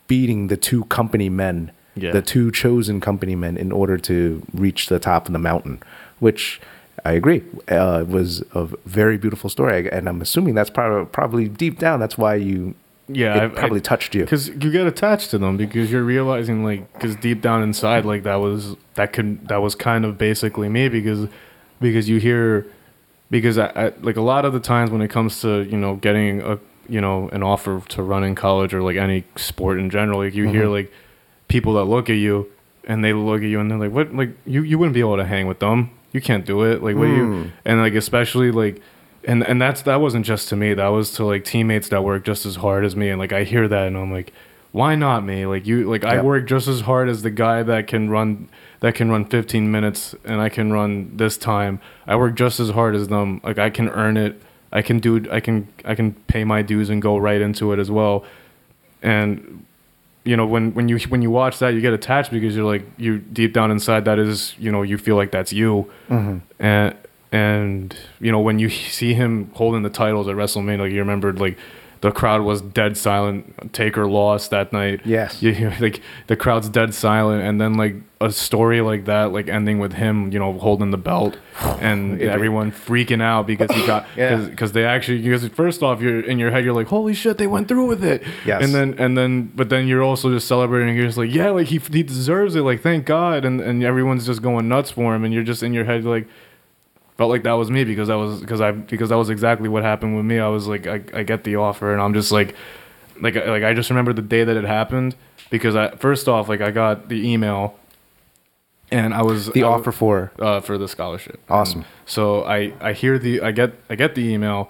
beating the two company men, Yeah. the two chosen company men, in order to reach the top of the mountain, which. I agree. Uh, was a very beautiful story, and I'm assuming that's probably probably deep down. That's why you Yeah, it probably touched you. because you get attached to them because you're realizing like because deep down inside like that was that could that was kind of basically me because because you hear because I, I like a lot of the times when it comes to you know getting a you know an offer to run in college or like any sport in general like you hear mm-hmm. like people that look at you and they look at you and they're like what? Like you you wouldn't be able to hang with them. You can't do it. Like what you mm. and like especially like and and that's that wasn't just to me. That was to like teammates that work just as hard as me. And like i hear that and i'm like why not me? Like you like i work just as hard as the guy that can run that can run 15 minutes and i can run this time. I work just as hard as them. Like i can earn it i can do i can i can pay my dues and go right into it as well. And you know when when you when you watch that you get attached because you're like you deep down inside that is you know you feel like that's you. Mm-hmm. And and you know when you see him holding the titles at WrestleMania like you remembered like the crowd was dead silent Taker lost that night Yes. (laughs) you hear like the crowd's dead silent and then like a story like that like ending with him you know holding the belt (sighs) and everyone freaking out because he got (laughs) Yeah. because they actually because first off you're in your head you're like holy shit they went through with it Yes. and then and then but then you're also just celebrating you're just like yeah like he he deserves it like thank god and and everyone's just going nuts for him and you're just in your head like felt like that was me because that was because I because that was exactly what happened with me I was like I, I get the offer and I'm just like like like I just remember the day that it happened because I first off like I got the email and I was The I offer for uh, for the scholarship. Awesome. And so I I hear the I get I get the email,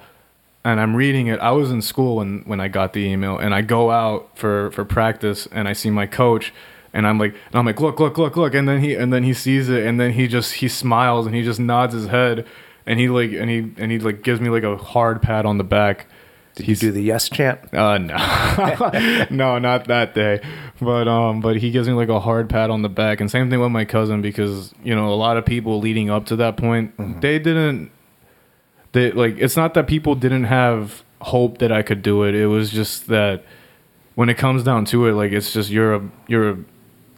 and I'm reading it. I was in school when when I got the email, and I go out for for practice, and I see my coach. And I'm like, and I'm like, look, look, look, look, and then he, and then he sees it, and then he just, he smiles, and he just nods his head, and he like, and he, and he like gives me like a hard pat on the back. did you do the yes chant? Uh no, (laughs) no, not that day. But um, but he gives me like a hard pat on the back, and same thing with my cousin because you know a lot of people leading up to that point, they didn't. They like it's not that people didn't have hope that I could do it. It was just that when it comes down to it, like it's just you're a you're a,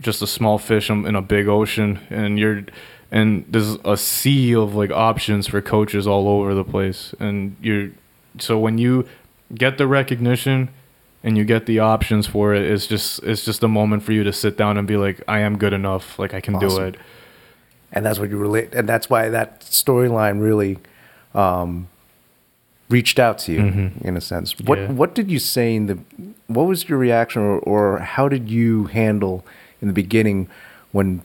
just a small fish in a big ocean, and you're and there's a sea of like options for coaches all over the place, and you're so when you get the recognition and you get the options for it, it's just it's just a moment for you to sit down and be like, I am good enough, like I can do it. and that's what you relate and that's why that storyline really um, reached out to you in a sense what Mm-hmm. Yeah. what did you say in the what was your reaction or, or how did you handle in the beginning when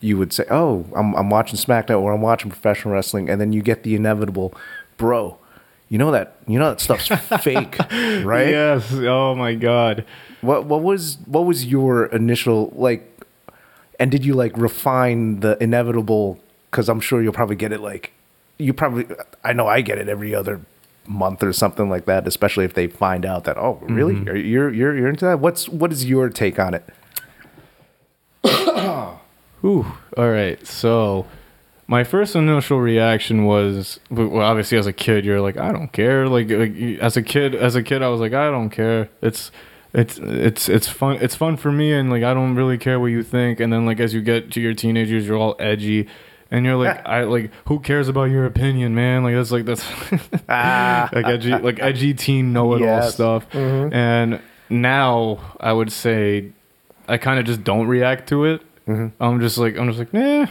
you would say oh I'm, I'm watching smackdown or i'm watching professional wrestling and then you get the inevitable bro you know that you know that stuff's (laughs) fake right Yes. Oh my god. what what was what was your initial like and did you like refine the inevitable cuz I'm sure you'll probably get it like you probably I know I get it every other month or something like that especially if they find out that oh really Mm-hmm. You're you're you're into that what's what is your take on it Ooh. All right. So my first initial reaction was well obviously as a kid you're like I don't care. Like, like as a kid as a kid I was like I don't care. It's it's it's it's fun it's fun for me and like I don't really care what you think. And then like as you get to your teenagers you're all edgy. And you're like I like who cares about your opinion man? Like that's like that's ah. (laughs) like edgy like edgy teen know it all Yes. stuff. Mm-hmm. And now I would say I kind of just don't react to it I'm just like I'm just like nah.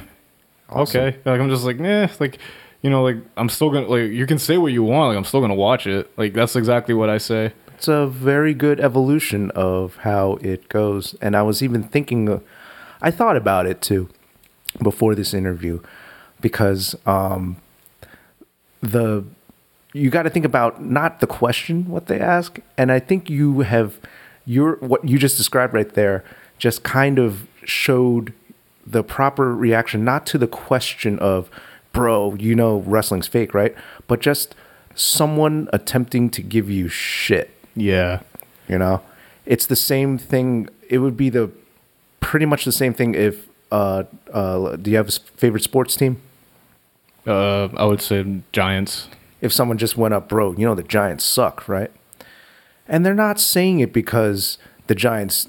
Awesome. okay. Like i'm just like nah. Like you know like i'm still gonna like you can say what you want. Like i'm still gonna watch it. Like that's exactly what i say. It's a very good evolution of how it goes. And I was even thinking uh, I thought about it too before this interview because um the you got to think about not the question what they ask. And i think you have your what you just described right there just kind of showed the proper reaction not to the question of bro you know wrestling's fake right? But just someone attempting to give you shit. Yeah. You know? It's the same thing it would be the pretty much the same thing if uh uh do you have a favorite sports team? Uh i would say giants. If someone just went up, bro, you know the Giants suck, right? And they're not saying it because the Giants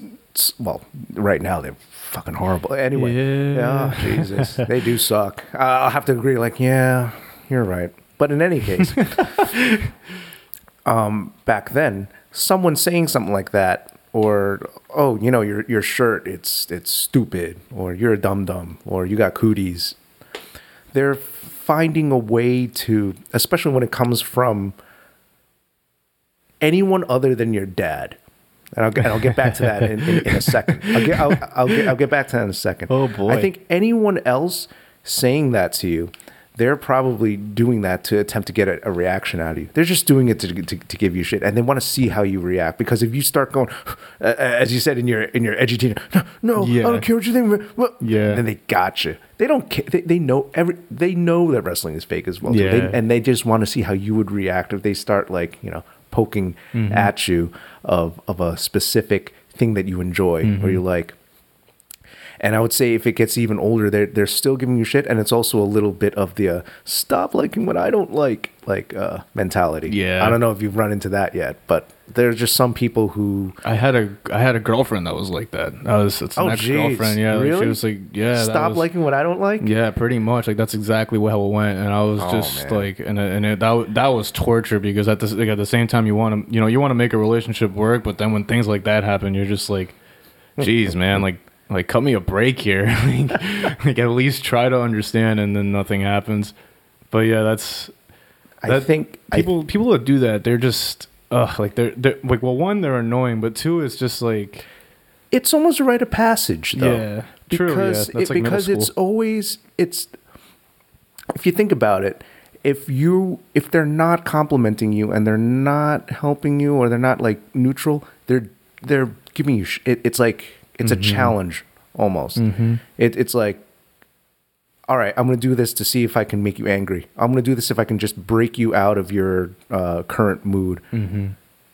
well, right now they're fucking horrible. Anyway, Yeah. oh, Jesus, they do suck. Uh, I'll have to agree. Like, yeah, you're right. But in any case, (laughs) um, back then, someone saying something like that, or oh, you know, your your shirt, it's it's stupid, or you're a dum dum, or you got cooties. They're finding a way to, especially when it comes from anyone other than your dad. And I'll, get- and I'll get back to that in, in, in a second. I'll get, I'll, I'll, get, I'll get back to that in a second. Oh, boy. I think anyone else saying that to you, they're probably doing that to attempt to get a, a reaction out of you. They're just doing it to, to, to give you shit, and they want to see how you react. Because if you start going, (sighs) uh, as you said in your in your educating, no, no I don't care what you think. Well, Yeah. then they got you. They don't care. They, they know every. They know that wrestling is fake as well. too. They- Yeah. and they just want to see how you would react if they start like you know poking Mm-hmm. at you of of a specific thing that you enjoy Mm-hmm. or you like. And I would say if it gets even older, they're they're still giving you shit, and it's also a little bit of the uh, stop liking what I don't like like uh, mentality. Yeah. I don't know if you've run into that yet, but there's just some people who I had a I had a girlfriend that was like that. That was it's oh, an Oh, ex girlfriend. Yeah, like, Really? she was like, yeah, stop was- liking what I don't like. Yeah, pretty much. Like that's exactly how it went, and I was Oh, just man. like, and and it, that that was torture because at the like, at the same time you want to you know you want to make a relationship work, but then when things like that happen, you're just like, geez, (laughs) man, like like cut me a break here, (laughs) like, (laughs) like at least try to understand, and then nothing happens. But yeah, that's I that- think I people people that do that, they're just. Ugh, like they're, they're like well one they're annoying but two it's just like it's almost a rite of passage though Yeah, true, yeah. because That's it, like because it's always it's if you think about it if you if they're not complimenting you and they're not helping you or they're not like neutral they're they're giving you sh- it, it's like it's Mm-hmm. a challenge almost it, it's like all right i'm going to do this to see if i can make you angry i'm going to do this if i can just break you out of your uh, current mood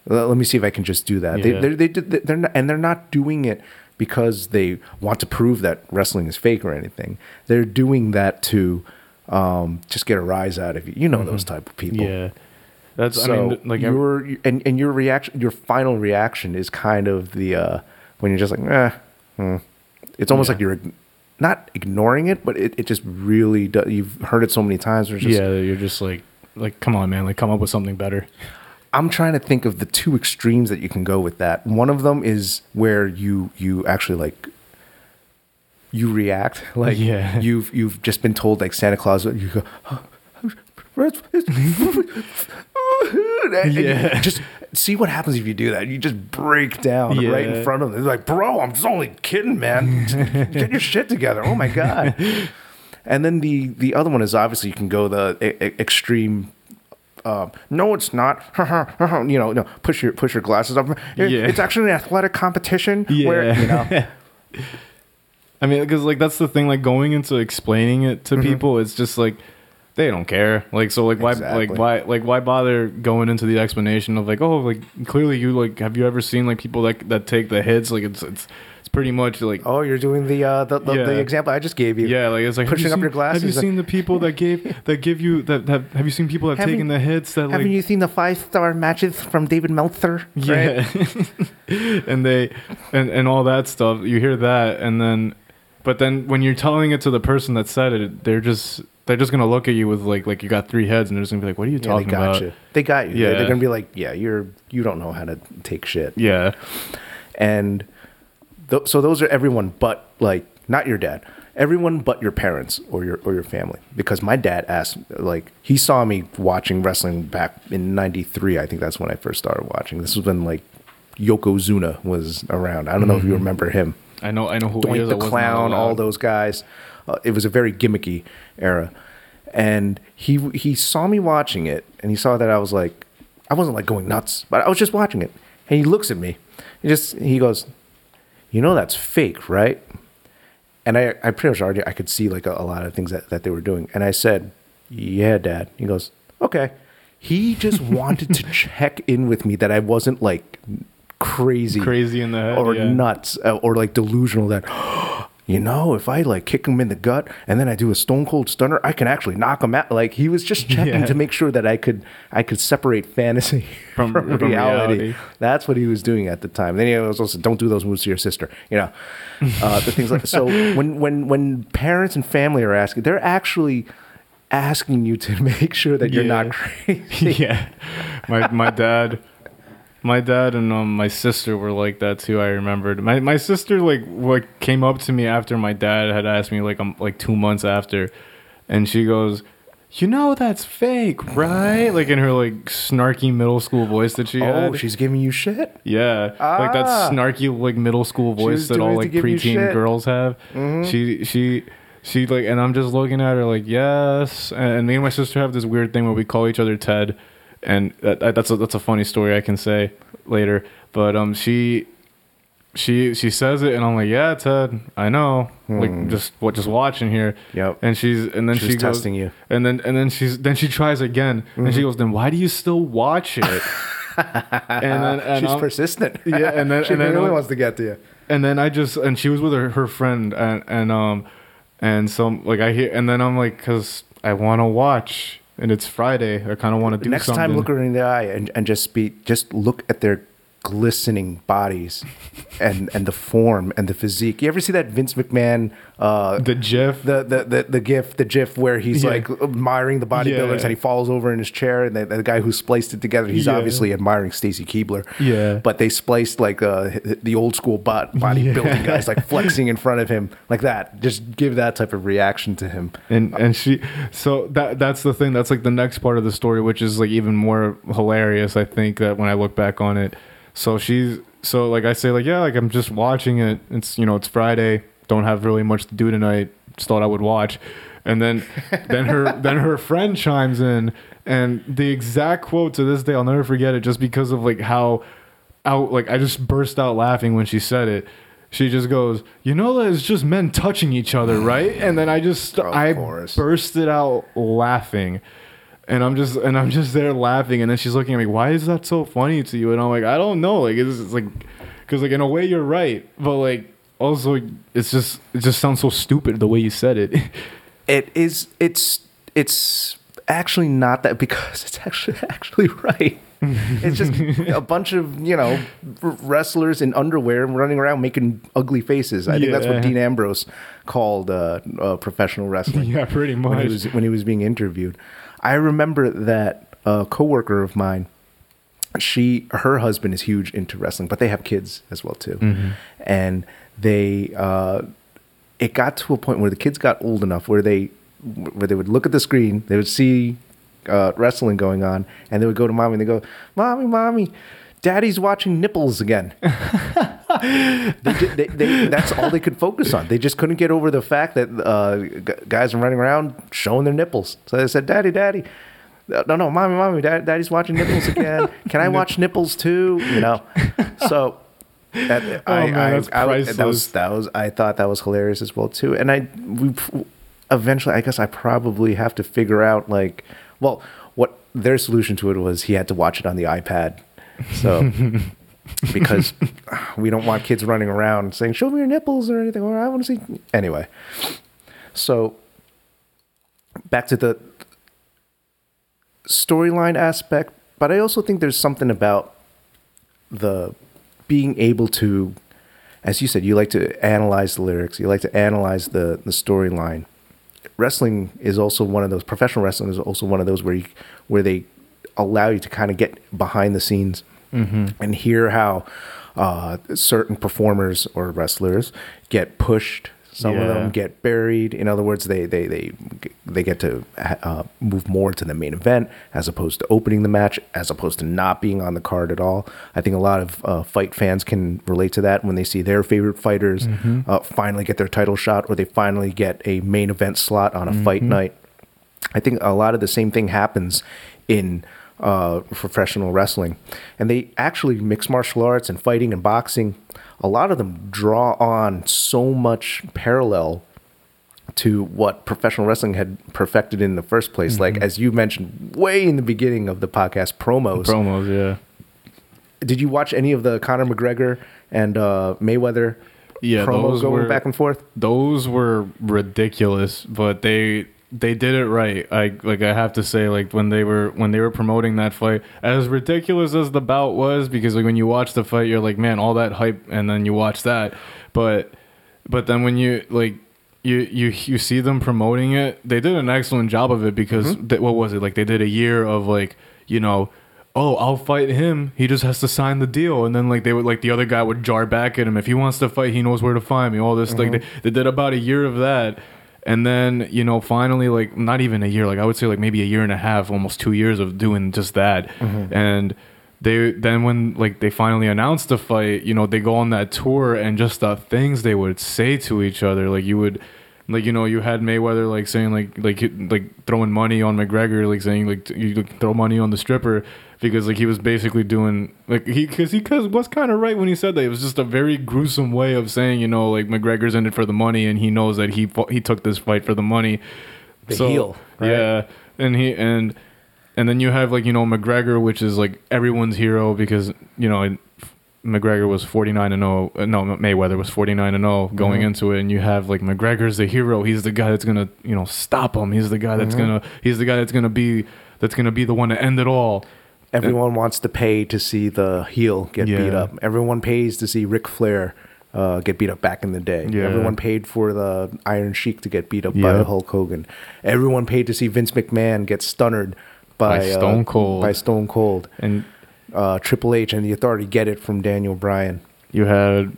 let, let me see if I can just do that. Yeah. They, they, they, they're not, and they're not doing it because they want to prove that wrestling is fake or anything. They're doing that to um, just get a rise out of you. You know those type of people. yeah that's So I mean like your and and your reaction, your final reaction is kind of the uh, when you're just like, eh, hmm. it's almost Yeah. like you're not ignoring it, but it, it just really does. You've heard it so many times. Just, yeah you're just like like come on man like come up with something better I'm trying to think of the two extremes that you can go with that. One of them is where you you actually like you react (laughs) like Yeah. (laughs) you've you've just been told like Santa Claus you go (gasps) (laughs) you Yeah. just see what happens if you do that. You just break down right in front of them. They're like, bro, I'm just only kidding, man. (laughs) Get your shit together. Oh my god. (laughs) And then the the other one is obviously you can go the e- e- extreme. Um, no, it's not. (laughs) you know, no. Push your push your glasses up. It- Yeah. It's actually an athletic competition where you know. I mean, because like that's the thing. Like going into explaining it Mm-hmm. to people, it's just like they don't care. Like so, like why, Exactly. like why, like why bother going into the explanation of like, oh, like clearly you like have you ever seen like people that that take the hits? Like it's it's it's pretty much like Oh, you're doing the uh, the, the, Yeah. the example I just gave you. yeah, like it's like Pushing you up seen- your glasses, Have you like- seen the people that gave (laughs) that give you that have have you seen people that have taken the hits that Haven't you seen the five star matches from David Meltzer? Yeah. (laughs) and they and and all that stuff. You hear that and then but then when you're telling it to the person that said it, they're just they're just gonna look at you with like like you got three heads and they're just gonna be like, What are you Yeah, they talking got about? you. They got you. Yeah. They're gonna be like, yeah, you're you don't know how to take shit. Yeah. and th- so those are everyone but like not your dad everyone but your parents or your or your family because my dad asked like he saw me watching wrestling back in 93 i think that's when i first started watching this was when like yokozuna was around i don't know if you mm-hmm. remember him I know I know who he Doink. The Clown, all those guys. Uh, it was a very gimmicky era, and he he saw me watching it, and he saw that I was like, I wasn't like going nuts, but I was just watching it, and he looks at me, he just he goes, you know that's fake, right? And I I pretty much already I could see like a, a lot of things that that they were doing, and I said, yeah, Dad. He goes, okay. He just (laughs) wanted to check in with me that I wasn't like crazy Crazy in the head, or yeah. nuts uh, or like delusional that you know, if I like kick him in the gut and then I do a stone cold stunner, I can actually knock him out. Like he was just checking Yeah. to make sure that I could I could separate fantasy (laughs) from, From- from reality. reality. That's what he was doing at the time. Then he was also don't do those moves to your sister. You know, (laughs) uh, the things like so. When when when parents and family are asking, they're actually asking you to (laughs) make sure that you're not crazy. yeah. My my dad my dad and um, my sister were like that too. I remembered. My my sister like what came up to me after my dad had asked me like um like 2 months after and she goes, "You know that's fake, right?" Like in her like snarky middle school voice that she Oh, had. she's giving you shit. Yeah, like that Ah. snarky like middle school voice that all like preteen. Mm-hmm. girls have. She she she like, and I'm just looking at her like yes. And me and my sister have this weird thing where we call each other Ted, and that, that- that's a, that's a funny story I can say later. But um, she she she says it, and I'm like, yeah, Ted, I know. Like just what just watching here. Hmm. Yep. And she's and then She she, goes, testing you. and then and then she's then she tries again, and Mm-hmm. she goes, then why do you still watch it? (laughs) and then and she's I'm- persistent. Yeah, and then- (laughs) she and then really I'm- wants to get to you. and then I just and she was with her, her friend and and um and so like I hear and then I'm like because I want to watch and it's Friday I kind of want to do it. Next something. time, look her in the eye and, and just be just look at their glistening bodies and and the form and the physique. You ever see that Vince McMahon uh the GIF. the, the the the gif the gif where he's Yeah. like admiring the bodybuilders Yeah. and he falls over in his chair and the, the guy who spliced it together he's Yeah. obviously admiring Stacy Keibler Yeah. but they spliced like uh, the old school bot bodybuilding guys like flexing in front of him like that just give that type of reaction to him and and she so that that's the thing that's like the next part of the story which is like even more hilarious i think that when i look back on it so she's so like i say like yeah like i'm just watching it it's you know it's friday don't have really much to do tonight just thought i would watch and then (laughs) then her then her friend chimes in and the exact quote to this day i'll never forget it just because of like how out like I just burst out laughing when she said it. She just goes, "You know that it's just men touching each other, right?" And then I just Of I course. bursted out laughing. And I'm just and I'm just there laughing and then she's looking at me, "Why is that so funny to you?" And I'm like, "I don't know. Like it's, it's like cuz like in a way you're right, but like also it's just it just sounds so stupid the way you said it." (laughs) it is it's it's actually not that because (laughs) it's actually actually right it's just (laughs) a bunch of you know wrestlers in underwear running around making ugly faces i think that's what dean ambrose called uh, uh, professional wrestling yeah, pretty when he much. was when he was being interviewed. I remember that a coworker of mine, she her husband is huge into wrestling, but they have kids as well too, Mm-hmm. and they uh, it got to a point where the kids got old enough where they where they would look at the screen, they would see uh, wrestling going on, and they would go to mommy and they go, "Mommy, mommy." Daddy's watching nipples again. (laughs) they, they, they, that's all they could focus on. They just couldn't get over the fact that uh, g- guys are running around showing their nipples. So they said, "Daddy, Daddy, no, no, mommy, mommy, Dad, Daddy's watching nipples again. Can I (laughs) watch nipples too?" You know. So (laughs) that, Oh, I, man, I, that's I, that was that was I thought that was hilarious as well too. And I we eventually, I guess I probably have to figure out like, well, what their solution to it was he had to watch it on the iPad. So (laughs) because we don't want kids running around saying, "Show me your nipples" or anything. Or I want to see. Anyway, so back to the storyline aspect, but I also think there's something about the being able to, as you said, you like to analyze the lyrics, you like to analyze the the storyline. Wrestling is also one of those. Professional wrestling is also one of those where you where they allow you to kind of get behind the scenes and hear how uh, certain performers or wrestlers get pushed. Some of them get buried. In other words, they they they they get to uh, move more to the main event as opposed to opening the match, as opposed to not being on the card at all. I think a lot of uh, fight fans can relate to that when they see their favorite fighters uh, finally get their title shot or they finally get a main event slot on a fight night. I think a lot of the same thing happens in uh, professional wrestling, and they actually mix martial arts and fighting and boxing. A lot of them draw on so much parallel to what professional wrestling had perfected in the first place. Like as you mentioned way in the beginning of the podcast, promos. Promos, yeah. Did you watch any of the Conor McGregor and uh, Mayweather Yeah, promo those going were- back and forth. those were ridiculous but they they did it right. I like i have to say like when they were when they were promoting that fight as ridiculous as the bout was because like when you watch the fight you're like man all that hype and then you watch that. But but then when you like you you you see them promoting it they did an excellent job of it because mm-hmm. they, what was it? Like they did a year of like you know oh i'll fight him. He just has to sign the deal. And then like they would like the other guy would jar back at him. If he wants to fight he knows where to find me all this like mm-hmm. they, they did about a year of that and then you know finally like not even a year like i would say like maybe a year and a half almost two years of doing just that. Mm-hmm. And they then when like they finally announced the fight you know they go on that tour and just the things they would say to each other like you would like you know you had Mayweather like saying like like like throwing money on McGregor like saying like you could throw money on the stripper because like he was basically doing like he because he cause was kind of right when he said that it was just a very gruesome way of saying you know like McGregor's in it for the money and he knows that he fought, he took this fight for the money The heel, right? yeah and he and and then you have like you know McGregor which is like everyone's hero because you know McGregor was 49 and 0 uh, no Mayweather was 49 and 0 going Mhm. into it and you have like McGregor's the hero he's the guy that's going to you know stop him he's the guy that's Mhm. going to he's the guy that's going to be that's going to be the one to end it all Everyone wants to pay to see the heel get beat up. Everyone pays to see Ric Flair uh, get beat up back in the day. Yeah. Everyone paid for the Iron Sheik to get beat up by Yep. Hulk Hogan. Everyone paid to see Vince McMahon get stunnered by, By uh, Stone Cold. By Stone Cold. and Uh, Triple H and the Authority get it from Daniel Bryan. you had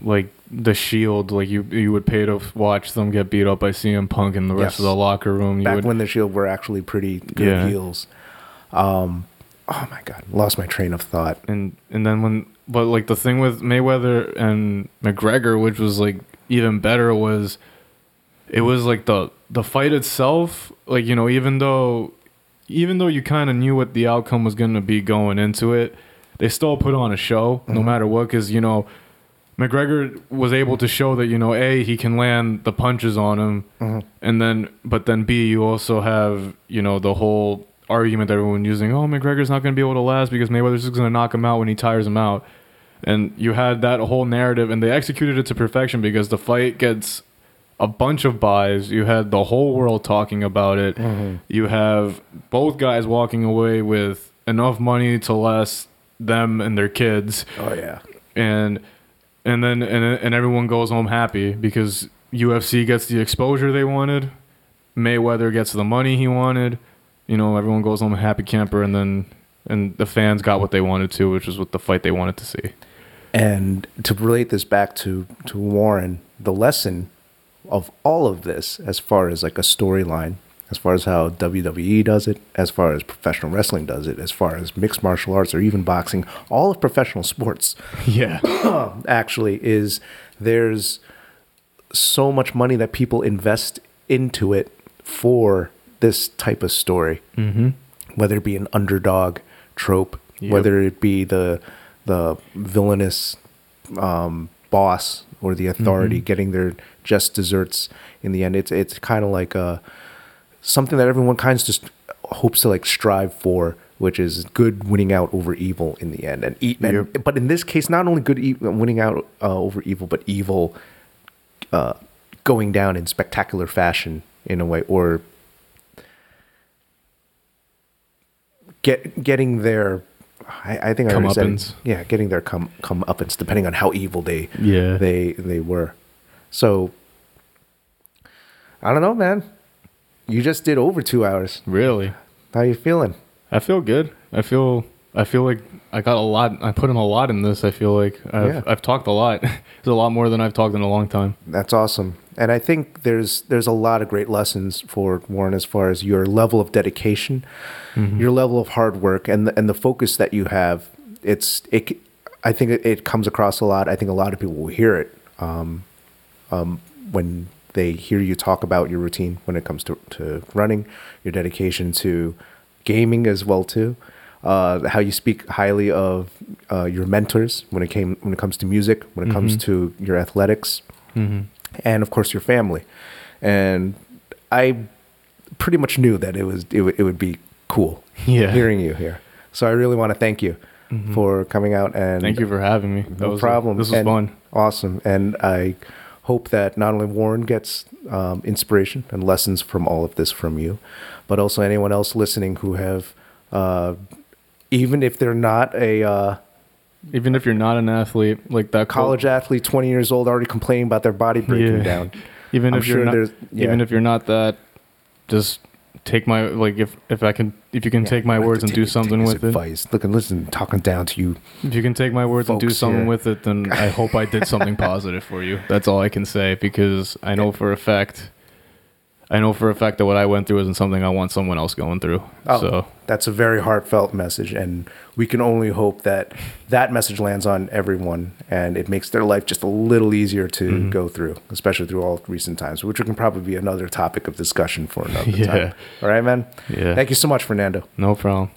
like the Shield like you you would pay to watch them get beat up by CM Punk in the rest Yes. of the locker room you Back would when the Shield were actually pretty good Yeah. heels. Um, oh my God, lost my train of thought. and and then when but like the thing with Mayweather and McGregor, which was like even better, was it was like the the fight itself. Like you know, even though even though you kind of knew what the outcome was going to be going into it, they still put on a show no Mhm. matter what. Because you know, McGregor was able to show that you know a he can land the punches on him, Mhm. and then but then b you also have you know the whole argument that everyone using oh McGregor's not going to be able to last because Mayweather's just going to knock him out when he tires him out, and you had that whole narrative and they executed it to perfection because the fight gets a bunch of buys. You had the whole world talking about it. Mhm. You have both guys walking away with enough money to last them and their kids Oh yeah. and and then and and everyone goes home happy because UFC gets the exposure they wanted, Mayweather gets the money he wanted, you know, everyone goes home a happy camper, and then and the fans got what they wanted to, which is what the fight they wanted to see. And to relate this back to to Warren, the lesson of all of this, as far as like a storyline, as far as how WWE does it, as far as professional wrestling does it, as far as mixed martial arts or even boxing, all of professional sports (laughs) Yeah, (coughs) actually is there's so much money that people invest into it for this type of story mm-hmm. whether it be an underdog trope, Yep. whether it be the the villainous um, boss or the authority Mm-hmm. getting their just desserts in the end. It's it's kind of like uh, something that everyone kind of just hopes to like strive for, which is good winning out over evil in the end. And, e- and Yep. but in this case, not only good e- winning out uh, over evil, but evil uh, going down in spectacular fashion in a way, or get getting their I, I think I said yeah getting their come come up it's depending on how evil they Yeah. they they were so I don't know man you just did over two hours really. how you feeling I feel good. I feel I feel like I got a lot. I put in a lot in this. I feel like I've Yeah. I've talked a lot. (laughs) it's a lot more than I've talked in a long time. That's awesome. And I think there's there's a lot of great lessons for Warren as far as your level of dedication, your level of hard work, and the, and the focus that you have. It's it. I think it, it comes across a lot. I think a lot of people will hear it um, um, when they hear you talk about your routine when it comes to, to running, your dedication to gaming as well too. Uh, how you speak highly of uh, your mentors when it came when it comes to music, when it comes to your athletics, Mm-hmm. And of course your family. And I pretty much knew that it was it, would- it would be cool (laughs) Yeah. hearing you here. So I really want to thank you for coming out and Thank you for having me. That no problem. This was And- fun. Awesome. And I hope that not only Warren gets um, inspiration and lessons from all of this from you, but also anyone else listening who have, uh, even if they're not a uh, Even if you're not an athlete, like that quote- college athlete, 20 years old, already complaining about their body breaking Yeah. down. even I'm if you're not, there's- yeah. even if you're not that, just take my like if if I can if you can take my words and do something take with it. advice. Look and listen, talking down to you. If you can take my words and do something here. with it, then I hope I did something (laughs) positive for you. That's all I can say because I know for a fact, I know for a fact that what I went through isn't something I want someone else going through. Oh, So that's a very heartfelt message, and we can only hope that that message lands on everyone and it makes their life just a little easier to Mm-hmm. go through, especially through all recent times, which can probably be another topic of discussion for another (laughs) Yeah. time. All right, man. Yeah. Thank you so much, Fernando. no problem.